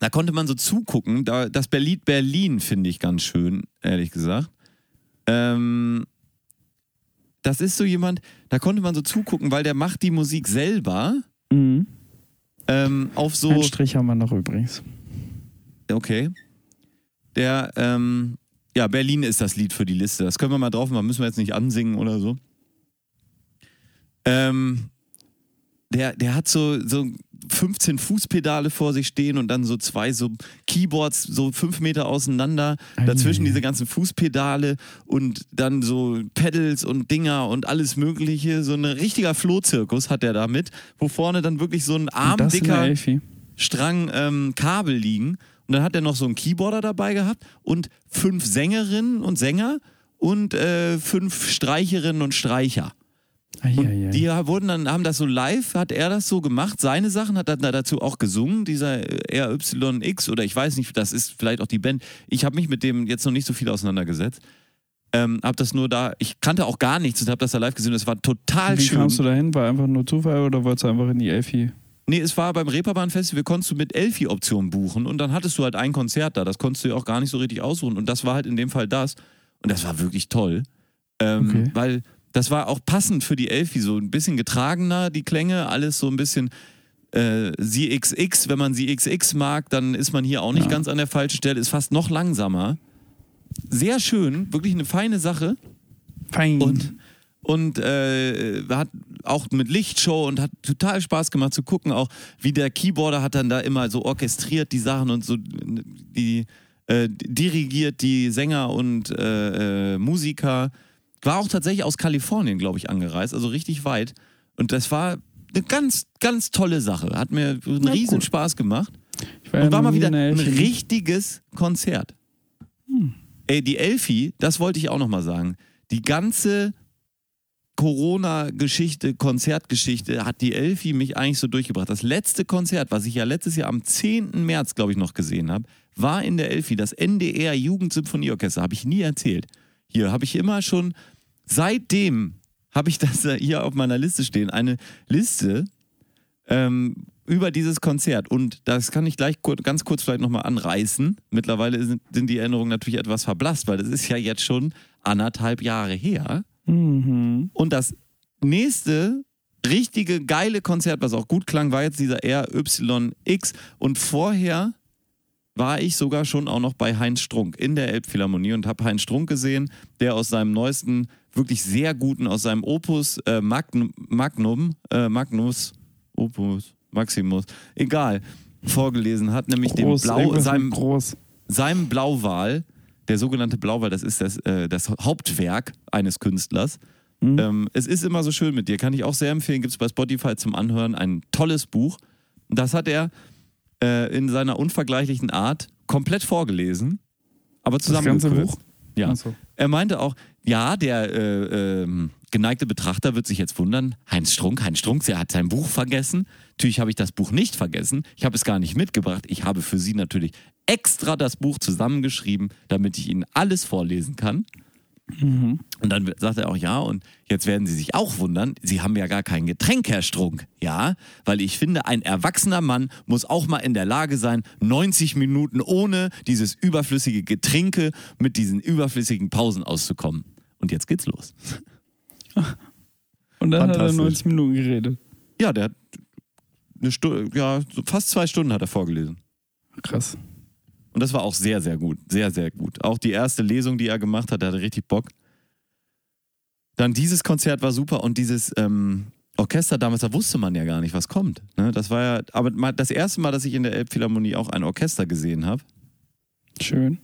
Speaker 3: da konnte man so zugucken. Da, das Berlin, Berlin finde ich ganz schön, ehrlich gesagt. Ähm, das ist so jemand, da konnte man so zugucken, weil der macht die Musik selber
Speaker 2: Mhm.
Speaker 3: ähm, auf so.
Speaker 2: Einen Strich haben wir noch übrigens.
Speaker 3: Okay. Der, ähm, ja, Berlin ist das Lied für die Liste. Das können wir mal drauf machen, müssen wir jetzt nicht ansingen oder so. Ähm, der, der hat so, so 15 Fußpedale vor sich stehen und dann so zwei so Keyboards so fünf Meter auseinander. Dazwischen diese ganzen Fußpedale und dann so Pedals und Dinger und alles Mögliche. So ein richtiger Flohzirkus hat er damit, wo vorne dann wirklich so ein armdicker. Strang ähm, Kabel liegen. Und dann hat er noch so einen Keyboarder dabei gehabt und fünf Sängerinnen und Sänger und äh, fünf Streicherinnen und Streicher. Und die wurden dann, haben das so live, hat er das so gemacht, seine Sachen, hat dann dazu auch gesungen, dieser äh, RYX oder ich weiß nicht, das ist vielleicht auch die Band. Ich habe mich mit dem jetzt noch nicht so viel auseinandergesetzt. Ähm, hab das nur da, ich kannte auch gar nichts und habe das da live gesehen. Das war total
Speaker 2: Wie
Speaker 3: schön.
Speaker 2: kamst du dahin? War einfach nur Zufall oder wolltest du einfach in die Elfi?
Speaker 3: Nee, es war beim Reeperbahn-Festival, konntest du mit Elfi-Optionen buchen und dann hattest du halt ein Konzert da. Das konntest du ja auch gar nicht so richtig aussuchen. Und das war halt in dem Fall das. Und das war wirklich toll. Ähm,
Speaker 2: Okay.
Speaker 3: Weil das war auch passend für die Elfi. So ein bisschen getragener, die Klänge, alles so ein bisschen äh, sie XX. Wenn man sie XX mag, dann ist man hier auch nicht
Speaker 2: Ja.
Speaker 3: ganz an der falschen Stelle. Ist fast noch langsamer. Sehr schön, wirklich eine feine Sache.
Speaker 2: Fein.
Speaker 3: Und, und äh, hat auch mit Lichtshow und hat total Spaß gemacht zu gucken, auch wie der Keyboarder hat dann da immer so orchestriert die Sachen und so die äh, dirigiert die Sänger und äh, äh, Musiker. War auch tatsächlich aus Kalifornien, glaube ich, angereist, also richtig weit. Und das war eine ganz, ganz tolle Sache. Hat mir einen
Speaker 2: Na
Speaker 3: riesen
Speaker 2: gut.
Speaker 3: Spaß gemacht.
Speaker 2: war
Speaker 3: Und war mal wieder
Speaker 2: in der
Speaker 3: ein richtiges Konzert. Ey, die Elfi, das wollte ich auch nochmal sagen. Die ganze Corona-Geschichte, Konzertgeschichte hat die Elfi mich eigentlich so durchgebracht. Das letzte Konzert, was ich ja letztes Jahr am 10. März, glaube ich, noch gesehen habe, war in der Elfi, das NDR Jugendsymphonieorchester. Habe ich nie erzählt. Hier habe ich immer schon, seitdem habe ich das hier auf meiner Liste stehen. Eine Liste, ähm, über dieses Konzert. Und das kann ich gleich kur ganz kurz vielleicht nochmal anreißen. Mittlerweile sind, sind die Erinnerungen natürlich etwas verblasst, weil das ist ja jetzt schon anderthalb Jahre her.
Speaker 2: Mhm.
Speaker 3: Und das nächste richtige geile Konzert, was auch gut klang, war jetzt dieser RYX. Und vorher war ich sogar schon auch noch bei Heinz Strunk in der Elbphilharmonie und habe Heinz Strunk gesehen, der aus seinem neuesten, wirklich sehr guten, aus seinem Opus äh, Magnum, Magnum äh, Magnus, Opus, Maximus, egal, vorgelesen hat, nämlich
Speaker 2: Groß,
Speaker 3: dem Blau, seinem,
Speaker 2: groß.
Speaker 3: seinem Blauwal, der sogenannte Blauwal, das ist das, äh, das Hauptwerk eines Künstlers.
Speaker 2: Mhm.
Speaker 3: Ähm, es ist immer so schön mit dir, kann ich auch sehr empfehlen, gibt es bei Spotify zum Anhören, ein tolles Buch. Das hat er äh, in seiner unvergleichlichen Art komplett vorgelesen, aber
Speaker 2: Das ganze. Buch?
Speaker 3: Ja.
Speaker 2: So.
Speaker 3: Er meinte auch, ja, der äh, ähm, geneigte Betrachter wird sich jetzt wundern, Heinz Strunk, Heinz Strunk, der hat sein Buch vergessen. Natürlich habe ich das Buch nicht vergessen. Ich habe es gar nicht mitgebracht. Ich habe für Sie natürlich extra das Buch zusammengeschrieben, damit ich Ihnen alles vorlesen kann. Und dann sagt er auch, ja, und jetzt werden Sie sich auch wundern, Sie haben ja gar kein Getränk, Herr Strunk. Ja, weil ich finde, ein erwachsener Mann muss auch mal in der Lage sein, 90 Minuten ohne dieses überflüssige Getränke mit diesen überflüssigen Pausen auszukommen. Und jetzt geht's los.
Speaker 2: Und dann hat er
Speaker 3: Fantastisch.
Speaker 2: 90 Minuten geredet.
Speaker 3: Ja, der hat eine Stunde, ja, fast zwei Stunden hat er vorgelesen.
Speaker 2: Krass.
Speaker 3: Und das war auch sehr, sehr gut. Sehr, sehr gut. Auch die erste Lesung, die er gemacht hat, der hatte richtig Bock. Dann dieses Konzert war super und dieses ähm, Orchester damals, da wusste man ja gar nicht, was kommt. Ne? Das war ja, aber das erste Mal, dass ich in der Elbphilharmonie auch ein Orchester gesehen habe.
Speaker 2: Schön.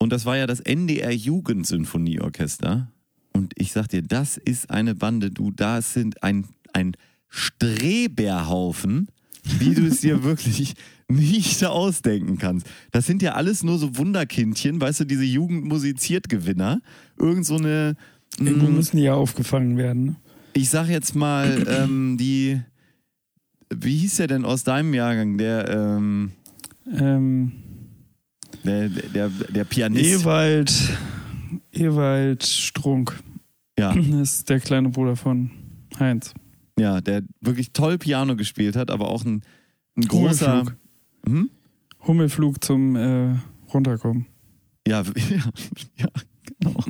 Speaker 3: Und das war ja das NDR Jugendsinfonieorchester. Und ich sag dir, das ist eine Bande, du, da sind ein, ein Streberhaufen, wie du es dir wirklich nicht ausdenken kannst. Das sind ja alles nur so Wunderkindchen, weißt du, diese Jugendmusiziert-Gewinner. Irgend so eine,
Speaker 2: Irgendwo
Speaker 3: mh,
Speaker 2: müssen die ja aufgefangen werden. ne?
Speaker 3: ich sag jetzt mal, ähm, die, wie hieß der denn aus deinem Jahrgang? Der, ähm,
Speaker 2: Ähm,
Speaker 3: der, der, der Pianist.
Speaker 2: Ewald, Ewald Strunk.
Speaker 3: Ja.
Speaker 2: Das ist der kleine Bruder von Heinz.
Speaker 3: Ja, der wirklich toll Piano gespielt hat, aber auch ein, ein großer.
Speaker 2: Hummelflug.
Speaker 3: Hm?
Speaker 2: Hummelflug zum äh, Runterkommen.
Speaker 3: Ja, ja, ja, genau.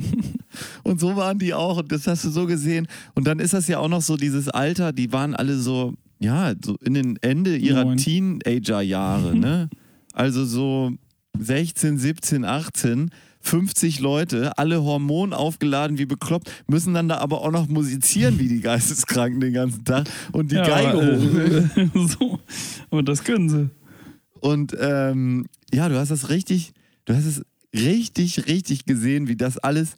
Speaker 3: Und so waren die auch, und das hast du so gesehen. Und dann ist das ja auch noch so dieses Alter, die waren alle so, ja, so in den Ende ihrer. Teenager-Jahre, ne? Also so 16, 17, 18. 50 Leute, alle Hormon aufgeladen wie bekloppt, müssen dann da aber auch noch musizieren wie die Geisteskranken den ganzen Tag und die Geige
Speaker 2: aber,
Speaker 3: hoch.
Speaker 2: äh, so. Aber das können sie.
Speaker 3: Und ähm, ja, du hast das richtig, du hast es richtig, richtig gesehen, wie das alles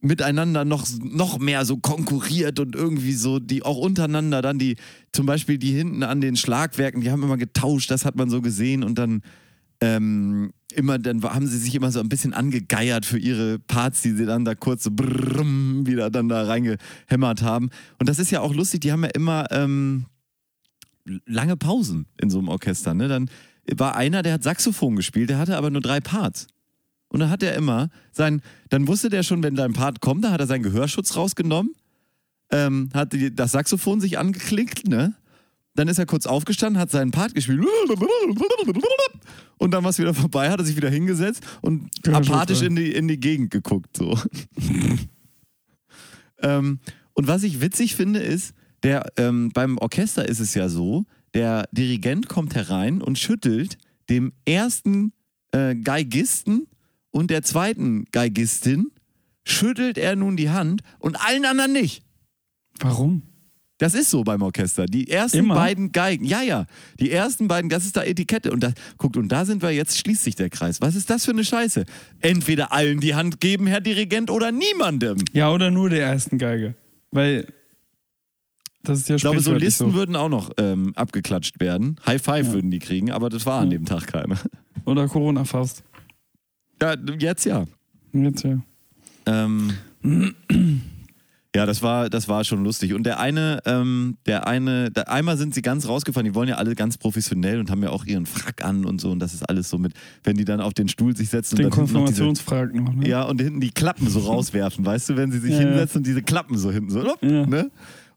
Speaker 3: miteinander noch, noch mehr so konkurriert und irgendwie so, die auch untereinander dann die, zum Beispiel die hinten an den Schlagwerken, die haben immer getauscht, das hat man so gesehen und dann ähm, immer, dann haben sie sich immer so ein bisschen angegeiert für ihre Parts, die sie dann da kurz so brrrm wieder dann da reingehämmert haben. Und das ist ja auch lustig, die haben ja immer ähm, lange Pausen in so einem Orchester. Ne? Dann war einer, der hat Saxophon gespielt, der hatte aber nur drei Parts. Und dann hat er immer sein, dann wusste der schon, wenn dein Part kommt, da hat er seinen Gehörschutz rausgenommen, ähm, hat das Saxophon sich angeklickt, ne? Dann ist er kurz aufgestanden, hat seinen Part gespielt. Und dann war es wieder vorbei, hat er sich wieder hingesetzt und
Speaker 2: Gehörschutz
Speaker 3: apathisch in die, in die Gegend geguckt. So. ähm, und was ich witzig finde, ist, der, ähm, beim Orchester ist es ja so, der Dirigent kommt herein und schüttelt dem ersten äh, Geigisten und der zweiten Geigistin, schüttelt er nun die Hand und allen anderen nicht.
Speaker 2: Warum?
Speaker 3: Das ist so beim Orchester. Die ersten
Speaker 2: Immer?
Speaker 3: beiden Geigen, ja, ja, die ersten beiden, das ist da Etikette. Und da, guckt, und da sind wir jetzt, schließt sich der Kreis. Was ist das für eine Scheiße? Entweder allen die Hand geben, Herr Dirigent, oder niemandem.
Speaker 2: Ja, oder nur der ersten Geige. Weil das ist ja
Speaker 3: Ich glaube, Solisten
Speaker 2: so.
Speaker 3: würden auch noch ähm, abgeklatscht werden. High Five würden die kriegen, aber das war an dem Tag keiner.
Speaker 2: Oder Corona-Faust.
Speaker 3: Ja, jetzt ja.
Speaker 2: Jetzt ja.
Speaker 3: Ähm, ja, das war, das war schon lustig. Und der eine, ähm, der eine, der, einmal sind sie ganz rausgefahren, die wollen ja alle ganz professionell und haben ja auch ihren Frack an und so. Und das ist alles so mit, wenn die dann auf den Stuhl sich setzen
Speaker 2: Den
Speaker 3: hinten noch
Speaker 2: ne?
Speaker 3: ja, und hinten die Klappen so rauswerfen, weißt du, wenn sie sich
Speaker 2: Ja,
Speaker 3: hinsetzen und diese Klappen so hinten so, hopp,
Speaker 2: Ja.
Speaker 3: ne?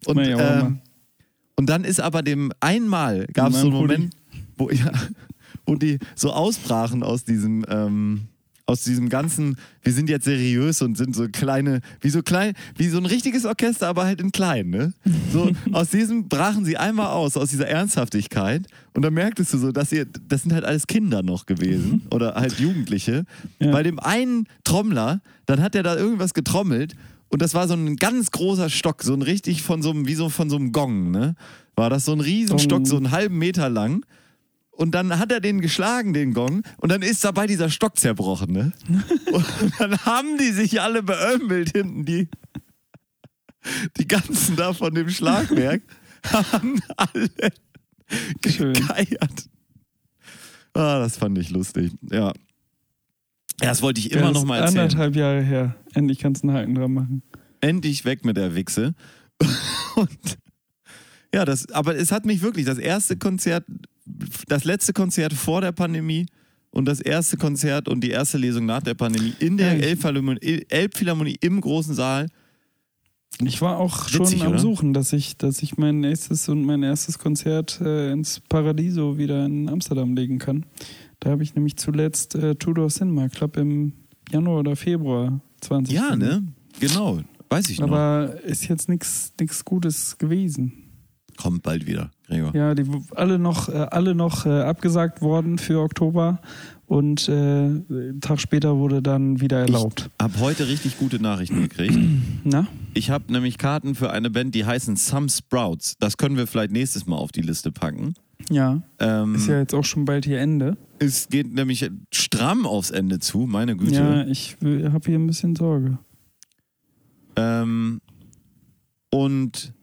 Speaker 3: Und, ähm, und dann ist aber dem einmal gab es so einen Moment, wo, ja, wo die so ausbrachen aus diesem, ähm, aus diesem ganzen, wir sind jetzt seriös und sind so kleine, wie so klein, wie so ein richtiges Orchester, aber halt in klein, ne? So, aus diesem brachen sie einmal aus, aus dieser Ernsthaftigkeit. Und dann merktest du so, dass ihr, das sind halt alles Kinder noch gewesen oder halt Jugendliche.
Speaker 2: Ja.
Speaker 3: Bei dem einen Trommler, dann hat er da irgendwas getrommelt und das war so ein ganz großer Stock, so ein richtig von so einem, wie so von so einem Gong, ne? War das so ein Riesenstock, so einen halben Meter lang. Und dann hat er den geschlagen, den Gong, und dann ist dabei dieser Stock zerbrochen, ne? Und dann haben die sich alle beömmelt hinten, die, die ganzen da von dem Schlagwerk, haben alle
Speaker 2: Schön.
Speaker 3: gegeiert. Ah, das fand ich lustig, ja. Ja, das wollte ich immer
Speaker 2: Ja,
Speaker 3: noch mal erzählen.
Speaker 2: Anderthalb Jahre her. Endlich kannst du einen Haken dran machen.
Speaker 3: endlich weg mit der Wichse. Und ja, das, aber es hat mich wirklich, das erste Konzert, das letzte Konzert vor der Pandemie und das erste Konzert und die erste Lesung nach der Pandemie in der Elbphilharmonie, Elbphilharmonie im großen Saal.
Speaker 2: Ich war auch
Speaker 3: Witzig,
Speaker 2: schon am
Speaker 3: oder?
Speaker 2: Suchen, dass ich, dass ich mein nächstes und mein erstes Konzert äh, ins Paradiso wieder in Amsterdam legen kann. Da habe ich nämlich zuletzt äh, Tudor Cinema Club im Januar oder Februar 20.
Speaker 3: Ja, ne? Genau. Weiß ich noch.
Speaker 2: Aber ist jetzt nichts Gutes gewesen.
Speaker 3: Kommt bald wieder, Gregor.
Speaker 2: Ja, die alle noch, äh, alle noch äh, abgesagt worden für Oktober und äh, einen Tag später wurde dann wieder erlaubt.
Speaker 3: Hab heute richtig gute Nachrichten gekriegt.
Speaker 2: Na?
Speaker 3: Ich habe nämlich Karten für eine Band, die heißen Some Sprouts. Das können wir vielleicht nächstes Mal auf die Liste packen.
Speaker 2: Ja.
Speaker 3: Ähm,
Speaker 2: Ist ja jetzt auch schon bald hier Ende.
Speaker 3: Es geht nämlich stramm aufs Ende zu, meine Güte.
Speaker 2: Ja, ich habe hier ein bisschen Sorge.
Speaker 3: Ähm, und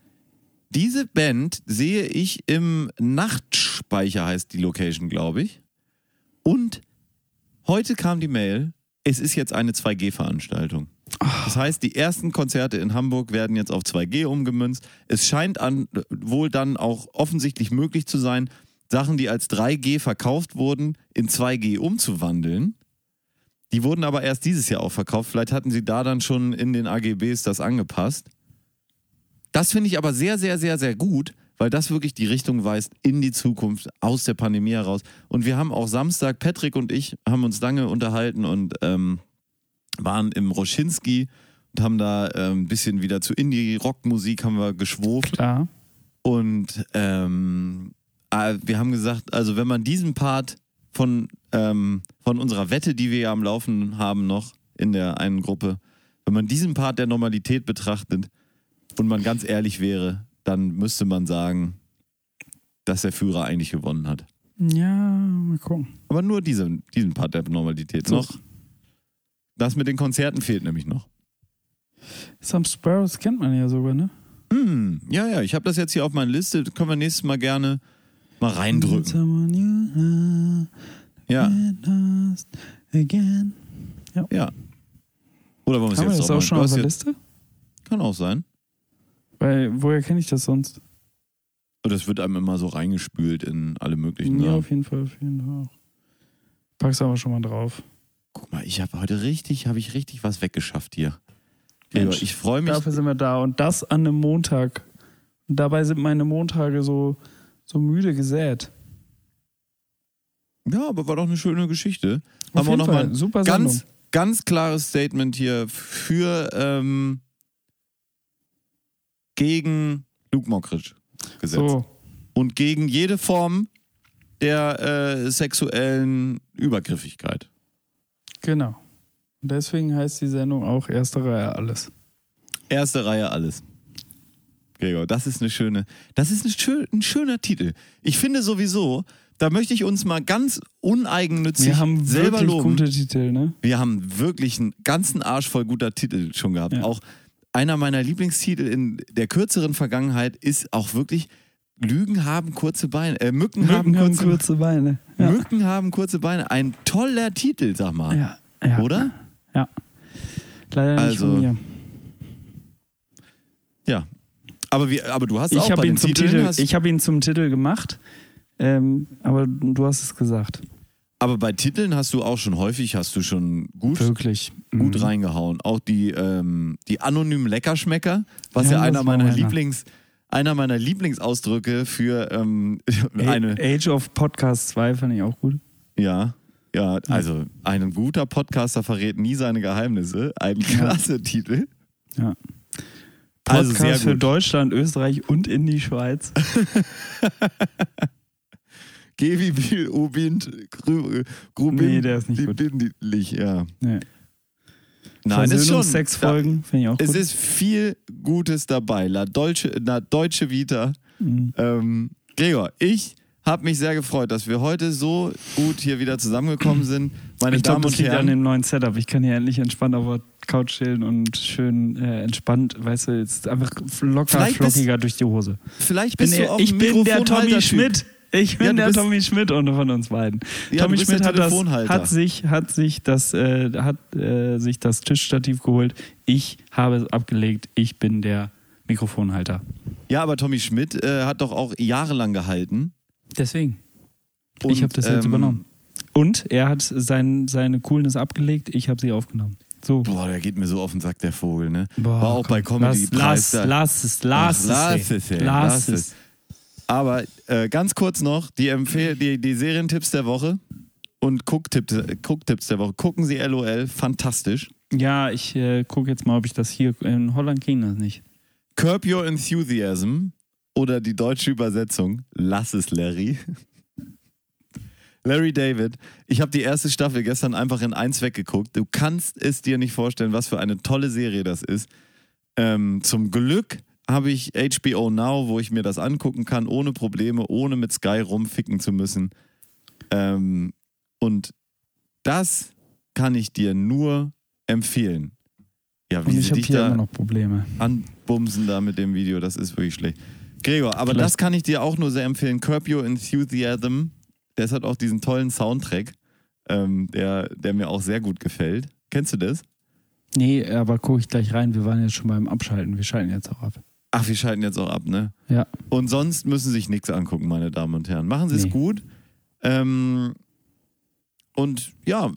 Speaker 3: diese Band sehe ich im Nachtspeicher, heißt die Location, glaube ich. Und heute kam die Mail, es ist jetzt eine 2G-Veranstaltung. Das heißt, die ersten Konzerte in Hamburg werden jetzt auf 2G umgemünzt. Es scheint an, wohl dann auch offensichtlich möglich zu sein, Sachen, die als 3G verkauft wurden, in 2G umzuwandeln. Die wurden aber erst dieses Jahr auch verkauft. Vielleicht hatten sie da dann schon in den AGBs das angepasst. Das finde ich aber sehr, sehr, sehr, sehr gut, weil das wirklich die Richtung weist in die Zukunft, aus der Pandemie heraus. Und wir haben auch Samstag, Patrick und ich haben uns lange unterhalten und ähm, waren im Roschinski und haben da ähm, ein bisschen wieder zu Indie-Rock-Musik haben wir geschwurft.
Speaker 2: Klar.
Speaker 3: Und ähm, äh, wir haben gesagt, also wenn man diesen Part von, ähm, von unserer Wette, die wir ja am Laufen haben noch in der einen Gruppe, wenn man diesen Part der Normalität betrachtet und man ganz ehrlich wäre, dann müsste man sagen, dass der Führer eigentlich gewonnen hat.
Speaker 2: Ja, mal gucken.
Speaker 3: Aber nur diesen, diesen Part der Normalität noch. Das mit den Konzerten fehlt nämlich noch.
Speaker 2: Some Sparrows kennt man ja sogar, ne?
Speaker 3: Hm, ja, ja, ich habe das jetzt hier auf meiner Liste. Können wir nächstes Mal gerne mal reindrücken. Ja,
Speaker 2: again.
Speaker 3: ja. Oder wollen wir es
Speaker 2: wir
Speaker 3: jetzt
Speaker 2: das auch
Speaker 3: mal-
Speaker 2: schon auf der Liste?
Speaker 3: Kann auch sein.
Speaker 2: Weil, woher kenne ich das sonst?
Speaker 3: Das wird einem immer so reingespült in alle möglichen
Speaker 2: Ja,
Speaker 3: Sachen.
Speaker 2: auf jeden Fall, auf jeden Fall. Pack's aber schon mal drauf.
Speaker 3: Guck mal, ich habe heute richtig, habe ich richtig was weggeschafft hier.
Speaker 2: Mensch,
Speaker 3: ich freue mich.
Speaker 2: Dafür sind wir da. Und das an einem Montag. Und dabei sind meine Montage so, so müde gesät.
Speaker 3: Ja, aber war doch eine schöne Geschichte.
Speaker 2: Auf
Speaker 3: Haben wir
Speaker 2: jeden
Speaker 3: noch
Speaker 2: Fall. Super
Speaker 3: ganz,
Speaker 2: Sendung.
Speaker 3: ganz klares Statement hier für ähm, gegen Luke Mockridge gesetzt.
Speaker 2: So,
Speaker 3: Und gegen jede Form der äh, sexuellen Übergriffigkeit.
Speaker 2: genau. Und deswegen heißt die Sendung auch Erste Reihe alles.
Speaker 3: Erste Reihe alles. Gregor, das ist eine schöne, das ist eine schö ein schöner Titel. Ich finde sowieso, da möchte ich uns mal ganz uneigennützig
Speaker 2: Wir haben
Speaker 3: selber loben.
Speaker 2: gute Titel, ne?
Speaker 3: Wir haben wirklich einen ganzen Arsch voll guter Titel schon gehabt.
Speaker 2: Ja.
Speaker 3: Auch einer meiner Lieblingstitel in der kürzeren Vergangenheit ist auch wirklich Lügen haben kurze Beine. Äh, Mücken, haben,
Speaker 2: Mücken haben
Speaker 3: kurze,
Speaker 2: kurze Beine. Ja.
Speaker 3: Mücken haben kurze Beine. Ein toller Titel, sag mal.
Speaker 2: Ja, ja.
Speaker 3: Oder?
Speaker 2: Ja. Leider nicht
Speaker 3: Also,
Speaker 2: von mir.
Speaker 3: Ja. Aber, wir, aber du hast auch
Speaker 2: Ich
Speaker 3: bei
Speaker 2: habe
Speaker 3: den
Speaker 2: ihn, zum Titel, ich hab ihn zum Titel gemacht, ähm, aber du hast es gesagt.
Speaker 3: Aber bei Titeln hast du auch schon häufig hast du schon gut,
Speaker 2: Wirklich.
Speaker 3: gut
Speaker 2: Mhm.
Speaker 3: reingehauen. Auch die, ähm, die anonymen Leckerschmecker, was ja,
Speaker 2: Ja,
Speaker 3: einer meiner
Speaker 2: einer.
Speaker 3: Lieblings einer meiner Lieblingsausdrücke für ähm, eine
Speaker 2: Age of Podcast 2 fand ich auch gut.
Speaker 3: Ja, ja, also ein guter Podcaster verrät nie seine Geheimnisse. Ein klasse Titel.
Speaker 2: Ja.
Speaker 3: Also
Speaker 2: Podcast
Speaker 3: sehr
Speaker 2: für. Deutschland, Österreich und in die Schweiz.
Speaker 3: Gevi Bil Ubint Gru- Grubin
Speaker 2: Nee, der ist nicht gut.
Speaker 3: Bindlich, ja.
Speaker 2: Nee.
Speaker 3: Nein, ist schon.
Speaker 2: Sexfolgen finde ich auch
Speaker 3: Da, es
Speaker 2: gut.
Speaker 3: ist viel Gutes dabei. La Deutsche, La Deutsche Vita.
Speaker 2: Mhm.
Speaker 3: Ähm, Gregor, ich habe mich sehr gefreut, dass wir heute so gut hier wieder zusammengekommen sind. Meine
Speaker 2: ich
Speaker 3: Damen
Speaker 2: glaube, das
Speaker 3: und
Speaker 2: liegt an
Speaker 3: Herren.
Speaker 2: dem neuen Setup. Ich kann hier endlich entspannt auf der Couch chillen und schön äh, entspannt, weißt du, jetzt einfach locker,
Speaker 3: Vielleicht bist-
Speaker 2: flockiger durch die Hose.
Speaker 3: Vielleicht
Speaker 2: Bin
Speaker 3: bist du
Speaker 2: er-
Speaker 3: auch
Speaker 2: ich bin der Tommy. Schmidt. Ich bin
Speaker 3: Ja,
Speaker 2: der Tommy Schmidt unter von uns beiden.
Speaker 3: Ja,
Speaker 2: Tommy Schmidt
Speaker 3: der
Speaker 2: hat, das, hat sich, hat sich das, äh, hat äh, sich das Tischstativ geholt. Ich habe es abgelegt. Ich bin der Mikrofonhalter.
Speaker 3: Ja, aber Tommy Schmidt äh, hat doch auch jahrelang gehalten.
Speaker 2: Deswegen.
Speaker 3: Und,
Speaker 2: ich habe das jetzt
Speaker 3: ähm,
Speaker 2: übernommen. Und er hat sein, seine Coolness abgelegt. Ich habe sie aufgenommen. So.
Speaker 3: Boah, der geht mir so auf den Sack, der Vogel, ne?
Speaker 2: Boah,
Speaker 3: War auch
Speaker 2: komm,
Speaker 3: bei Comedy
Speaker 2: lass, lass, lass es, lass
Speaker 3: Ach,
Speaker 2: es.
Speaker 3: lass es, ey,
Speaker 2: Lass
Speaker 3: lass
Speaker 2: es.
Speaker 3: Aber äh, ganz kurz noch, die, Empfehl die, die Serientipps der Woche und Gucktipps, Gucktipps der Woche. Gucken Sie LOL, fantastisch.
Speaker 2: Ja, ich äh, gucke jetzt mal, ob ich das hier in Holland kriegen das nicht.
Speaker 3: Curb Your Enthusiasm oder die deutsche Übersetzung, lass es Larry. Larry David, ich habe die erste Staffel gestern einfach in eins weggeguckt. Du kannst es dir nicht vorstellen, was für eine tolle Serie das ist. Ähm, zum Glück habe ich HBO Now, wo ich mir das angucken kann, ohne Probleme, ohne mit Sky rumficken zu müssen. Ähm, und das kann ich dir nur empfehlen. Ja,
Speaker 2: Und
Speaker 3: wie
Speaker 2: ich
Speaker 3: sie
Speaker 2: habe hier
Speaker 3: da
Speaker 2: immer noch Probleme.
Speaker 3: anbumsen da mit dem Video, das ist wirklich schlecht. Gregor, aber
Speaker 2: Vielleicht-
Speaker 3: das kann ich dir auch nur sehr empfehlen. Curb Your Enthusiasm. Das hat auch diesen tollen Soundtrack, ähm, der, der mir auch sehr gut gefällt. Kennst du das?
Speaker 2: Nee, aber gucke ich gleich rein. Wir waren jetzt schon beim Abschalten. Wir schalten jetzt auch ab.
Speaker 3: Ach, wir schalten jetzt auch ab, ne?
Speaker 2: Ja.
Speaker 3: Und sonst müssen Sie sich nichts angucken, meine Damen und Herren. Machen Sie es
Speaker 2: Nee.
Speaker 3: gut. Ähm, und ja,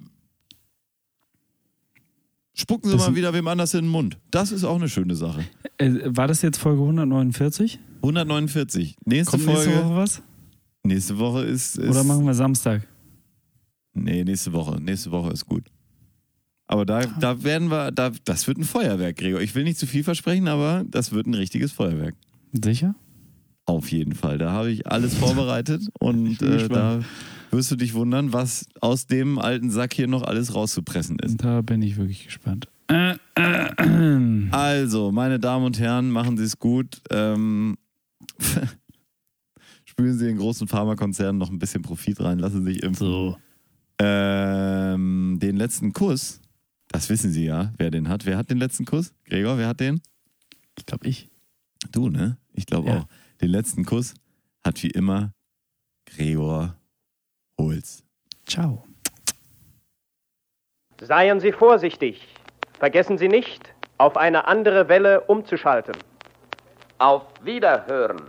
Speaker 3: spucken Sie
Speaker 2: Das-
Speaker 3: mal wieder wem anders in den Mund. Das ist auch eine schöne Sache.
Speaker 2: Äh, war das jetzt Folge 149?
Speaker 3: 149. Nächste
Speaker 2: Kommt
Speaker 3: Folge.
Speaker 2: nächste Woche was?
Speaker 3: Nächste Woche ist, ist
Speaker 2: Oder machen wir Samstag?
Speaker 3: Nee, nächste Woche. Nächste Woche ist gut. Aber da, da werden wir, da, das wird ein Feuerwerk, Gregor. Ich will nicht zu viel versprechen, aber das wird ein richtiges Feuerwerk.
Speaker 2: Sicher?
Speaker 3: Auf jeden Fall. Da habe ich alles vorbereitet und äh, da wirst du dich wundern, was aus dem alten Sack hier noch alles rauszupressen ist.
Speaker 2: Da bin ich wirklich gespannt. Äh, äh, äh.
Speaker 3: Also, meine Damen und Herren, machen Sie es gut. Ähm, spülen Sie in großen Pharmakonzernen noch ein bisschen Profit rein, lassen Sie sich impfen.
Speaker 2: So.
Speaker 3: Ähm, den letzten Kuss, das wissen Sie ja, wer den hat. Wer hat den letzten Kuss? Gregor, wer hat den?
Speaker 2: Ich glaube ich.
Speaker 3: Du, ne? Ich glaube
Speaker 2: Ja.
Speaker 3: auch. Den letzten Kuss hat wie immer Gregor Holz.
Speaker 2: Ciao.
Speaker 8: Seien Sie vorsichtig. Vergessen Sie nicht, auf eine andere Welle umzuschalten.
Speaker 9: Auf Wiederhören.